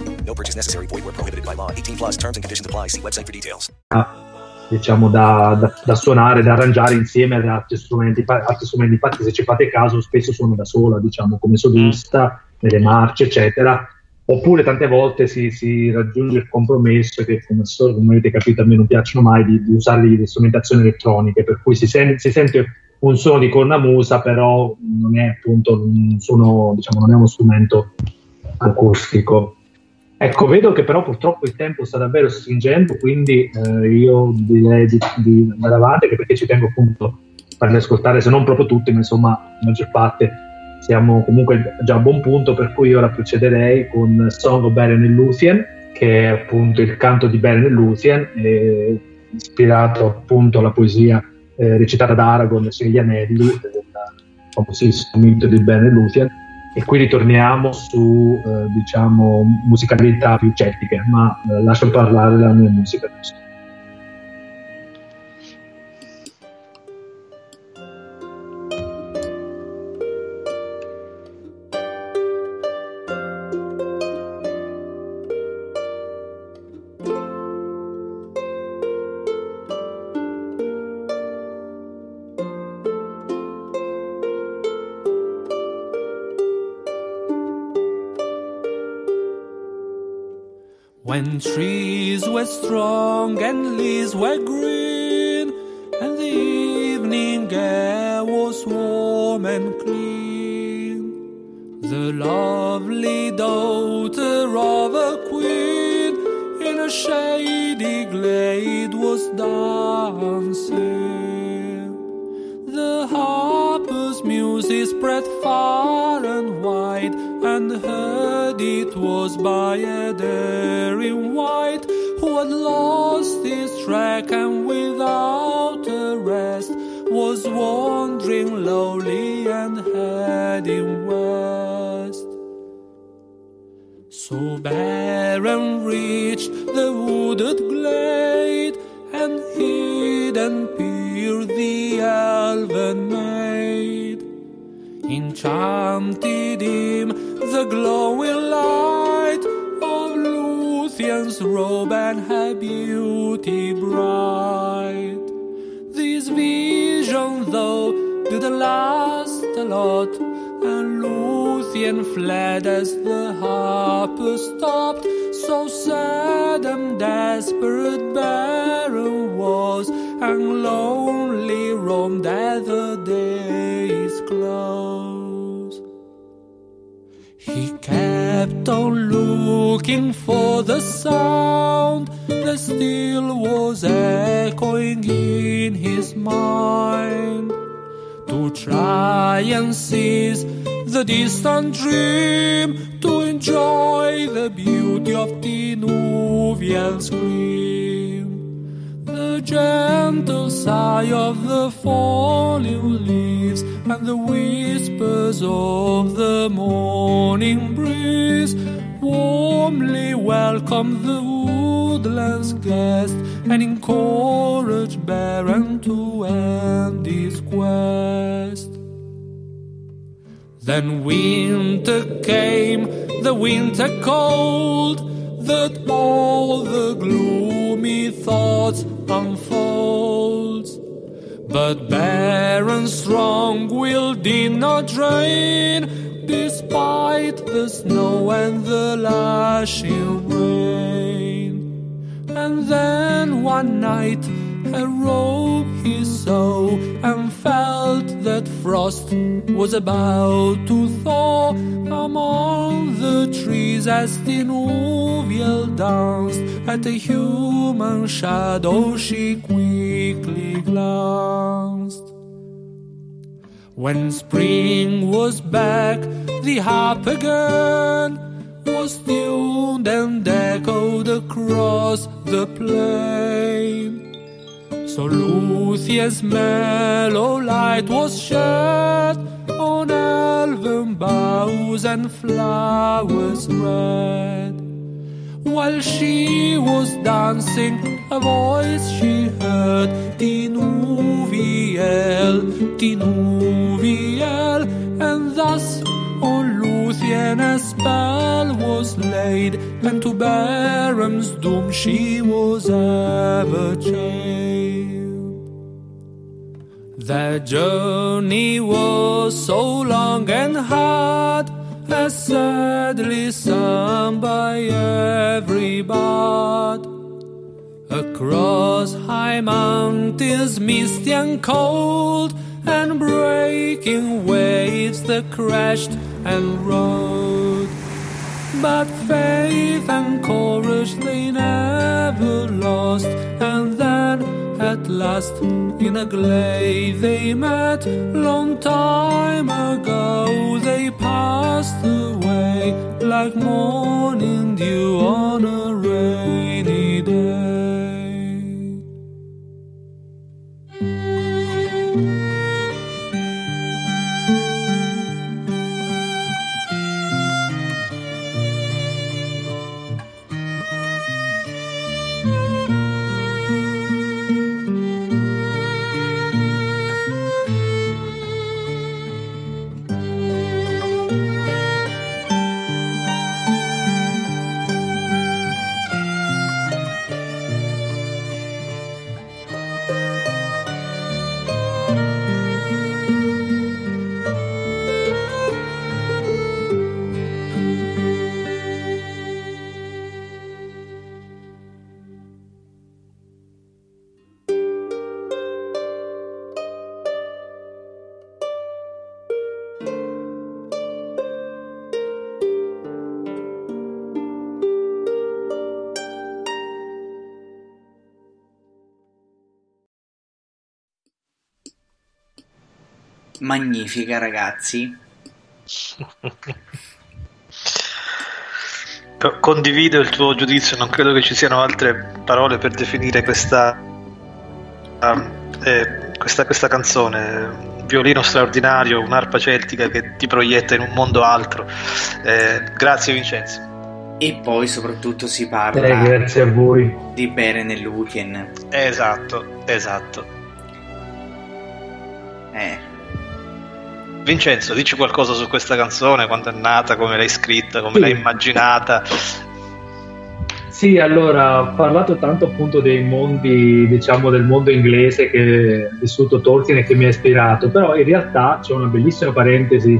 No purchase necessary. Void where prohibited by law. 18 plus terms and conditions apply. See website for details. Diciamo da, da, da suonare, da arrangiare insieme ad altri strumenti, altri strumenti. Infatti, se ci fate caso, spesso suono da sola, diciamo, come solista, nelle marce, eccetera oppure tante volte si, si, raggiunge il compromesso che come, come, avete capito a me non piacciono mai di, di usare le strumentazioni elettroniche per cui si, sen- si, sente un suono di cornamusa però non è appunto un suono diciamo non è uno strumento acustico ecco vedo che però purtroppo il tempo sta davvero stringendo quindi eh, io direi di, di andare avanti perché ci tengo appunto a farle ascoltare se non proprio tutte ma insomma la maggior parte siamo comunque già a buon punto, per cui ora procederei con Song of Beren e Luthien, che è appunto il canto di Beren e Luthien, eh, ispirato appunto alla poesia eh, recitata da Aragorn e Gli Anelli, del famosissimo mito di Beren e Luthien, e qui ritorniamo su eh, diciamo musicalità più celtiche, ma eh, lascio parlare la mia musica adesso. Trees were strong and leaves were green, track and without a rest was wandering lowly and heading west. So Baron reached the wooded glade and hid and peered the elven maid. Enchanted him the glowing light of Luthien's robe and her beauty bright. This vision, though, didn't last a lot, and Luthien fled as the harper stopped. So sad and desperate Baron was, and lonely roamed at the day's close. He kept on looking for the sound. That still was echoing in his mind. To try and seize the distant dream to enjoy the beauty of the Nubian scream the gentle sigh of the falling leaves and the whispers of the morning breeze warmly welcome the woodland's guest and encourage Baron to end his quest. Then winter came, the winter cold, that all the gloomy thoughts unfolds. But barren strong will did not drain, despite the snow and the lashing rain. And then one night a robe he saw and felt that frost was about to thaw among the trees as the Nubial danced at a human shadow she quickly glanced. When spring was back, the harp again was tuned and echoed across the plain. So Lucia's mellow light was shed on elven boughs and flowers red. While she was dancing, a voice she heard, Tinuviel, Tinuviel, and thus on Luthien a spell was laid, and to Baron's doom she was ever chained. Their journey was so long and hard, as sadly sung by every bard. Across high mountains, misty and cold, and breaking waves that crashed and rode. But faith and courage they never lost, and then at last in a glade they met. Long time ago they passed away like morning dew on a rainy day. Magnifica, ragazzi. Co- Condivido il tuo giudizio, non credo che ci siano altre parole per definire questa, um, eh, questa, questa canzone. Un violino straordinario, un'arpa celtica che ti proietta in un mondo altro. Eh, grazie Vincenzo. E poi soprattutto si parla Eh, grazie a voi. di Beren e Lúthien. Esatto, esatto. Eh, Vincenzo, dici qualcosa su questa canzone, quando è nata, come l'hai scritta, come l'hai immaginata. Sì, allora, ho parlato tanto appunto dei mondi, diciamo, del mondo inglese che ha vissuto Tolkien e che mi ha ispirato, però in realtà c'è una bellissima parentesi,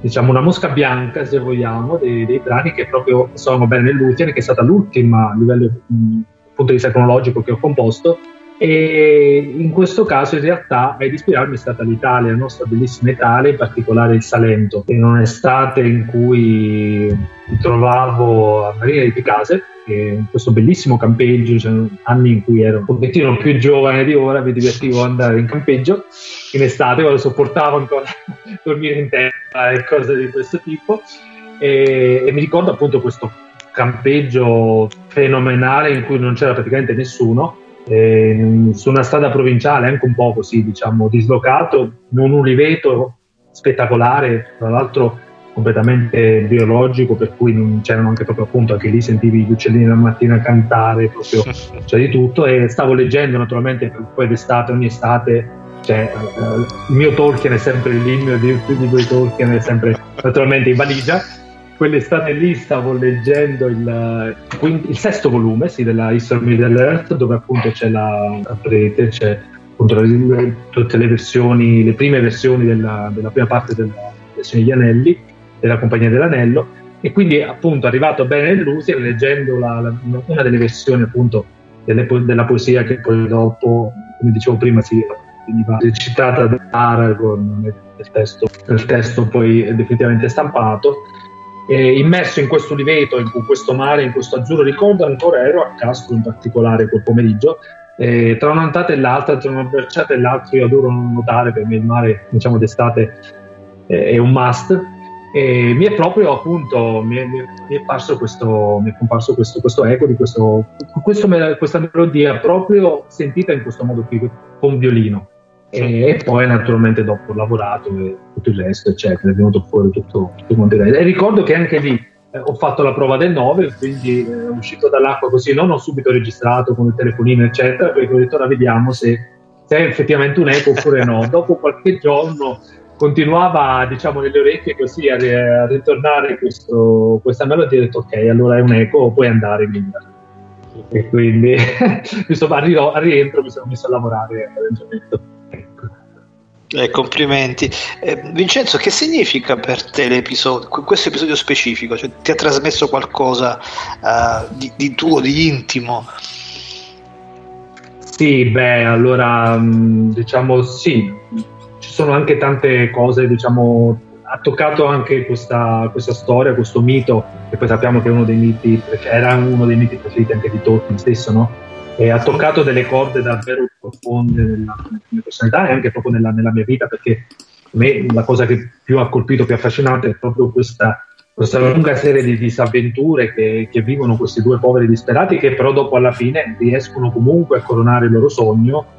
diciamo una mosca bianca, se vogliamo, dei, dei brani che proprio sono Ben e Lutien, che è stata l'ultima a livello mh, punto di vista cronologico che ho composto, e in questo caso in realtà ad ispirarmi è stata l'Italia, la nostra bellissima Italia, in particolare il Salento, in un'estate in cui mi trovavo a Marina di Picase, in questo bellissimo campeggio, cioè anni in cui ero un pochettino più giovane di ora, mi divertivo ad andare in campeggio in estate, quando sopportavo ancora dormire in terra e cose di questo tipo. E, e mi ricordo appunto questo campeggio fenomenale in cui non c'era praticamente nessuno eh, su una strada provinciale anche un po' così diciamo dislocato in un uliveto spettacolare tra l'altro completamente biologico per cui non c'erano anche proprio appunto anche lì sentivi gli uccellini la mattina cantare proprio cioè di tutto. E stavo leggendo naturalmente poi d'estate ogni estate cioè, uh, il mio Tolkien è sempre l'inno di, di quei Tolkien è sempre naturalmente in valigia quell'estate lì stavo leggendo il, il sesto volume sì, della History of Middle Earth dove appunto c'è la, prete, c'è appunto le, tutte le versioni, le prime versioni della, della prima parte della versione degli anelli, della Compagnia dell'Anello. E quindi appunto arrivato bene nell'Usia leggendo la, la, una delle versioni appunto delle, della poesia che poi dopo, come dicevo prima, si veniva recitata da Aragorn nel testo, nel testo poi definitivamente stampato eh, immerso in questo uliveto, in questo mare, in questo azzurro. Ricordo ancora, ero a Castro in particolare quel pomeriggio. Eh, tra una nuotata e l'altra, tra una bracciata e l'altra, io adoro nuotare, per me il mare, diciamo, d'estate eh, è un must. E mi è proprio appunto mi è, mi è, questo, mi è comparso questo, questo eco di questo, questo, questa melodia proprio sentita in questo modo qui con violino e, poi naturalmente dopo ho lavorato e tutto il resto eccetera è venuto fuori tutto, tutto quanto e ricordo che anche lì eh, ho fatto la prova del 9 quindi eh, uscito dall'acqua così non ho subito registrato con il telefonino eccetera perché ho detto ora vediamo se, se è effettivamente un eco oppure no. Dopo qualche giorno continuava diciamo nelle orecchie così a, a ritornare questo, questa melodia e ho detto ok allora è un eco puoi andare via e quindi insomma a rientro mi sono messo a lavorare eh, complimenti. Eh, Vincenzo, che significa per te questo episodio specifico? Cioè, ti ha trasmesso qualcosa uh, di, di, tuo, di intimo? Sì, beh, allora mm, diciamo sì, ci sono anche tante cose, diciamo, ha toccato anche questa, questa storia, questo mito, che poi sappiamo che uno dei miti, era uno dei miti preferiti anche di Tolkien stesso, no? e ha toccato delle corde davvero profonde nella, nella mia personalità e anche proprio nella, nella, mia vita perché a me la cosa che più ha colpito, più affascinante è proprio questa, questa lunga serie di disavventure che, che, vivono questi due poveri disperati che però dopo alla fine riescono comunque a coronare il loro sogno.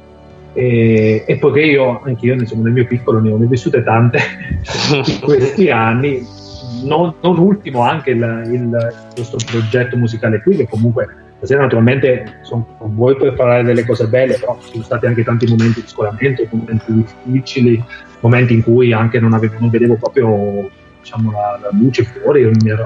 E, e poiché io, anche io insomma, nel mio piccolo ne ho, vissute tante in questi anni non, non ultimo anche il, il, questo progetto musicale qui che comunque Stasera naturalmente con voi per parlare delle cose belle, però ci sono stati anche tanti momenti di scolamento, momenti difficili, momenti in cui anche non, avevo, non vedevo proprio diciamo, la, la, luce fuori, ero,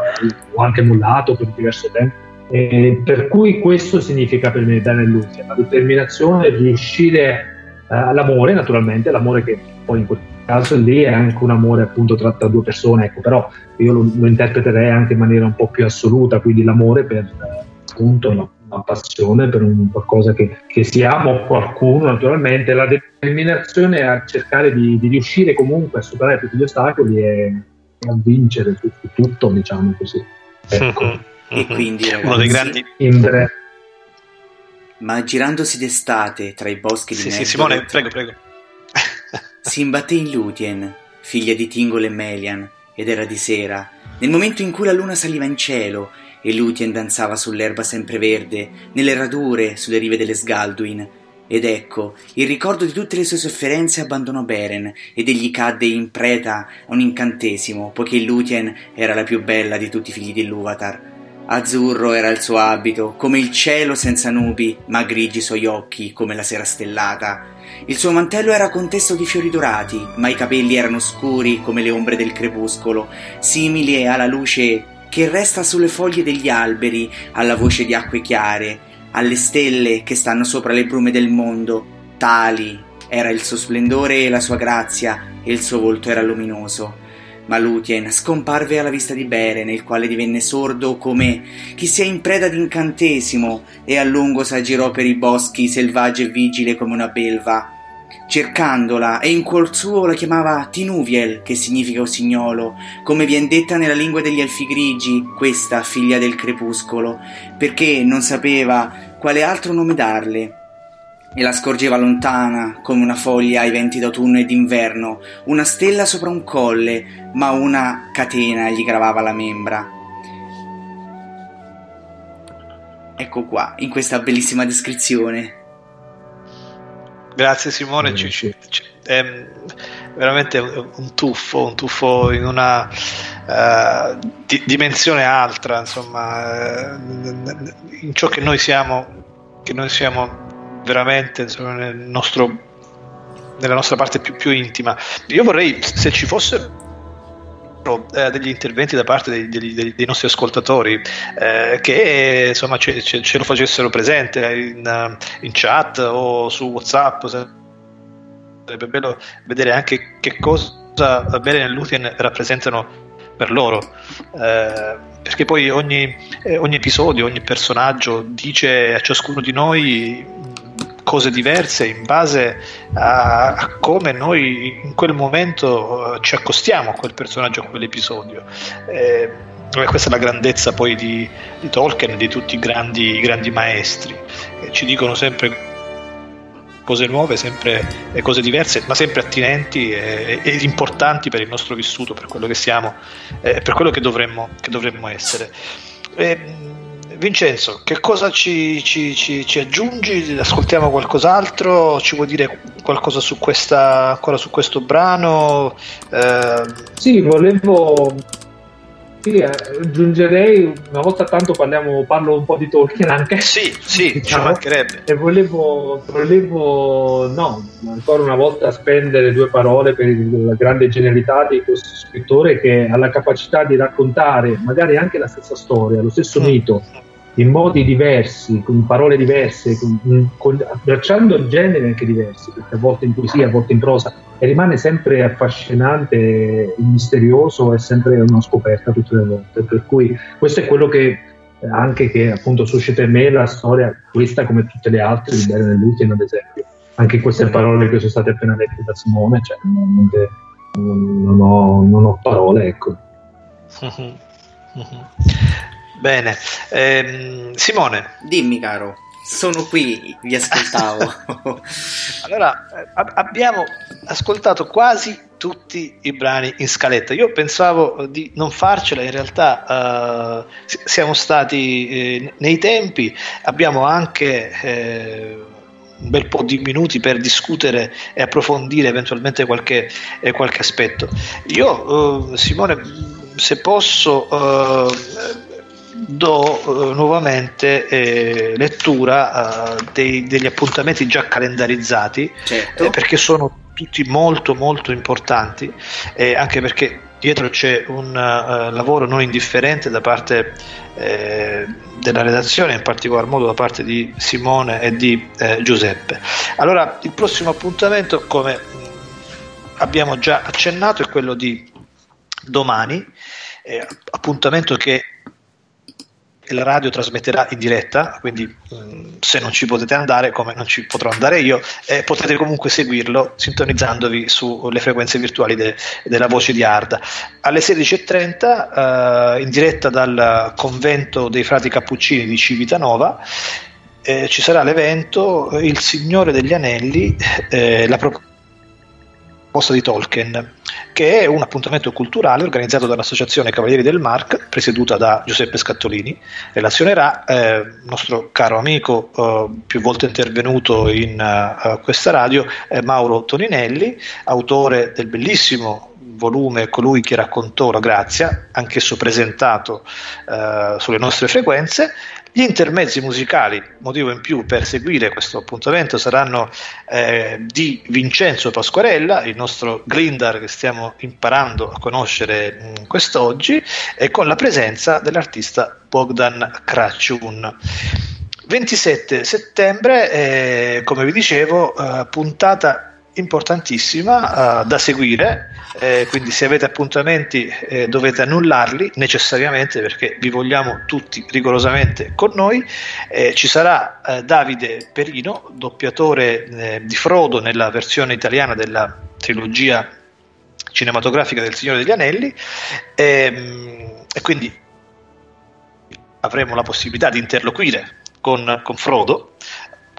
ho anche mollato per diverso tempo. E per cui questo significa per me bene Luzia, la determinazione di riuscire eh, all'amore, naturalmente, l'amore che poi in quel caso lì è anche un amore appunto tra, tra due persone, ecco, però io lo, lo, interpreterei anche in maniera un po' più assoluta, quindi l'amore per, eh, appunto una, una passione per un qualcosa che, che, si ama o qualcuno naturalmente, la determinazione a cercare di, di riuscire comunque a superare tutti gli ostacoli e, a vincere su, su, tutto, diciamo così. Ecco. e quindi ragazzi, uno dei grandi... Indre. Ma girandosi d'estate tra i boschi di sì, sì, Simone, prego, prego. si imbatté in Lutien, figlia di Tingol e Melian, ed era di sera, nel momento in cui la luna saliva in cielo e Lutien danzava sull'erba sempreverde, nelle radure, sulle rive delle Sgalduin. Ed ecco, il ricordo di tutte le sue sofferenze abbandonò Beren ed egli cadde in preda a un incantesimo, poiché Lutien era la più bella di tutti i figli di Luvatar. Azzurro era il suo abito, come il cielo senza nubi, ma grigi i suoi occhi, come la sera stellata. Il suo mantello era contesto di fiori dorati, ma i capelli erano scuri come le ombre del crepuscolo, simili alla luce che resta sulle foglie degli alberi alla voce di acque chiare, alle stelle che stanno sopra le brume del mondo. Tali era il suo splendore e la sua grazia, e il suo volto era luminoso. Ma Lutien scomparve alla vista di Beren, il quale divenne sordo come chi sia in preda d'incantesimo e a lungo s'aggirò per i boschi selvaggi e vigile come una belva, cercandola e in cuor suo la chiamava Tinuviel, che significa usignolo, come vien detta nella lingua degli elfi grigi, questa figlia del crepuscolo, perché non sapeva quale altro nome darle e la scorgeva lontana come una foglia ai venti d'autunno e d'inverno, una stella sopra un colle, ma una catena gli gravava la membra. Ecco qua, in questa bellissima descrizione. Grazie Simone, ci, ci, è veramente un tuffo, un tuffo in una uh, di, dimensione altra, insomma, uh, in ciò che noi siamo, che noi siamo veramente insomma, nel nostro, nella nostra parte più, più intima. Io vorrei, se ci fossero eh, degli interventi da parte dei, dei, dei nostri ascoltatori eh, che insomma ce, ce, ce, lo facessero presente in, in, chat o su whatsapp. Sarebbe bello vedere anche che cosa Belen e Lutien rappresentano per loro. Eh, perché poi ogni, eh, ogni episodio ogni personaggio dice a ciascuno di noi cose diverse in base a, a come noi in quel momento uh, ci accostiamo a quel personaggio, a quell'episodio. Eh, questa è la grandezza poi di, di Tolkien e di tutti i grandi, i grandi maestri, eh, ci dicono sempre cose nuove, sempre cose diverse, ma sempre attinenti e, e, importanti per il nostro vissuto, per quello che siamo, eh, per quello che dovremmo, che dovremmo essere. E, Vincenzo, che cosa ci, ci, ci, ci, aggiungi? Ascoltiamo qualcos'altro? Ci vuoi dire qualcosa su questa, ancora su questo brano? Eh... Sì, volevo sì, aggiungerei una volta tanto parliamo, parlo un po' di Tolkien anche. Sì, sì, diciamo, ci mancherebbe. E volevo, volevo, no, ancora una volta spendere due parole per la grande genialità di questo scrittore che ha la capacità di raccontare magari anche la stessa storia, lo stesso mm. mito in modi diversi, con parole diverse, con, con, abbracciando generi anche diversi, perché a volte in poesia, a volte in prosa, e rimane sempre affascinante, misterioso e sempre una scoperta tutte le volte. Per cui questo è quello che anche che appunto suscita in me la storia, questa come tutte le altre di Beren Lutien ad esempio. Anche queste parole che sono state appena dette da Simone, cioè non, non, ho, non ho parole, ecco. Bene, ehm, Simone. Dimmi caro, sono qui, vi ascoltavo. allora, eh, abbiamo ascoltato quasi tutti i brani in scaletta. Io pensavo di non farcela, in realtà uh, siamo stati eh, nei tempi, abbiamo anche... Eh, un bel po' di minuti per discutere e approfondire eventualmente qualche, eh, qualche aspetto. Io, uh, Simone, se posso, do uh, nuovamente eh, lettura uh, dei, degli appuntamenti già calendarizzati certo. eh, perché sono tutti molto molto importanti eh, anche perché dietro c'è un uh, lavoro non indifferente da parte eh, della redazione in particolar modo da parte di Simone e di eh, Giuseppe allora il prossimo appuntamento come abbiamo già accennato è quello di domani appuntamento che la radio trasmetterà in diretta, quindi mh, mm, se non ci potete andare, come non ci potrò andare io, eh, potete comunque seguirlo sintonizzandovi sulle frequenze virtuali de, della voce di Arda. Alle 16.30, eh, in diretta dal convento dei frati cappuccini di Civitanova, eh, ci sarà l'evento Il Signore degli Anelli, eh, la proposta proposta di Tolkien, che è un appuntamento culturale organizzato dall'Associazione Cavalieri del Mark, presieduta da Giuseppe Scattolini. Relazionerà eh, il nostro caro amico, eh, più volte intervenuto in uh, questa radio, eh, Mauro Toninelli, autore del bellissimo volume Colui che raccontò la grazia, anch'esso presentato uh, sulle nostre frequenze, Gli intermezzi musicali, motivo in più per seguire questo appuntamento, saranno eh, di Vincenzo Pasquarella, il nostro Grindar che stiamo imparando a conoscere mh, mm, quest'oggi, e con la presenza dell'artista Bogdan Krachun. 27 settembre, eh, come vi dicevo, eh, puntata importantissima uh, da seguire, eh, quindi se avete appuntamenti eh, dovete annullarli necessariamente perché vi vogliamo tutti rigorosamente con noi. Eh, ci sarà eh, Davide Perino, doppiatore eh, di Frodo nella versione italiana della trilogia cinematografica del Signore degli Anelli ehm, e quindi avremo la possibilità di interloquire con, con Frodo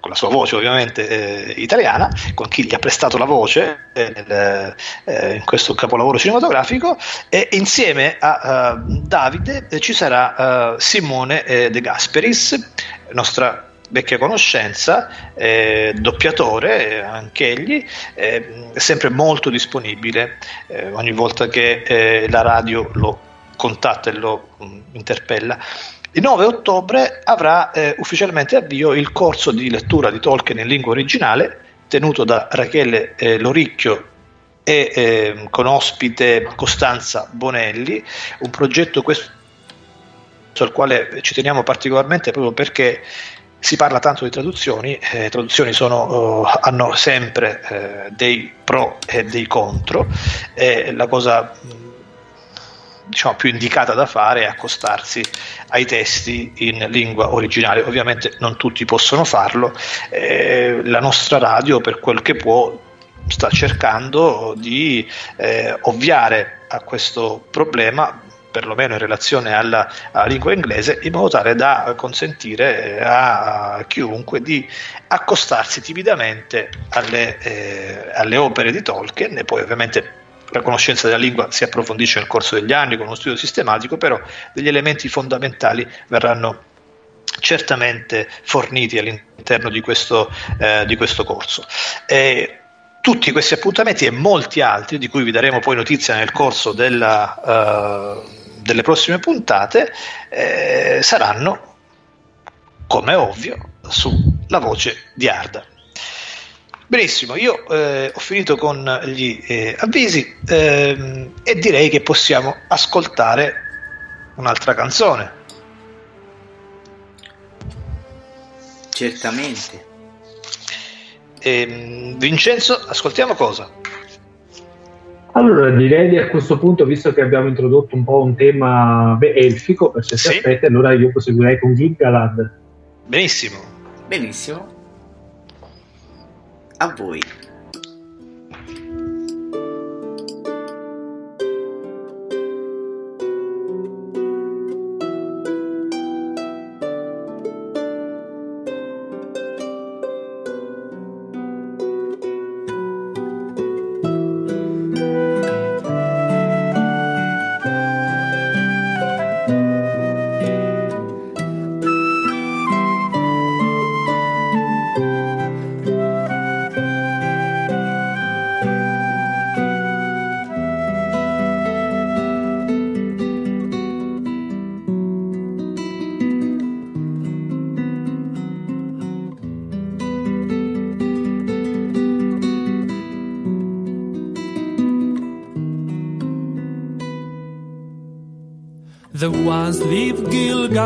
con la sua voce ovviamente eh, italiana, con chi gli ha prestato la voce eh, nel, eh, in questo capolavoro cinematografico e insieme a uh, Davide ci sarà uh, Simone eh, De Gasperis, nostra vecchia conoscenza, eh, doppiatore anche egli, eh, sempre molto disponibile eh, ogni volta che eh, la radio lo contatta e lo mh, mm, interpella. Il 9 ottobre avrà eh, ufficialmente avvio il corso di lettura di Tolkien in lingua originale tenuto da Rachele eh, Loricchio e eh, con ospite Costanza Bonelli, un progetto questo al quale ci teniamo particolarmente proprio perché si parla tanto di traduzioni, le eh, traduzioni sono, uh, hanno sempre eh, dei pro e dei contro, la cosa diciamo, più indicata da fare è accostarsi ai testi in lingua originale. Ovviamente non tutti possono farlo, eh, la nostra radio per quel che può sta cercando di eh, ovviare a questo problema perlomeno in relazione alla, alla, lingua inglese, in modo tale da consentire eh, a chiunque di accostarsi timidamente alle, eh, alle opere di Tolkien e poi ovviamente la conoscenza della lingua si approfondisce nel corso degli anni con uno studio sistematico, però degli elementi fondamentali verranno certamente forniti all'interno di questo, eh, di questo corso. E tutti questi appuntamenti e molti altri, di cui vi daremo poi notizia nel corso della, uh, delle prossime puntate, eh, saranno, come ovvio, sulla voce di Arda. Benissimo, io eh, ho finito con gli eh, avvisi ehm, e direi che possiamo ascoltare un'altra canzone. Certamente. Eh, Vincenzo, ascoltiamo cosa? Allora, direi che a questo punto, visto che abbiamo introdotto un po' un tema beh, elfico per certi sì. aspetti, allora io proseguirei con Gilgalad. Benissimo. Benissimo a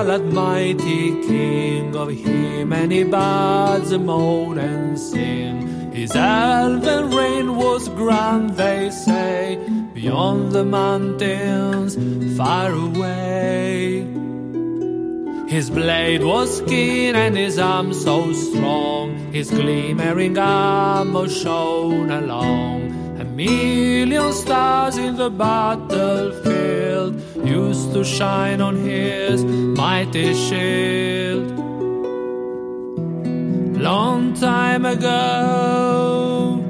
Gilgalad, mighty king of him, bads moan and sing. His elven reign was grand, they say, beyond the mountains, far away. His blade was keen and his arm so strong, his glimmering armor shone along. A million stars in the battlefield to shine on his mighty shield. Long time ago,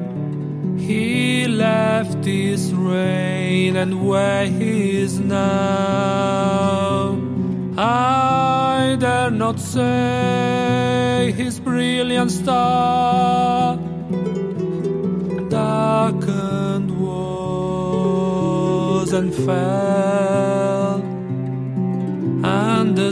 he left his reign, and where he is now, I dare not say his brilliant star darkened was and fell and the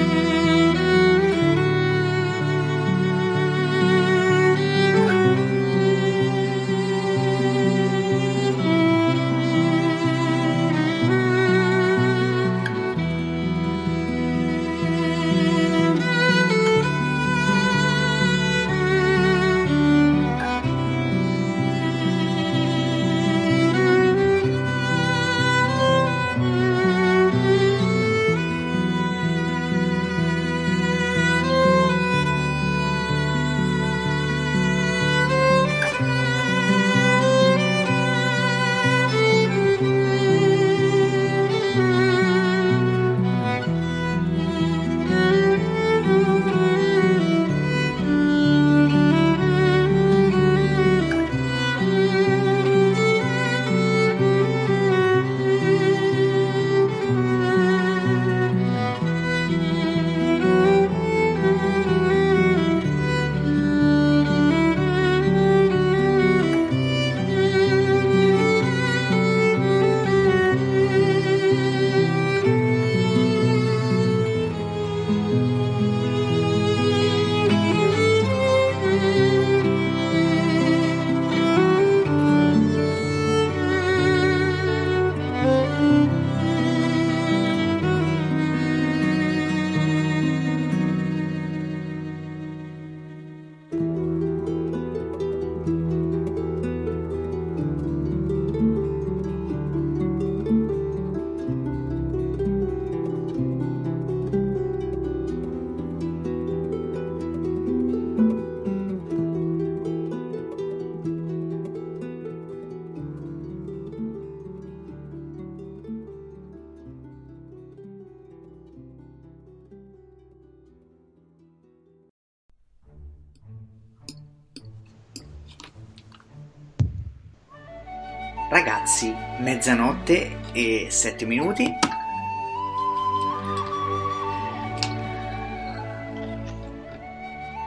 Mezzanotte e 7 minuti.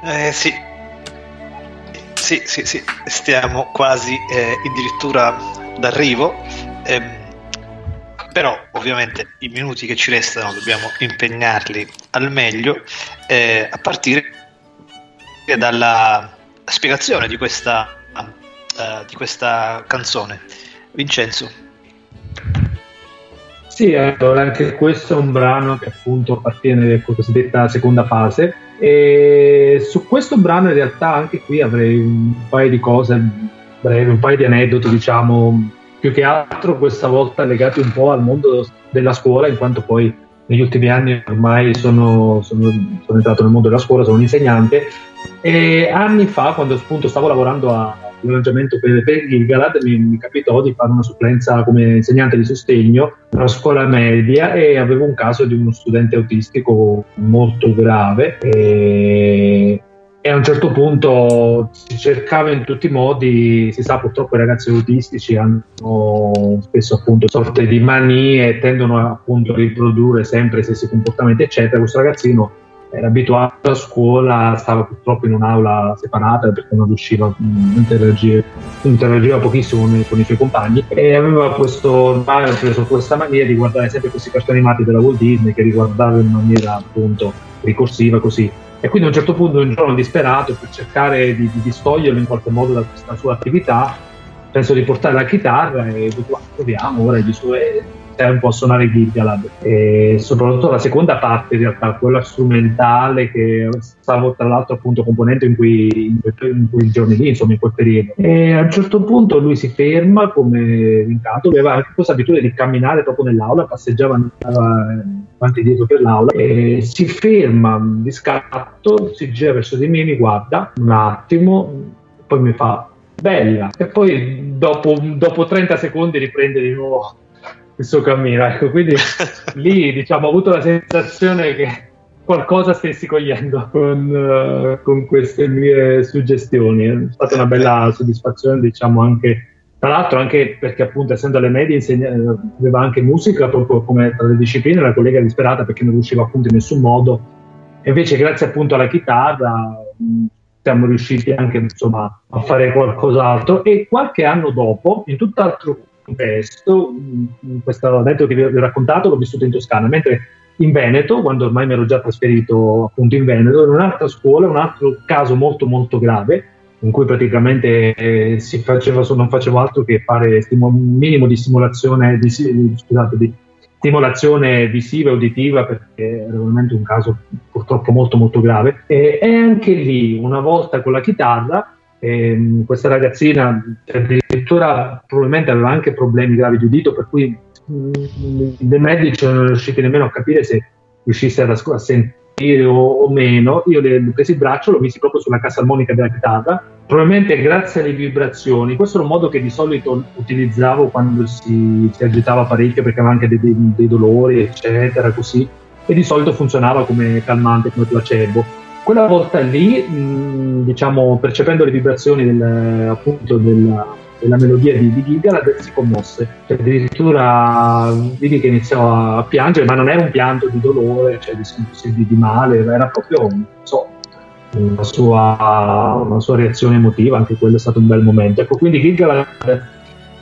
Eh sì. Sì, sì, sì, stiamo quasi eh, addirittura d'arrivo. Ehm, però ovviamente i minuti che ci restano dobbiamo impegnarli al meglio eh, a partire dalla spiegazione di questa, eh, di questa canzone. Vincenzo. Sì, allora anche questo è un brano che appunto appartiene alla cosiddetta seconda fase. E su questo brano in realtà anche qui avrei un paio di cose brevi, un paio di aneddoti diciamo più che altro questa volta legati un po' al mondo della scuola in quanto poi negli ultimi anni ormai sono, sono, sono entrato nel mondo della scuola, sono un insegnante. E anni fa quando appunto stavo lavorando a l'arrangiamento per, per il Galad mi, mi, capitò di fare una supplenza come insegnante di sostegno alla scuola media e avevo un caso di uno studente autistico molto grave e, e a un certo punto si cercava in tutti i modi, si sa purtroppo i ragazzi autistici hanno spesso appunto sorte di manie tendono appunto a riprodurre sempre i stessi comportamenti eccetera, questo ragazzino era abituato a scuola, stava purtroppo in un'aula separata perché non riusciva, mh, interagiva, interagiva pochissimo con, i suoi compagni e aveva questo, ormai preso questa mania di guardare sempre questi cartoni animati della Walt Disney che riguardava in maniera appunto ricorsiva così. E quindi a un certo punto, un giorno disperato, per cercare di, di distoglierlo in qualche modo da questa sua attività, penso di portare la chitarra e dico, proviamo ora gli suoi tempo a suonare Gilgalad e soprattutto la seconda parte in realtà quella strumentale che stavo tra l'altro appunto componente in quei, in quei, in quei giorni lì insomma in quel periodo. E a un certo punto lui si ferma come incanto aveva anche questa abitudine di camminare proprio nell'aula passeggiava avanti e dietro per l'aula e si ferma di scatto si gira verso di me mi guarda un attimo poi mi fa bella. E poi dopo, dopo 30 secondi riprende di nuovo il suo cammino. Ecco, quindi lì diciamo, ho avuto la sensazione che qualcosa stessi cogliendo con, uh, con queste mie suggestioni. È stata una bella soddisfazione, diciamo, anche tra l'altro anche perché appunto essendo alle medie insegna- aveva anche musica proprio come tra le discipline, la collega disperata perché non riusciva appunto in nessun modo. E invece grazie appunto alla chitarra siamo riusciti anche insomma a fare qualcos'altro e qualche anno dopo in tutt'altro contesto, questo aneddota che vi ho raccontato l'ho vissuto in Toscana, mentre in Veneto, quando ormai mi ero già trasferito appunto in Veneto, in un'altra scuola, un altro caso molto molto grave, in cui praticamente eh, faceva, non facevo altro che fare un minimo di simulazione, di, scusate, di stimolazione visiva e uditiva perché era veramente un caso purtroppo molto molto grave. E, e anche lì una volta con la chitarra ehm, questa ragazzina addirittura probabilmente aveva anche problemi gravi di udito, per cui mm, dei medici non riusciti nemmeno a capire se riuscisse a, a sentire o, o, meno. Io le, le presi il braccio, l'ho messo proprio sulla cassa armonica della chitarra, probabilmente grazie alle vibrazioni. Questo era un modo che di solito utilizzavo quando si, si agitava parecchio perché aveva anche dei, dei, dei dolori, eccetera, così. E di solito funzionava come calmante, come placebo quella volta lì, mh, diciamo, percependo le vibrazioni del, appunto della, della, melodia di, di Gilgalad, si commosse. Cioè, addirittura vidi che iniziò a piangere, ma non era un pianto di dolore, cioè di, di, di male, era proprio, so, una sua, una sua, reazione emotiva, anche quello è stato un bel momento. Ecco, quindi Gilgalad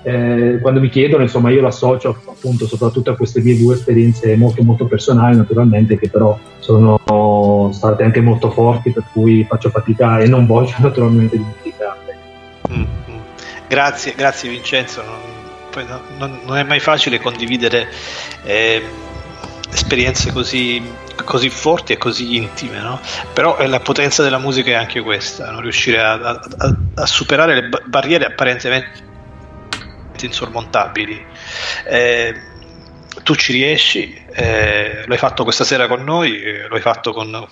eh, quando mi chiedono, insomma, io l'associo appunto soprattutto a queste mie due esperienze molto molto personali, naturalmente, che però sono state anche molto forti, per cui faccio fatica e non voglio naturalmente dimenticarle. Mm-hmm. Grazie, grazie Vincenzo. Non, non, non, è mai facile condividere eh, esperienze così, così, forti e così intime, no? però la potenza della musica è anche questa, no? riuscire a, a, a superare le barriere apparentemente insormontabili. Eh, tu ci riesci, eh, lo fatto questa sera con noi, eh, lo hai fatto con,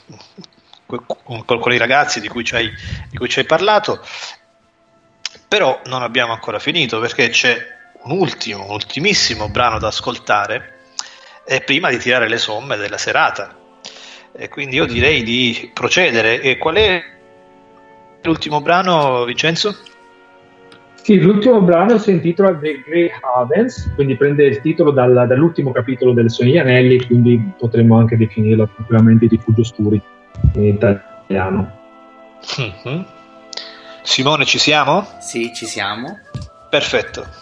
con, con i ragazzi di cui, ci hai, di cui ci hai parlato, però non abbiamo ancora finito perché c'è un ultimo, un ultimissimo brano da ascoltare eh, prima di tirare le somme della serata. E quindi io direi di procedere. E qual è l'ultimo brano, Vincenzo? Sì, l'ultimo brano si intitola The Grey Havens, quindi prende il titolo dal, dall'ultimo capitolo del Sogni Anelli, quindi potremmo anche definirlo tranquillamente Rifugio Sturi in italiano. Mm-hmm. Simone, ci siamo? Sì, ci siamo. Perfetto.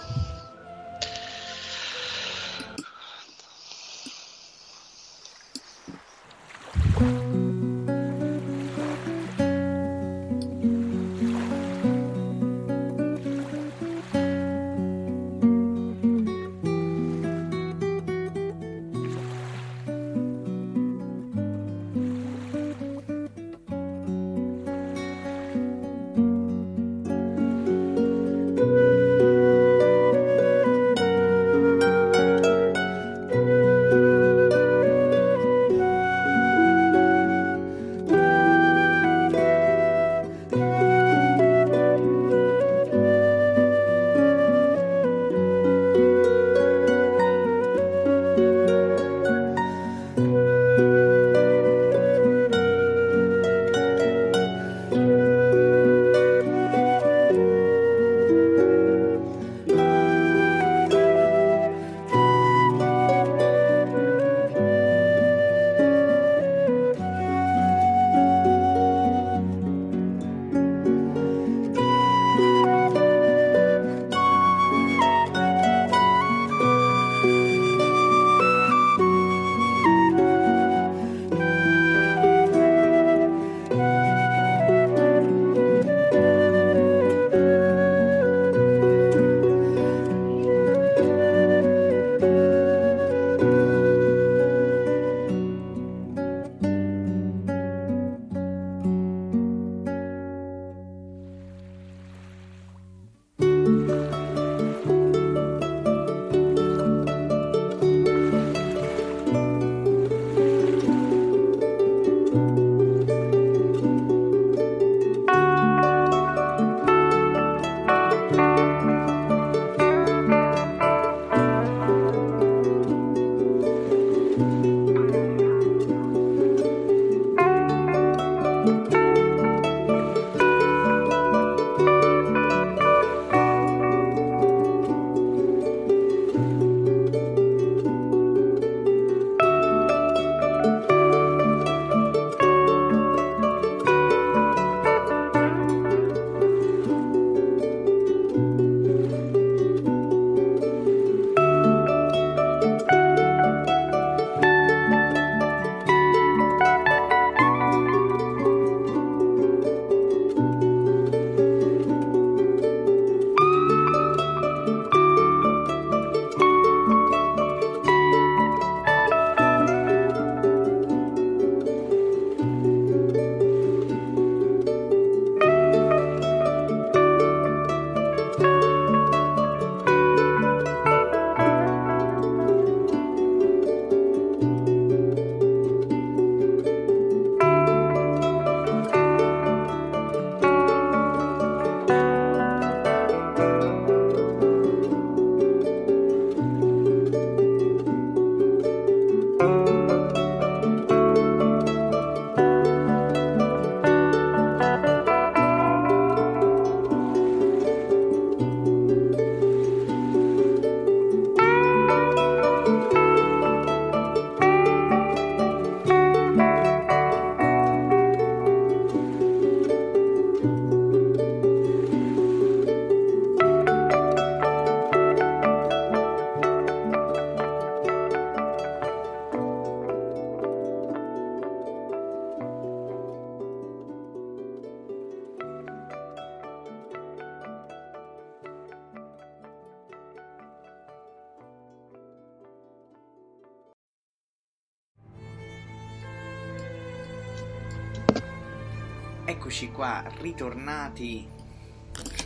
Ritornati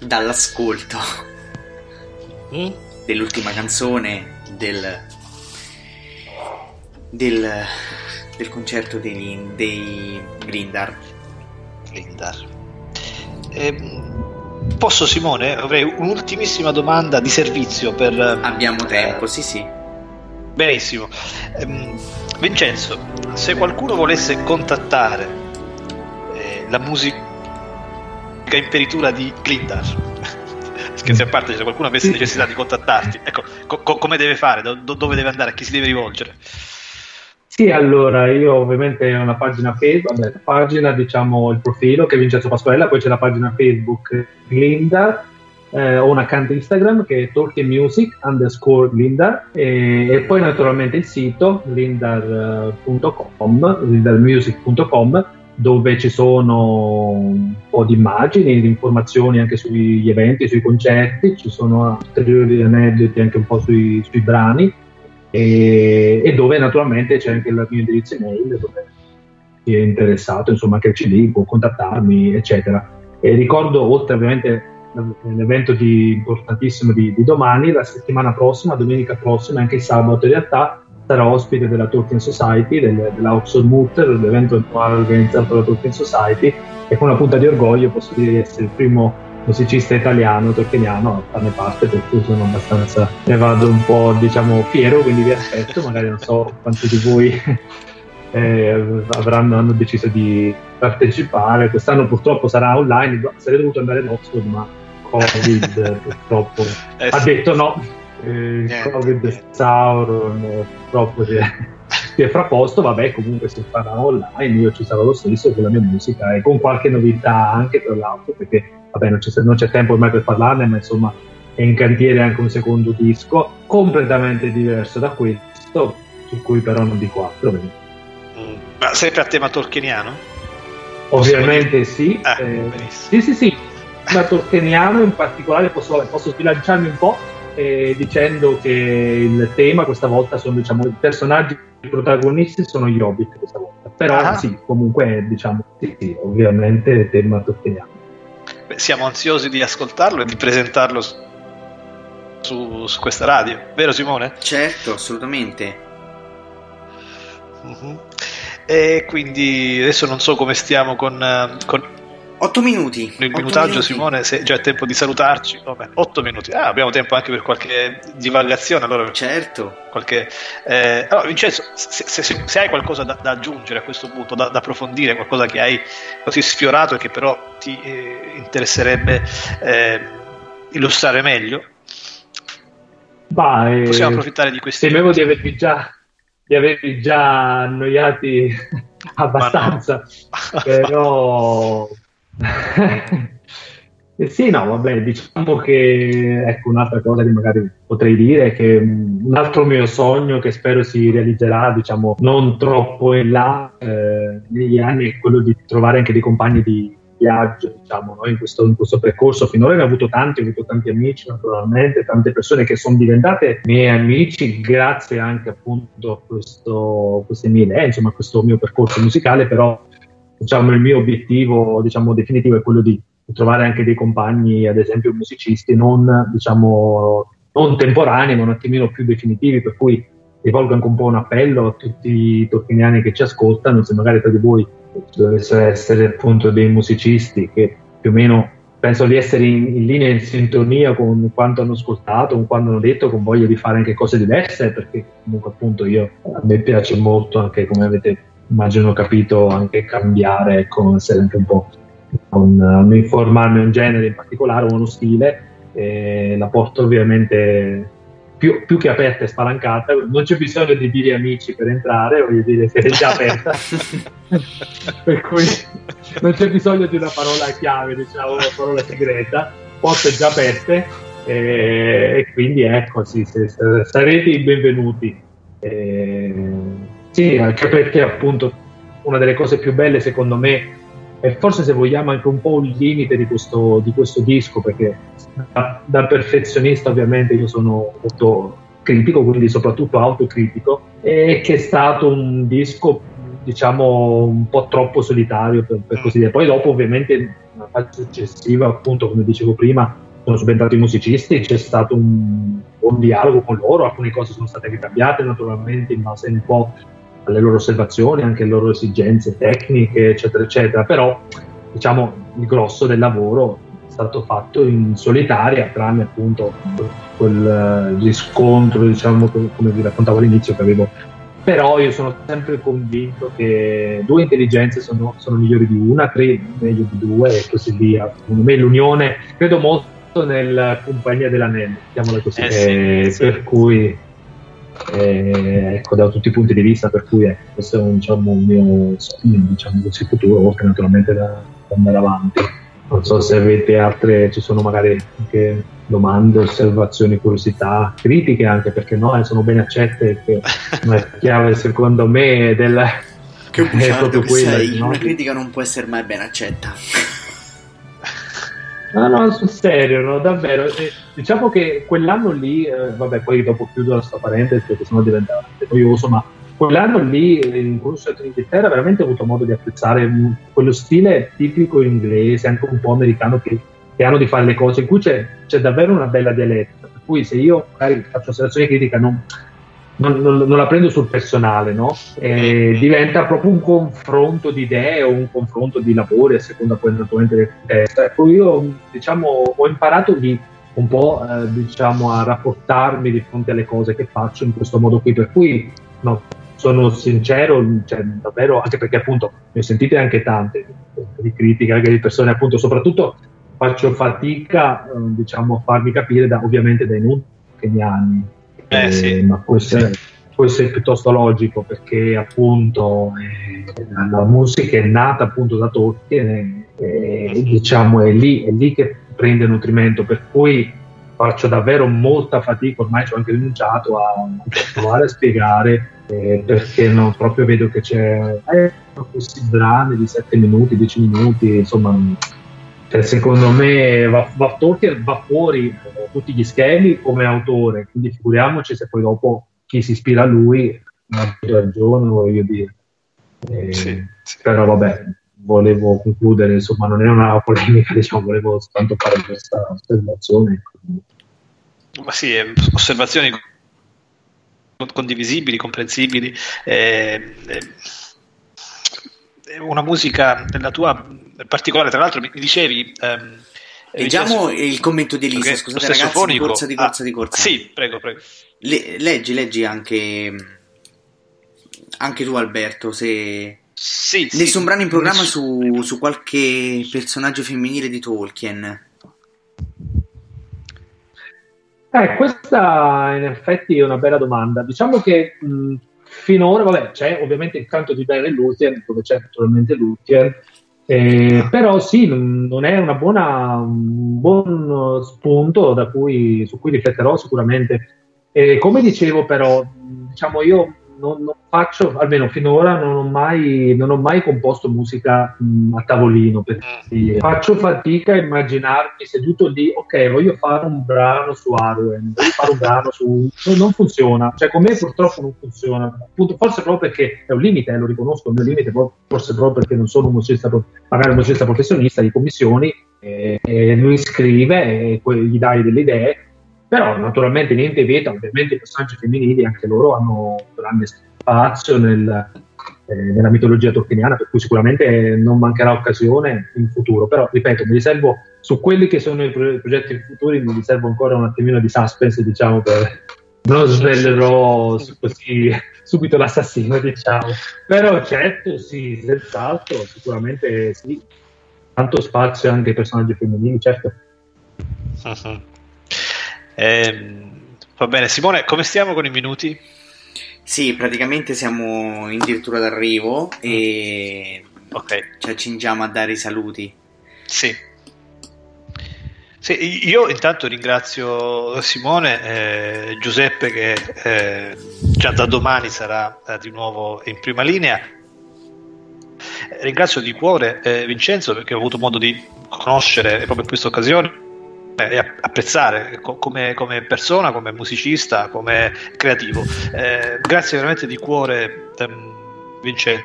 dall'ascolto Mm? dell'ultima canzone del, del, del concerto dei, dei Grindar. Grindar. Ehm, posso Simone? Avrei un'ultimissima domanda di servizio per... Abbiamo tempo, sì sì. Benissimo. Ehm, Vincenzo, se qualcuno volesse contattare eh, la musica in peritura di Glindar, scherzi a parte, se qualcuno avesse necessità di contattarti, ecco, co- co- come deve fare? Do- do- dove deve andare? A chi si deve rivolgere? Sì, allora io ovviamente ho una pagina Facebook, vabbè, la pagina diciamo il profilo che è Vincenzo Pasquarella, poi c'è la pagina Facebook Glinda, eh, ho un account Instagram che è Talking Music underscore Glinda e, e poi naturalmente il sito glindar.com, glindarmusic.com dove ci sono un po' di immagini, di informazioni anche sugli eventi, sui concerti, ci sono ulteriori aneddoti anche un po' sui, sui brani e, e dove naturalmente c'è anche il mio indirizzo email dove chi è interessato insomma che ci lì può contattarmi eccetera. E ricordo oltre ovviamente l'evento di, importantissimo di, di, domani la settimana prossima domenica prossima anche il sabato in realtà sarà ospite della Tolkien Society del, della Oxford Mutter l'evento annuale organizzato dalla Tolkien Society e con una punta di orgoglio posso dire di essere il primo musicista italiano, tolkieniano, a farne parte, per cui sono abbastanza, ne vado un po' diciamo fiero, quindi vi aspetto, magari non so quanti di voi eh, avranno, hanno deciso di partecipare, quest'anno purtroppo sarà online, sarei dovuto andare ad Oxford, ma Covid purtroppo. Eh ha sì. detto no, eh, il Covid Sauron eh, purtroppo si è, si è frapposto, vabbè comunque si farà online, io ci sarò lo stesso con la mia musica e con qualche novità anche tra l'altro, perché vabbè non c'è, non c'è tempo ormai per parlarne, ma insomma è in cantiere anche un secondo disco completamente diverso da questo, su cui però non dico altro. perché Ma sempre a tema tolkieniano? Ovviamente sì, Ah, eh, sì, sì, sì, ma tolkieniano in particolare posso, posso sbilanciarmi un po' eh, dicendo che il tema questa volta sono diciamo i personaggi i protagonisti sono gli hobbit questa volta, però Ah. sì, comunque diciamo sì, sì, ovviamente tema tolkieniano. Beh, siamo ansiosi di ascoltarlo e di presentarlo su, su- questa radio, vero Simone? Certo, assolutamente. Mhm. E quindi adesso non so come stiamo con, eh, con 8 minuti. il minutaggio, minuti. Simone, se già è tempo di salutarci. Vabbè, 8 minuti. Ah, abbiamo tempo anche per qualche divagazione. Allora, certo. Qualche, eh, allora, Vincenzo, se, se- se- se hai qualcosa da, da aggiungere a questo punto, da, da approfondire, qualcosa che hai così sfiorato e che però ti eh, interesserebbe eh, illustrare meglio, Ma, eh, possiamo approfittare di questi Temevo di avervi già, di avervi già annoiati abbastanza, però Eh sì, no, vabbè, diciamo che ecco un'altra cosa che magari potrei dire è che mh, un altro mio sogno che spero si realizzerà, diciamo, non troppo in là eh, negli anni è quello di trovare anche dei compagni di viaggio, diciamo, no? in, questo, in questo percorso. Finora ne ho avuto tanti, ho avuto tanti amici, naturalmente, tante persone che sono diventate miei amici grazie anche appunto a questo, queste mie idee, insomma, a questo mio percorso musicale, però diciamo il mio obiettivo diciamo definitivo è quello di trovare anche dei compagni ad esempio musicisti non diciamo non temporanei ma un attimino più definitivi per cui rivolgo anche un po' un appello a tutti i tolkieniani che ci ascoltano se magari tra di voi ci dovessero essere appunto dei musicisti che più o meno penso di essere in, in linea in sintonia con quanto hanno ascoltato, con quanto hanno detto, con voglia di fare anche cose diverse, perché comunque appunto io a me piace molto anche come avete immagino capito anche cambiare, essere anche un po' non, non informarmi un genere in particolare o uno stile, e la porto ovviamente più, più che aperta e spalancata, non c'è bisogno di dire amici per entrare, voglio dire che è già aperta, per cui non c'è bisogno di una parola chiave, diciamo, una parola segreta, porte già aperte e, e quindi ecco, sì, se- sarete i benvenuti. E, sì, anche perché appunto una delle cose più belle secondo me e forse se vogliamo anche un po' il limite di questo, di questo disco perché da, da perfezionista ovviamente io sono molto critico quindi soprattutto autocritico e che è stato un disco diciamo un po' troppo solitario per, per così dire. Poi dopo ovviamente nella fase successiva, appunto come dicevo prima, sono subentrati i musicisti, c'è stato un buon dialogo con loro, alcune cose sono state ricambiate naturalmente in base un po' alle loro osservazioni, anche alle loro esigenze tecniche, eccetera, eccetera, però diciamo il grosso del lavoro è stato fatto in solitaria, tranne appunto quel uh, riscontro, diciamo, come vi raccontavo all'inizio, che avevo. Però io sono sempre convinto che due intelligenze sono, sono migliori di una, tre meglio di due e così via. Secondo me l'unione, credo molto nella compagnia dell'anello, diciamola così, Eh sì, eh, sì. per cui eh, ecco, da tutti i punti di vista, per cui ecco, questo è un, diciamo, un mio sogno, diciamo così, futuro, oltre naturalmente da, da andare avanti. Non so se avete altre, ci sono magari anche domande, osservazioni, curiosità, critiche anche perché no, eh, sono ben accette, che una chiave secondo me del, Che è proprio che quella, sei, no? una critica non può essere mai ben accetta. No, no, sul serio, no, davvero. Eh, diciamo che quell'anno lì, eh, vabbè, poi dopo chiudo la sta parentesi perché sennò diventa noioso, ma quell'anno lì eh, in stato in Inghilterra veramente ho avuto modo di apprezzare mm, quello stile tipico inglese, anche un po' americano, che, che hanno di fare le cose, in cui c'è, c'è davvero una bella dialetta. Per cui se io magari faccio osservazione critica non, non, non- non la prendo sul personale, no? E diventa proprio un confronto di idee o un confronto di lavori a seconda poi naturalmente del contesto. Ecco, io diciamo ho imparato lì un po' eh, diciamo a rapportarmi di fronte alle cose che faccio in questo modo qui, per cui no, sono sincero, cioè, davvero, anche perché appunto ne ho sentite anche tante di critiche, anche di persone appunto, soprattutto faccio fatica eh, diciamo a farmi capire da, ovviamente dai ultimi anni Eh, sì. ma può essere, può essere piuttosto logico perché appunto eh, la, musica è nata appunto da Tolkien e, e, diciamo è lì, è lì che prende nutrimento per cui faccio davvero molta fatica ormai ci ho anche rinunciato a, provare a spiegare eh, perché non proprio vedo che c'è eh, questi brani di 7 minuti 10 minuti insomma cioè, secondo me va, va, Tolkien va fuori tutti gli schemi come autore, quindi figuriamoci se poi dopo chi si ispira a lui ha ragione, voglio dire. Eh, Però vabbè, volevo concludere, insomma non è una polemica, diciamo, volevo soltanto fare questa osservazione. Ma sì, eh, osservazioni con- condivisibili, comprensibili. eh, eh, una musica della tua particolare, tra l'altro mi dicevi... ehm, Leggiamo Vincenzo- il commento di Elisa, Ok, scusate ragazzi, di fonico. corsa, di Ah, corsa, di corsa. Sì, prego, prego. Le- leggi, leggi anche, anche tu Alberto, se... Sì, Nessun brano in programma su, su qualche personaggio femminile di Tolkien. Eh, questa in effetti è una bella domanda. Diciamo che mh, finora, vabbè, c'è ovviamente il canto di Belle e Lutien, dove c'è naturalmente Lutien, eh, però sì, non è buona, un buon spunto cui, su cui rifletterò sicuramente. E come dicevo, però, diciamo io non, non faccio, almeno finora, non ho mai, non ho mai composto musica mh, a tavolino. Per dire. Faccio fatica a immaginarmi seduto lì, ok, voglio fare un brano su Arwen, voglio fare un brano su... Non, non funziona, cioè con me purtroppo non funziona. Appunto, forse proprio perché è un limite, eh, lo riconosco, un mio limite, forse proprio perché non sono un musicista, magari un musicista professionista di commissioni, e, e lui scrive e poi gli dai delle idee, però naturalmente niente vieta, ovviamente i personaggi femminili anche loro hanno grande spazio nel, eh, nella mitologia tolkieniana, per cui sicuramente non mancherà occasione in futuro, però ripeto, mi riservo su quelli che sono i pro- progetti futuri, mi riservo ancora un attimino di suspense, diciamo, per non svelerò così subito l'assassino, diciamo. Però certo, sì, senz'altro, sicuramente sì, tanto spazio anche ai personaggi femminili, certo. Mhm. Ehm, va bene, Simone, come stiamo con i minuti? Sì, praticamente siamo addirittura d'arrivo e ci accingiamo a dare i saluti. Sì. Sì, io intanto ringrazio Simone, eh, Giuseppe che eh, già da domani sarà eh, di nuovo in prima linea. Eh, Ringrazio di cuore eh, Vincenzo perché ho avuto modo di conoscere proprio in questa occasione eh, e app- apprezzare co- come, come persona, come musicista, come creativo. Eh, grazie veramente di cuore ehm, Vincenzo.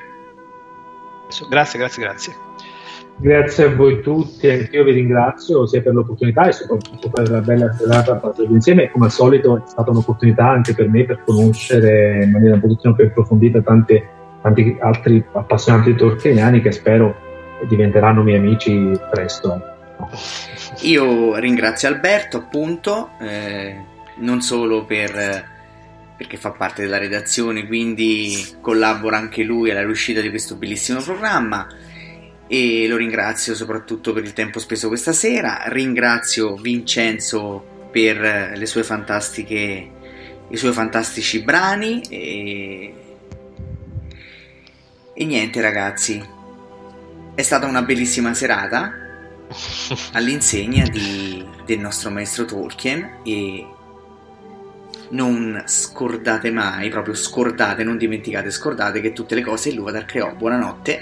Grazie, grazie, grazie. Grazie a voi tutti, anch'io vi ringrazio sia per l'opportunità e soprattutto per la bella serata passata insieme. Come al solito è stata un'opportunità anche per me per conoscere in maniera un pochettino più approfondita tanti, tanti altri appassionati tolkieniani che spero diventeranno miei amici presto. Io ringrazio Alberto appunto, eh, non solo per perché fa parte della redazione, quindi collabora anche lui alla riuscita di questo bellissimo programma e lo ringrazio soprattutto per il tempo speso questa sera. Ringrazio Vincenzo per le sue fantastiche i suoi fantastici brani e, e niente ragazzi è stata una bellissima serata all'insegna di, del nostro maestro Tolkien e non scordate mai, proprio scordate, non dimenticate, scordate che tutte le cose Ilúvatar creò. Buonanotte